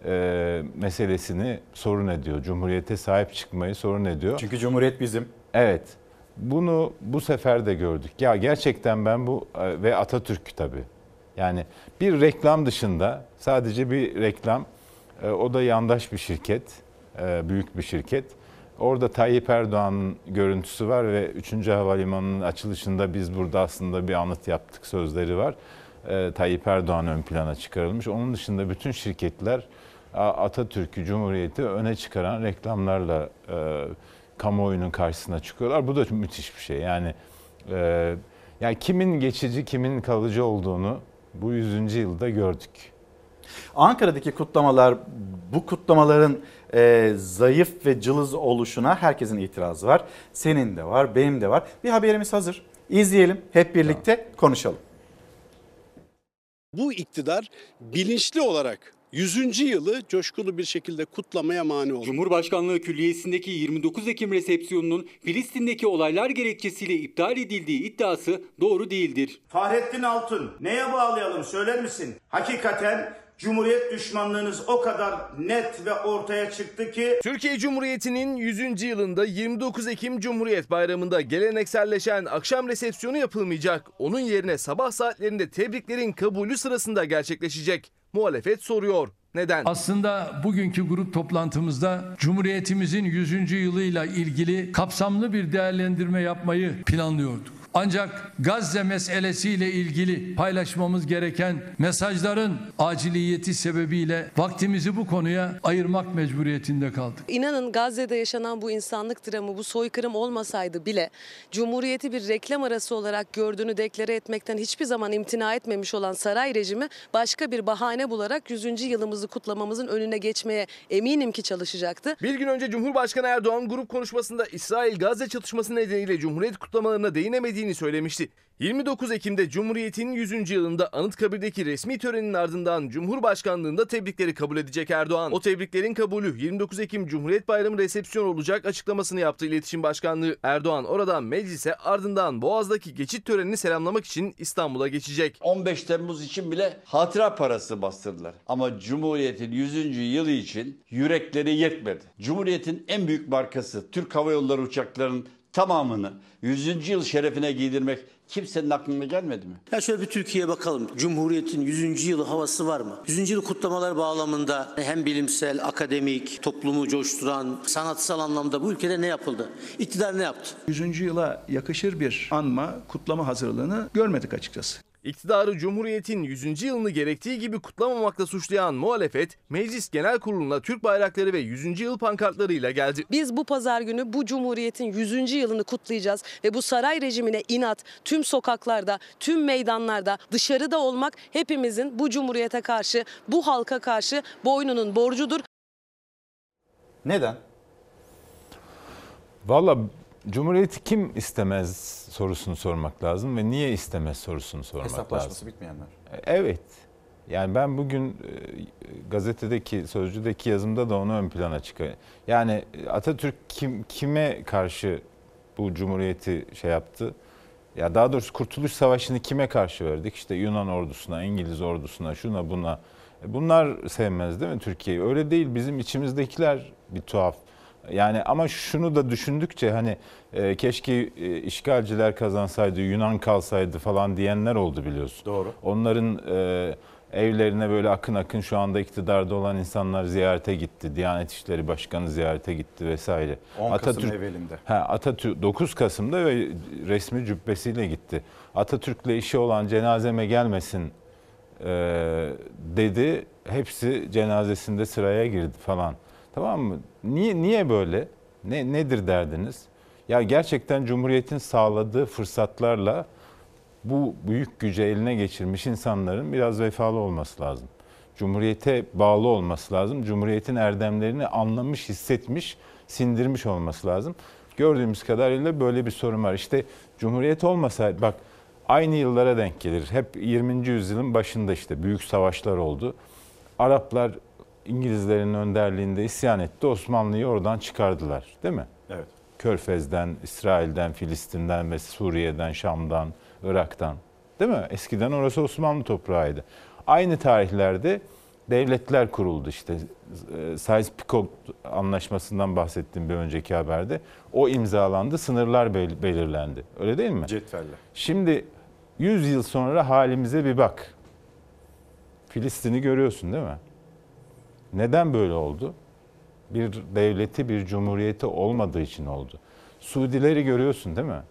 e, meselesini sorun ediyor. Cumhuriyete sahip çıkmayı sorun ediyor. Çünkü Cumhuriyet bizim. Evet. Bunu bu sefer de gördük. Ya gerçekten ben bu e, ve Atatürk tabii. Yani bir reklam dışında sadece bir reklam. e, O da yandaş bir şirket, e, büyük bir şirket. Orada Tayyip Erdoğan'ın görüntüsü var ve 3. Havalimanı'nın açılışında biz burada aslında bir anıt yaptık sözleri var. E, Tayyip Erdoğan ön plana çıkarılmış. Onun dışında bütün şirketler Atatürk'ü, Cumhuriyeti öne çıkaran reklamlarla e, kamuoyunun karşısına çıkıyorlar. Bu da müthiş bir şey. Yani e, yani kimin geçici, kimin kalıcı olduğunu bu 100. yılda gördük. Ankara'daki kutlamalar, bu kutlamaların e, zayıf ve cılız oluşuna herkesin itirazı var. Senin de var, benim de var. Bir haberimiz hazır. İzleyelim, hep birlikte konuşalım. Bu iktidar bilinçli olarak 100. yılı coşkulu bir şekilde kutlamaya mani oldu. Cumhurbaşkanlığı Külliyesi'ndeki 29 Ekim resepsiyonunun Filistin'deki olaylar gerekçesiyle iptal edildiği iddiası doğru değildir. Fahrettin Altun neye bağlayalım söyler misin? Hakikaten Cumhuriyet düşmanlığınız o kadar net ve ortaya çıktı ki Türkiye Cumhuriyeti'nin 100. yılında 29 Ekim Cumhuriyet Bayramı'nda gelenekselleşen akşam resepsiyonu yapılmayacak. Onun yerine sabah saatlerinde tebriklerin kabulü sırasında gerçekleşecek. Muhalefet soruyor. Neden? Aslında bugünkü grup toplantımızda Cumhuriyetimizin 100. yılıyla ilgili kapsamlı bir değerlendirme yapmayı planlıyorduk. Ancak Gazze meselesiyle ilgili paylaşmamız gereken mesajların aciliyeti sebebiyle vaktimizi bu konuya ayırmak mecburiyetinde kaldık. İnanın Gazze'de yaşanan bu insanlık dramı, bu soykırım olmasaydı bile Cumhuriyeti bir reklam arası olarak gördüğünü deklare etmekten hiçbir zaman imtina etmemiş olan saray rejimi başka bir bahane bularak 100. yılımızı kutlamamızın önüne geçmeye eminim ki çalışacaktı. Bir gün önce Cumhurbaşkanı Erdoğan grup konuşmasında İsrail-Gazze çatışması nedeniyle Cumhuriyet kutlamalarına değinemediğini söylemişti. 29 Ekim'de Cumhuriyet'in 100. yılında Anıtkabir'deki resmi törenin ardından Cumhurbaşkanlığında tebrikleri kabul edecek Erdoğan. O tebriklerin kabulü 29 Ekim Cumhuriyet Bayramı resepsiyon olacak açıklamasını yaptı İletişim Başkanlığı. Erdoğan oradan meclise ardından Boğaz'daki geçit törenini selamlamak için İstanbul'a geçecek. 15 Temmuz için bile hatıra parası bastırdılar. Ama Cumhuriyet'in 100. yılı için yürekleri yetmedi. Cumhuriyet'in en büyük markası Türk Hava Yolları uçaklarının tamamını 100. yıl şerefine giydirmek kimsenin aklına gelmedi mi? Ya şöyle bir Türkiye'ye bakalım. Cumhuriyet'in 100. yılı havası var mı? 100. yıl kutlamalar bağlamında hem bilimsel, akademik, toplumu coşturan, sanatsal anlamda bu ülkede ne yapıldı? İktidar ne yaptı? 100. yıla yakışır bir anma, kutlama hazırlığını görmedik açıkçası. İktidarı Cumhuriyet'in 100. yılını gerektiği gibi kutlamamakla suçlayan muhalefet, Meclis Genel Kurulu'na Türk bayrakları ve 100. yıl pankartlarıyla geldi. Biz bu pazar günü bu Cumhuriyet'in 100. yılını kutlayacağız ve bu saray rejimine inat tüm sokaklarda, tüm meydanlarda, dışarıda olmak hepimizin bu Cumhuriyet'e karşı, bu halka karşı boynunun borcudur. Neden? Valla Cumhuriyeti kim istemez sorusunu sormak lazım ve niye istemez sorusunu sormak Hesaplaşması lazım. bitmeyenler. Evet. Yani ben bugün e, gazetedeki, sözcüdeki yazımda da onu ön plana çıkıyor. Yani Atatürk kim kime karşı bu cumhuriyeti şey yaptı? Ya daha doğrusu Kurtuluş Savaşı'nı kime karşı verdik? İşte Yunan ordusuna, İngiliz ordusuna, şuna buna. E, Bunlar sevmez değil mi Türkiye'yi? Öyle değil. Bizim içimizdekiler bir tuhaf. Yani ama şunu da düşündükçe hani e, keşke e, işgalciler kazansaydı, Yunan kalsaydı falan diyenler oldu biliyorsun. Doğru. Onların e, evlerine böyle akın akın şu anda iktidarda olan insanlar ziyarete gitti. Diyanet İşleri Başkanı ziyarete gitti vesaire. 10 Kasım evvelinde. Ha, Atatürk 9 Kasım'da ve resmi cübbesiyle gitti. Atatürk'le işi olan cenazeme gelmesin e, dedi. Hepsi cenazesinde sıraya girdi falan. Tamam mı? Niye niye böyle? Ne nedir derdiniz? Ya gerçekten Cumhuriyet'in sağladığı fırsatlarla bu büyük gücü eline geçirmiş insanların biraz vefalı olması lazım. Cumhuriyete bağlı olması lazım. Cumhuriyetin erdemlerini anlamış, hissetmiş, sindirmiş olması lazım. Gördüğümüz kadarıyla böyle bir sorun var. İşte Cumhuriyet olmasaydı bak aynı yıllara denk gelir. Hep 20. yüzyılın başında işte büyük savaşlar oldu. Araplar İngilizlerin önderliğinde isyan etti. Osmanlı'yı oradan çıkardılar. Değil mi? Evet. Körfez'den, İsrail'den, Filistin'den ve Suriye'den, Şam'dan, Irak'tan. Değil mi? Eskiden orası Osmanlı toprağıydı. Aynı tarihlerde devletler kuruldu işte. Sykes-Picot anlaşmasından bahsettiğim bir önceki haberde. O imzalandı, sınırlar bel- belirlendi. Öyle değil mi? Cetvelle. Şimdi 100 yıl sonra halimize bir bak. Filistin'i görüyorsun değil mi? Neden böyle oldu? Bir devleti, bir cumhuriyeti olmadığı için oldu. Suudileri görüyorsun değil mi?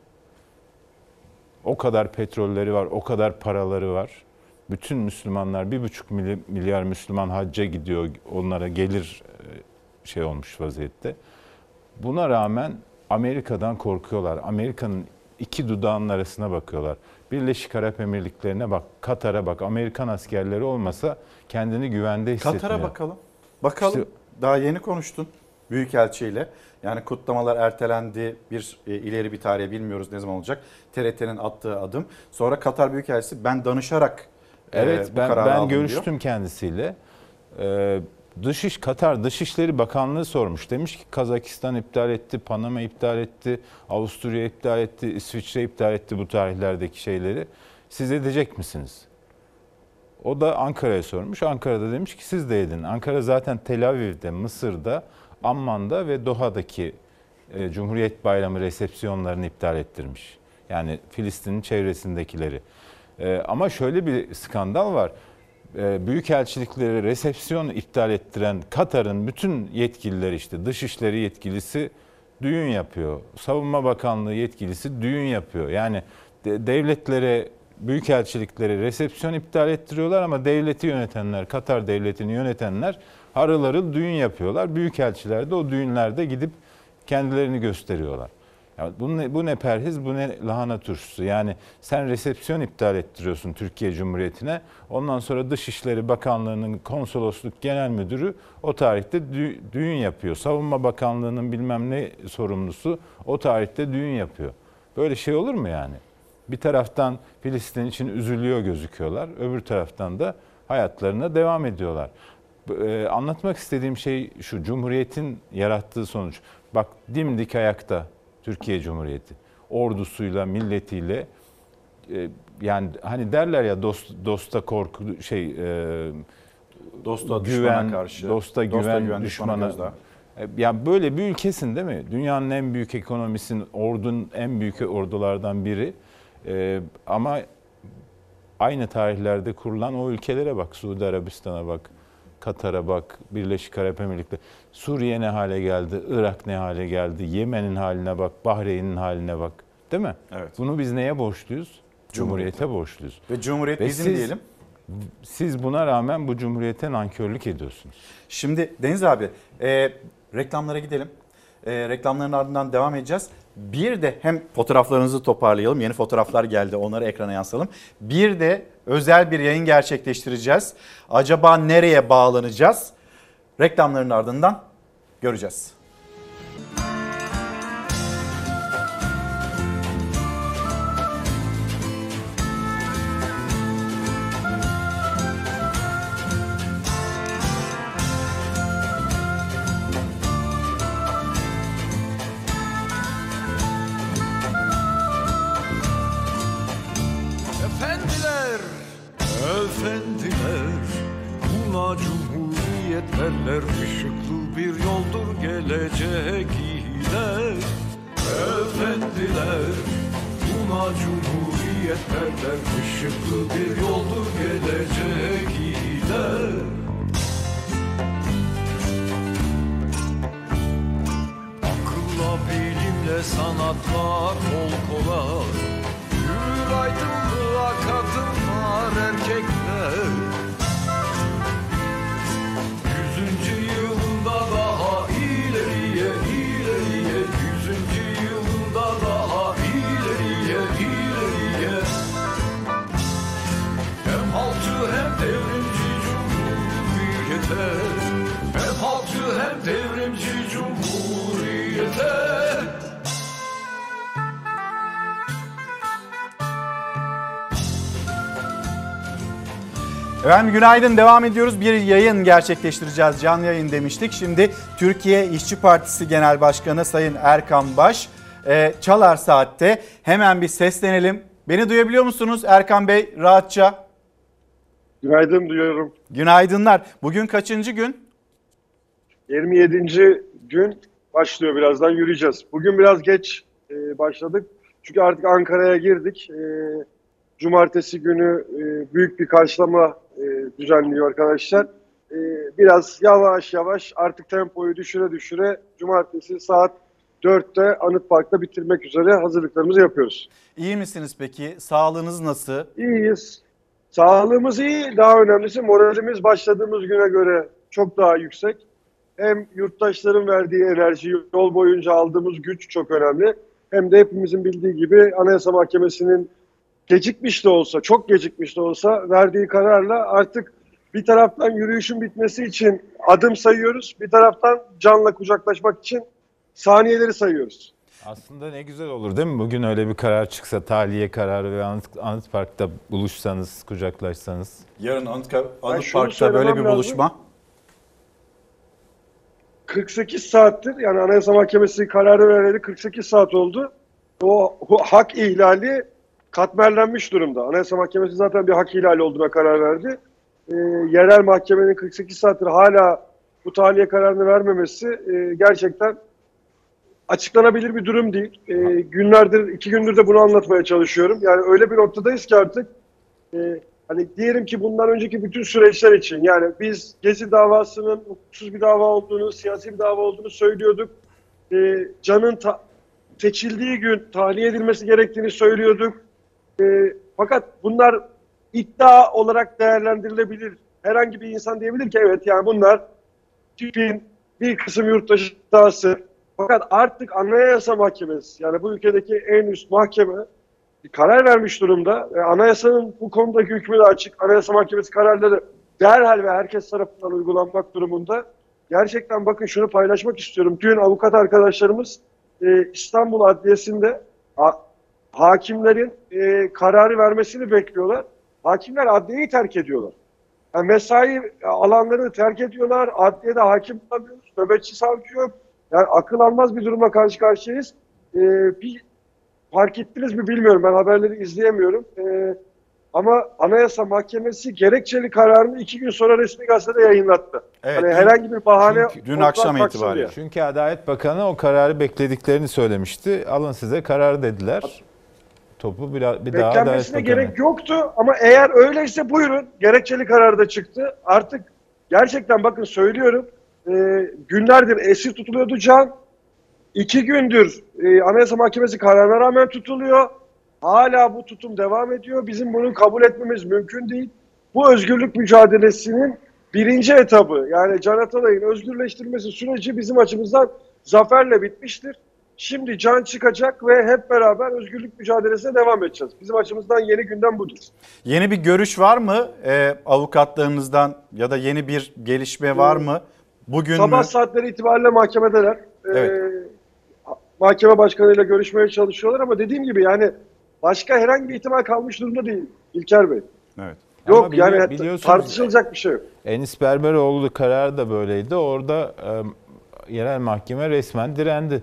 O kadar petrolleri var, o kadar paraları var. Bütün Müslümanlar, bir buçuk milyar Müslüman hacca gidiyor, onlara gelir e, şey olmuş vaziyette. Buna rağmen Amerika'dan korkuyorlar. Amerika'nın iki dudağının arasına bakıyorlar. Birleşik Arap Emirlikleri'ne bak, Katar'a bak. Amerikan askerleri olmasa kendini güvende hissetmiyor. Katar'a bakalım. Bakalım. İşte- Daha yeni konuştun Büyükelçiyle. Yani kutlamalar ertelendi. Bir e, ileri bir tarihe bilmiyoruz ne zaman olacak. TRT'nin attığı adım. Sonra Katar Büyükelçisi ben danışarak e, Evet bu ben, kararı ben görüştüm diyor. kendisiyle. Ee, Dışiş Katar Dışişleri Bakanlığı sormuş. Demiş ki Kazakistan iptal etti, Panama iptal etti, Avusturya iptal etti, İsviçre iptal etti bu tarihlerdeki şeyleri. Siz edecek misiniz? O da Ankara'ya sormuş. Ankara'da demiş ki siz de edin. Ankara zaten Tel Aviv'de, Mısır'da, Amman'da ve Doha'daki e, Cumhuriyet Bayramı resepsiyonlarını iptal ettirmiş. Yani Filistin'in çevresindekileri. E, ama şöyle bir skandal var. E, Büyükelçilikleri resepsiyon iptal ettiren Katar'ın bütün yetkilileri işte dışişleri yetkilisi düğün yapıyor. Savunma Bakanlığı yetkilisi düğün yapıyor. Yani de- devletlere, büyükelçiliklere resepsiyon iptal ettiriyorlar ama devleti yönetenler, Katar devletini yönetenler harıl harıl düğün yapıyorlar. Büyükelçiler de o düğünlerde gidip kendilerini gösteriyorlar. Ya bu ne, bu ne perhiz, bu ne lahana turşusu. Yani sen resepsiyon iptal ettiriyorsun Türkiye Cumhuriyeti'ne. Ondan sonra Dışişleri Bakanlığı'nın konsolosluk genel müdürü o tarihte dü- düğün yapıyor. Savunma Bakanlığı'nın bilmem ne sorumlusu o tarihte düğün yapıyor. Böyle şey olur mu yani? Bir taraftan Filistin için üzülüyor gözüküyorlar. Öbür taraftan da hayatlarına devam ediyorlar. Ee, anlatmak istediğim şey şu. Cumhuriyetin yarattığı sonuç. Bak dimdik ayakta Türkiye Cumhuriyeti. Ordusuyla, milletiyle e, yani hani derler ya dost, dosta korku şey e, Dosta, düşmana karşı. dosta güven, Dosta güven, düşmana düşmana. E, Yani böyle bir ülkesin değil mi? Dünyanın en büyük ekonomisinin, ordunun en büyük ordulardan biri. E, ama aynı tarihlerde kurulan o ülkelere bak. Suudi Arabistan'a bak, Katar'a bak, Birleşik Arap Emirlikleri. Suriye ne hale geldi, Irak ne hale geldi, Yemen'in haline bak, Bahreyn'in haline bak. Değil mi? Evet. Bunu biz neye borçluyuz? Cumhuriyete borçluyuz. Ve Cumhuriyet Ve bizim siz- diyelim. Siz buna rağmen bu cumhuriyete nankörlük ediyorsunuz. Şimdi Deniz abi e, reklamlara gidelim. E, reklamların ardından devam edeceğiz. Bir de hem fotoğraflarınızı toparlayalım. Yeni fotoğraflar geldi onları ekrana yansıtalım. Bir de özel bir yayın gerçekleştireceğiz. Acaba nereye bağlanacağız? Reklamların ardından göreceğiz. Efendim günaydın devam ediyoruz. Bir yayın gerçekleştireceğiz. Canlı yayın demiştik. Şimdi Türkiye İşçi Partisi Genel Başkanı Sayın Erkan Baş e, Çalar Saat'te hemen bir seslenelim. Beni duyabiliyor musunuz Erkan Bey rahatça? Günaydın duyuyorum. Günaydınlar. Bugün kaçıncı gün? 27. gün başlıyor birazdan yürüyeceğiz. Bugün biraz geç e, başladık. Çünkü artık Ankara'ya girdik. E, cumartesi günü büyük bir karşılama e, düzenliyor arkadaşlar. E, biraz yavaş yavaş artık tempoyu düşüre düşüre cumartesi saat 4'te Anıt Park'ta bitirmek üzere hazırlıklarımızı yapıyoruz. İyi misiniz peki? Sağlığınız nasıl? İyiyiz. Sağlığımız iyi. Daha önemlisi moralimiz başladığımız güne göre çok daha yüksek. Hem yurttaşların verdiği enerji, yol boyunca aldığımız güç çok önemli. Hem de hepimizin bildiği gibi Anayasa Mahkemesi'nin gecikmiş de olsa, çok gecikmiş de olsa verdiği kararla artık bir taraftan yürüyüşün bitmesi için adım sayıyoruz. Bir taraftan canla kucaklaşmak için saniyeleri sayıyoruz. Aslında ne güzel olur değil mi? Bugün öyle bir karar çıksa, tahliye kararı ve Anıt, Anıt Park'ta buluşsanız, kucaklaşsanız. Yarın Anıt, Anıt Park'ta böyle bir lazım. buluşma. 48 saattir yani Anayasa Mahkemesi kararı vereli 48 saat oldu. O, o hak ihlali katmerlenmiş durumda. Anayasa Mahkemesi zaten bir hak ihlali olduğuna karar verdi. E, yerel mahkemenin 48 saattir hala bu tahliye kararını vermemesi e, gerçekten açıklanabilir bir durum değil. E, günlerdir, iki gündür de bunu anlatmaya çalışıyorum. Yani öyle bir noktadayız ki artık e, hani diyelim ki bundan önceki bütün süreçler için yani biz Gezi davasının hukuksuz bir dava olduğunu, siyasi bir dava olduğunu söylüyorduk. E, Can'ın ta- seçildiği gün tahliye edilmesi gerektiğini söylüyorduk. E, fakat bunlar iddia olarak değerlendirilebilir. Herhangi bir insan diyebilir ki evet yani bunlar tipin bir kısım yurttaşı iddiası. Fakat artık Anayasa Mahkemesi yani bu ülkedeki en üst mahkeme karar vermiş durumda. E, anayasanın bu konudaki hükmü de açık. Anayasa Mahkemesi kararları derhal ve herkes tarafından uygulanmak durumunda. Gerçekten bakın şunu paylaşmak istiyorum. Dün avukat arkadaşlarımız e, İstanbul Adliyesi'nde hakimlerin e, kararı vermesini bekliyorlar. Hakimler adliyeyi terk ediyorlar. Yani mesai alanlarını terk ediyorlar. Adliyede hakim bulamıyoruz. Nöbetçi savcı yok. Yani akıl almaz bir durumla karşı karşıyayız. Ee, bir fark ettiniz mi bilmiyorum. Ben haberleri izleyemiyorum. Ee, ama Anayasa Mahkemesi gerekçeli kararını iki gün sonra resmi gazetede yayınlattı. Evet, hani dün- herhangi bir bahane dün ortadan akşam itibariyle. Çünkü Adalet Bakanı o kararı beklediklerini söylemişti. Alın size karar dediler. Topu bir, bir daha Beklenmesine gerek yoktu ama eğer öyleyse buyurun. Gerekçeli karar da çıktı. Artık gerçekten bakın söylüyorum. e, günlerdir esir tutuluyordu Can. İki gündür e, Anayasa Mahkemesi kararına rağmen tutuluyor. Hala bu tutum devam ediyor. Bizim bunu kabul etmemiz mümkün değil. Bu özgürlük mücadelesinin birinci etabı yani Can Atalay'ın özgürleştirmesi süreci bizim açımızdan zaferle bitmiştir. Şimdi Can çıkacak ve hep beraber özgürlük mücadelesine devam edeceğiz. Bizim açımızdan yeni gündem budur. Yeni bir görüş var mı e, avukatlarınızdan ya da yeni bir gelişme var mı? Bugün Sabah mü? saatleri itibariyle mahkemedeler. Ee, Evet. mahkeme başkanıyla görüşmeye çalışıyorlar ama dediğim gibi yani başka herhangi bir ihtimal kalmış durumda değil İlker Bey. Evet. Yok Ama yani biliyor- biliyorsunuz- tartışılacak bir şey yok. Enis Berberoğlu kararı da böyleydi. Orada e, yerel mahkeme resmen direndi.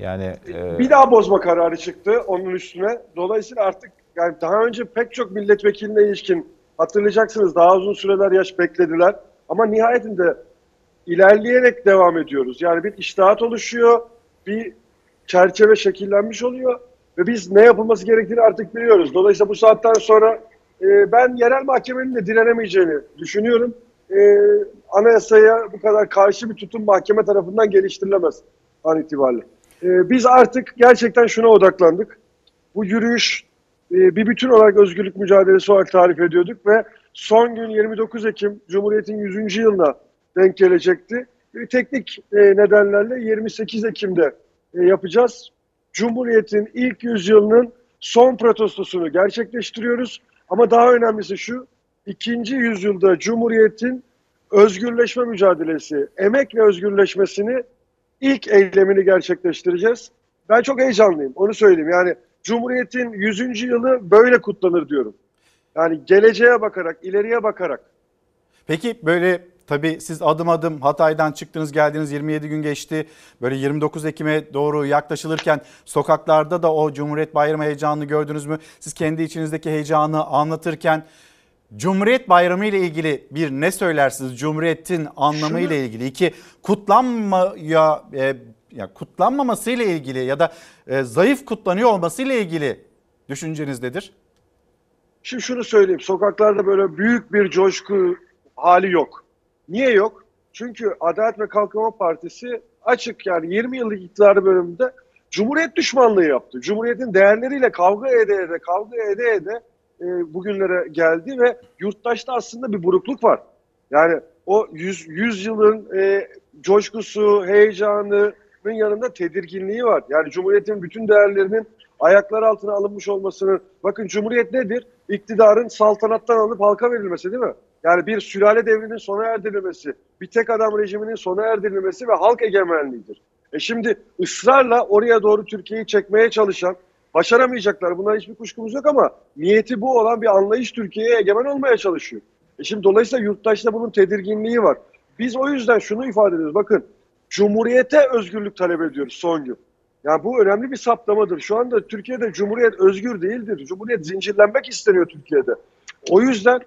Yani e, Bir daha bozma kararı çıktı onun üstüne. Dolayısıyla artık yani daha önce pek çok milletvekiline ilişkin hatırlayacaksınız daha uzun süreler yaş beklediler. Ama nihayetinde ilerleyerek devam ediyoruz. Yani bir iştahat oluşuyor, bir çerçeve şekillenmiş oluyor ve biz ne yapılması gerektiğini artık biliyoruz. Dolayısıyla bu saatten sonra e, ben yerel mahkemenin de direnemeyeceğini düşünüyorum. E, anayasaya bu kadar karşı bir tutum mahkeme tarafından geliştirilemez an itibariyle. E, biz artık gerçekten şuna odaklandık. Bu yürüyüş e, bir bütün olarak özgürlük mücadelesi olarak tarif ediyorduk ve son gün 29 Ekim Cumhuriyet'in 100. yılına denk gelecekti. Bir teknik e, nedenlerle 28 Ekim'de e, yapacağız. Cumhuriyet'in ilk yüzyılının son protestosunu gerçekleştiriyoruz. Ama daha önemlisi şu, ikinci yüzyılda Cumhuriyet'in özgürleşme mücadelesi, emek ve özgürleşmesini ilk eylemini gerçekleştireceğiz. Ben çok heyecanlıyım, onu söyleyeyim. Yani Cumhuriyet'in 100. yılı böyle kutlanır diyorum. Yani geleceğe bakarak, ileriye bakarak. Peki böyle tabii siz adım adım Hatay'dan çıktınız geldiniz 27 gün geçti. Böyle 29 Ekim'e doğru yaklaşılırken sokaklarda da o Cumhuriyet Bayramı heyecanını gördünüz mü? Siz kendi içinizdeki heyecanı anlatırken Cumhuriyet Bayramı ile ilgili bir ne söylersiniz? Cumhuriyetin anlamı ile ilgili. iki kutlanmaya e, ya kutlanmaması ile ilgili ya da e, zayıf kutlanıyor olması ile ilgili düşünceniz nedir? Şimdi şunu söyleyeyim. Sokaklarda böyle büyük bir coşku hali yok. Niye yok? Çünkü Adalet ve Kalkınma Partisi açık yani 20 yıllık iktidarı bölümünde Cumhuriyet düşmanlığı yaptı. Cumhuriyetin değerleriyle kavga ede ede, kavga ede ede e, bugünlere geldi ve yurttaşta aslında bir burukluk var. Yani o 100, 100 yılın e, coşkusu, heyecanının yanında tedirginliği var. Yani Cumhuriyet'in bütün değerlerinin ayaklar altına alınmış olmasının, bakın Cumhuriyet nedir? İktidarın saltanattan alıp halka verilmesi değil mi? Yani bir sülale devrinin sona erdirilmesi, bir tek adam rejiminin sona erdirilmesi ve halk egemenliğidir. E şimdi ısrarla oraya doğru Türkiye'yi çekmeye çalışan, başaramayacaklar. Bundan hiçbir kuşkumuz yok ama niyeti bu olan bir anlayış Türkiye'ye egemen olmaya çalışıyor. E şimdi dolayısıyla yurttaşta bunun tedirginliği var. Biz o yüzden şunu ifade ediyoruz. Bakın Cumhuriyete özgürlük talep ediyoruz son gün. Yani bu önemli bir saptamadır. Şu anda Türkiye'de Cumhuriyet özgür değildir. Cumhuriyet zincirlenmek isteniyor Türkiye'de. O yüzden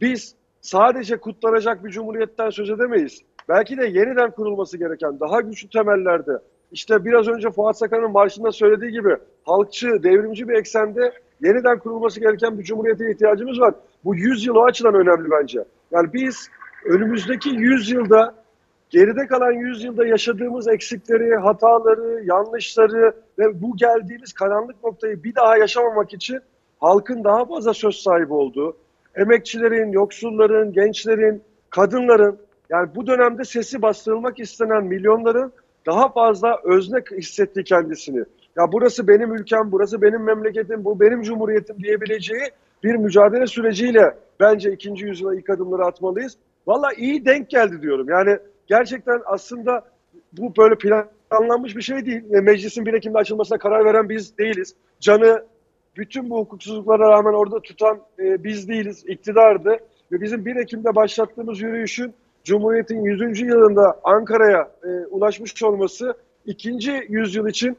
biz sadece kutlanacak bir cumhuriyetten söz edemeyiz. Belki de yeniden kurulması gereken daha güçlü temellerde işte biraz önce Fuat Sakan'ın marşında söylediği gibi halkçı, devrimci bir eksende yeniden kurulması gereken bir cumhuriyete ihtiyacımız var. Bu 100 yıl o açıdan önemli bence. Yani biz önümüzdeki 100 yılda geride kalan 100 yılda yaşadığımız eksikleri, hataları, yanlışları ve bu geldiğimiz karanlık noktayı bir daha yaşamamak için halkın daha fazla söz sahibi olduğu, emekçilerin, yoksulların, gençlerin, kadınların yani bu dönemde sesi bastırılmak istenen milyonların daha fazla özne hissettiği kendisini. Ya burası benim ülkem, burası benim memleketim, bu benim cumhuriyetim diyebileceği bir mücadele süreciyle bence ikinci yüzyıla ilk adımları atmalıyız. Valla iyi denk geldi diyorum. Yani gerçekten aslında bu böyle planlanmış bir şey değil. Meclisin 1 Ekim'de açılmasına karar veren biz değiliz. Canı bütün bu hukuksuzluklara rağmen orada tutan e, biz değiliz, iktidardı. Ve bizim 1 Ekim'de başlattığımız yürüyüşün Cumhuriyet'in 100. yılında Ankara'ya e, ulaşmış olması ikinci yüzyıl için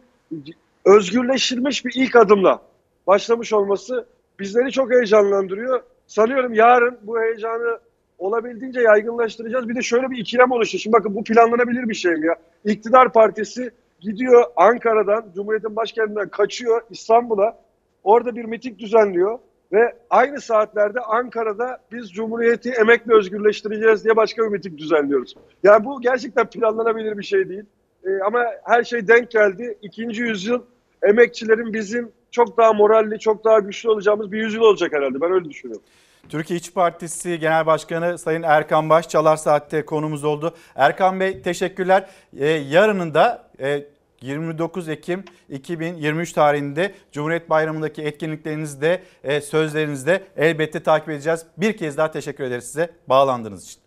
özgürleştirilmiş bir ilk adımla başlamış olması bizleri çok heyecanlandırıyor. Sanıyorum yarın bu heyecanı olabildiğince yaygınlaştıracağız. Bir de şöyle bir ikilem oluşuyor. Şimdi bakın bu planlanabilir bir şey mi ya? İktidar partisi gidiyor Ankara'dan, Cumhuriyet'in başkentinden kaçıyor İstanbul'a. Orada bir miting düzenliyor ve aynı saatlerde Ankara'da biz Cumhuriyeti emekle özgürleştireceğiz diye başka bir miting düzenliyoruz. Yani bu gerçekten planlanabilir bir şey değil. Ee, ama her şey denk geldi. İkinci yüzyıl emekçilerin bizim çok daha moralli, çok daha güçlü olacağımız bir yüzyıl olacak herhalde. Ben öyle düşünüyorum. Türkiye İş Partisi Genel Başkanı Sayın Erkan Baş Çalar Saat'te konumuz oldu. Erkan Bey teşekkürler. Ee, yarının da e, 29 Ekim 2023 tarihinde Cumhuriyet Bayramı'ndaki etkinliklerinizde, e, sözlerinizde elbette takip edeceğiz. Bir kez daha teşekkür ederiz size bağlandığınız için.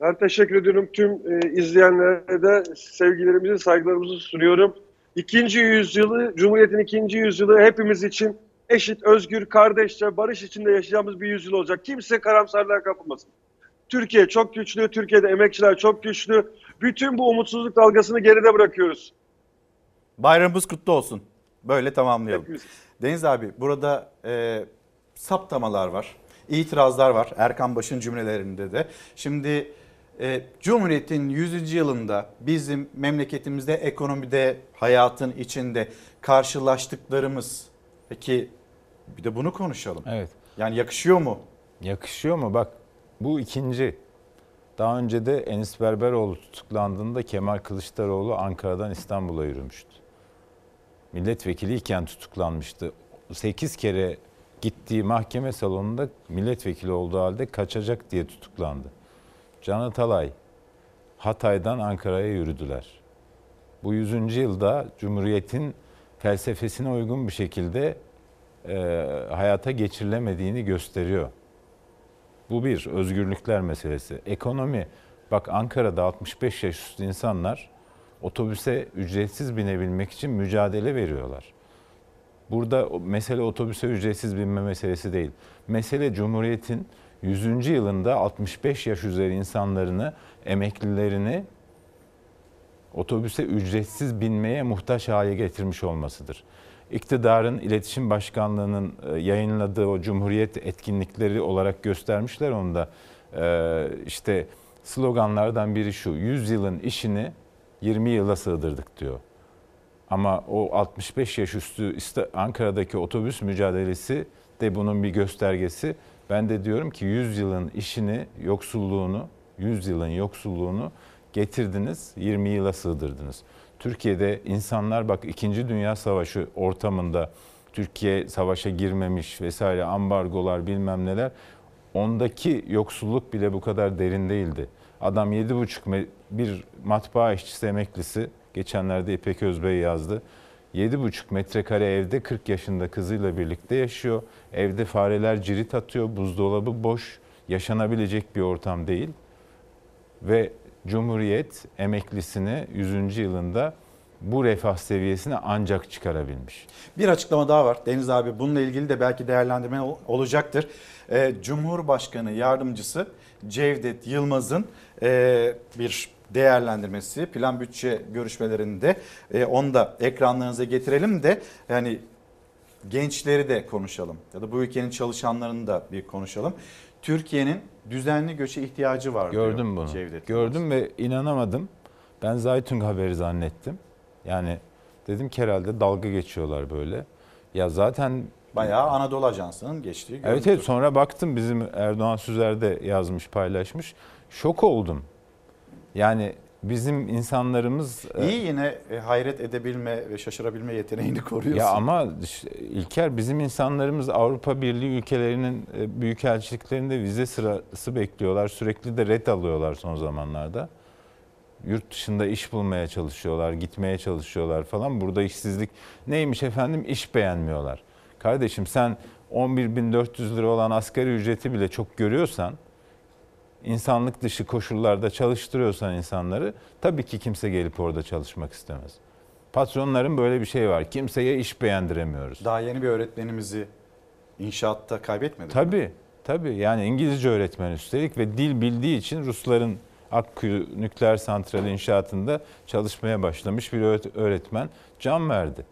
Ben teşekkür ediyorum. Tüm e, izleyenlere de sevgilerimizi, saygılarımızı sunuyorum. İkinci yüzyılı, Cumhuriyet'in ikinci yüzyılı hepimiz için eşit, özgür, kardeşçe, barış içinde yaşayacağımız bir yüzyıl olacak. Kimse karamsarlığa kapılmasın. Türkiye çok güçlü, Türkiye'de emekçiler çok güçlü. Bütün bu umutsuzluk dalgasını geride bırakıyoruz. Bayramımız kutlu olsun. Böyle tamamlayalım. Hepimiz. Deniz abi burada e, saptamalar var, itirazlar var Erkan Baş'ın cümlelerinde de. Şimdi e, Cumhuriyet'in 100. yılında bizim memleketimizde ekonomide, hayatın içinde karşılaştıklarımız peki bir de bunu konuşalım. Evet. Yani yakışıyor mu? Yakışıyor mu? Bak bu ikinci. Daha önce de Enis Berberoğlu tutuklandığında Kemal Kılıçdaroğlu Ankara'dan İstanbul'a yürümüştü. Milletvekiliyken tutuklanmıştı. 8 kere gittiği mahkeme salonunda milletvekili olduğu halde kaçacak diye tutuklandı. Can Atalay Hatay'dan Ankara'ya yürüdüler. Bu 100. yılda Cumhuriyet'in felsefesine uygun bir şekilde e, hayata geçirilemediğini gösteriyor. Bu bir özgürlükler meselesi. Ekonomi, bak Ankara'da 65 yaş üstü insanlar otobüse ücretsiz binebilmek için mücadele veriyorlar. Burada mesele otobüse ücretsiz binme meselesi değil. Mesele Cumhuriyet'in 100. yılında 65 yaş üzeri insanlarını, emeklilerini otobüse ücretsiz binmeye muhtaç hale getirmiş olmasıdır. İktidarın iletişim başkanlığının yayınladığı o cumhuriyet etkinlikleri olarak göstermişler onu da. işte sloganlardan biri şu, 100 yılın işini 20 yıla sığdırdık diyor. Ama o 65 yaş üstü Ankara'daki otobüs mücadelesi de bunun bir göstergesi. Ben de diyorum ki 100 yılın işini, yoksulluğunu, 100 yılın yoksulluğunu getirdiniz, 20 yıla sığdırdınız. Türkiye'de insanlar bak 2. Dünya Savaşı ortamında Türkiye savaşa girmemiş vesaire ambargolar bilmem neler. Ondaki yoksulluk bile bu kadar derin değildi. Adam 7,5 bir matbaa işçisi emeklisi geçenlerde İpek Özbey yazdı. 7,5 metrekare evde 40 yaşında kızıyla birlikte yaşıyor. Evde fareler cirit atıyor, buzdolabı boş, yaşanabilecek bir ortam değil. Ve Cumhuriyet emeklisini 100. yılında bu refah seviyesine ancak çıkarabilmiş. Bir açıklama daha var Deniz abi bununla ilgili de belki değerlendirme olacaktır. Ee, Cumhurbaşkanı yardımcısı Cevdet Yılmaz'ın e, bir değerlendirmesi, plan bütçe görüşmelerinde e, onu da ekranlarınıza getirelim de yani gençleri de konuşalım ya da bu ülkenin çalışanlarını da bir konuşalım. Türkiye'nin düzenli göçe ihtiyacı var diyor Gördüm bunu. Cevdet Gördüm ve inanamadım. Ben Zaytun haberi zannettim. Yani dedim ki herhalde dalga geçiyorlar böyle. Ya zaten Bayağı Anadolu Ajansı'nın geçtiği Evet görüntü. evet sonra baktım bizim Erdoğan Süzer de yazmış paylaşmış. Şok oldum. Yani bizim insanlarımız e, İyi yine e, hayret edebilme ve şaşırabilme yeteneğini koruyorsun. Ya ama İlker bizim insanlarımız Avrupa Birliği ülkelerinin e, büyükelçiliklerinde vize sırası bekliyorlar. Sürekli de red alıyorlar son zamanlarda. Yurt dışında iş bulmaya çalışıyorlar, gitmeye çalışıyorlar falan. Burada işsizlik neymiş efendim? İş beğenmiyorlar. Kardeşim sen 11.400 lira olan asgari ücreti bile çok görüyorsan, insanlık dışı koşullarda çalıştırıyorsan insanları tabii ki kimse gelip orada çalışmak istemez. Patronların böyle bir şey var. Kimseye iş beğendiremiyoruz. Daha yeni bir öğretmenimizi inşaatta kaybetmedik. Tabii, tabii. Yani İngilizce öğretmen üstelik ve dil bildiği için Rusların Akkuyu nükleer santral inşaatında çalışmaya başlamış bir öğret- öğretmen can verdi.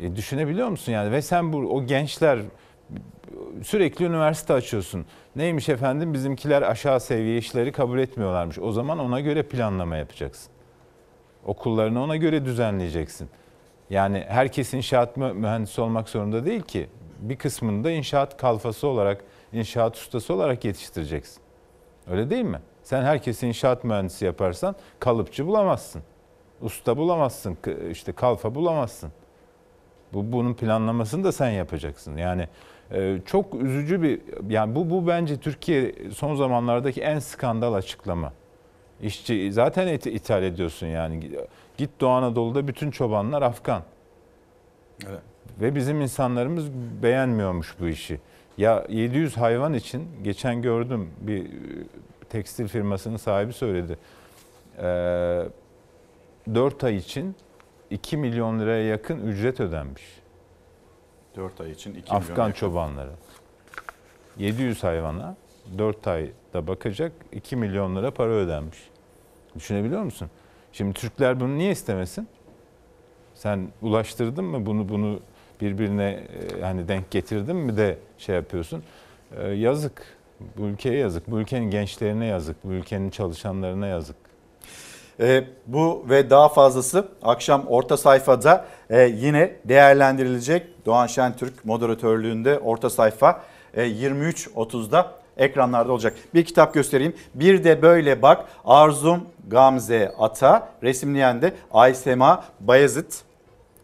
E, düşünebiliyor musun yani? Ve sen bu o gençler sürekli üniversite açıyorsun. Neymiş efendim bizimkiler aşağı seviye işleri kabul etmiyorlarmış. O zaman ona göre planlama yapacaksın. Okullarını ona göre düzenleyeceksin. Yani herkes inşaat mü- mühendisi olmak zorunda değil ki. Bir kısmını da inşaat kalfası olarak, inşaat ustası olarak yetiştireceksin. Öyle değil mi? Sen herkesi inşaat mühendisi yaparsan kalıpçı bulamazsın. Usta bulamazsın, işte kalfa bulamazsın. Bu bunun planlamasını da sen yapacaksın. Yani çok üzücü bir yani bu bu bence Türkiye son zamanlardaki en skandal açıklama. İşçi zaten it- ithal ediyorsun yani. Git Doğu Anadolu'da bütün çobanlar Afgan. Evet. Ve bizim insanlarımız beğenmiyormuş bu işi. Ya 700 hayvan için geçen gördüm bir e, tekstil firmasının sahibi söyledi. Ee, 4 ay için 2 milyon liraya yakın ücret ödenmiş. 4 ay için 2 Afgan milyon. çobanlara. 700 hayvana 4 ayda bakacak 2 milyon lira para ödenmiş. Düşünebiliyor musun? Şimdi Türkler bunu niye istemesin? Sen ulaştırdın mı bunu bunu birbirine e, hani denk getirdin mi de şey yapıyorsun? E, yazık. Bu ülkeye yazık. Bu ülkenin gençlerine yazık. Bu ülkenin çalışanlarına yazık. E, bu ve daha fazlası akşam orta sayfada e, yine değerlendirilecek. Doğan Şentürk moderatörlüğünde orta sayfa e, 23.30'da ekranlarda olacak. Bir kitap göstereyim. Bir de böyle bak Arzum Gamze Ata resimleyen de Aysema Bayezid.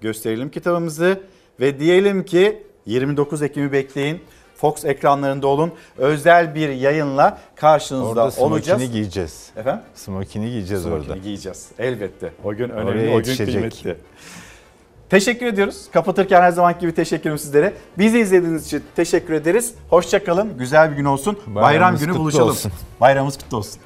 Gösterelim kitabımızı ve diyelim ki 29 Ekim'i bekleyin. Fox ekranlarında olun. Özel bir yayınla karşınızda Orada olacağız. smokini giyeceğiz. Efendim? Smokini giyeceğiz Smokini orada. giyeceğiz. Elbette. O gün önemli, Oraya o gün yetişecek. kıymetli. Teşekkür ediyoruz. Kapatırken her zamanki gibi teşekkürüm sizlere. Bizi izlediğiniz için teşekkür ederiz. Hoşçakalın. Güzel bir gün olsun. Bayram Bayramımız günü kutlu buluşalım. olsun. Bayramımız kutlu olsun.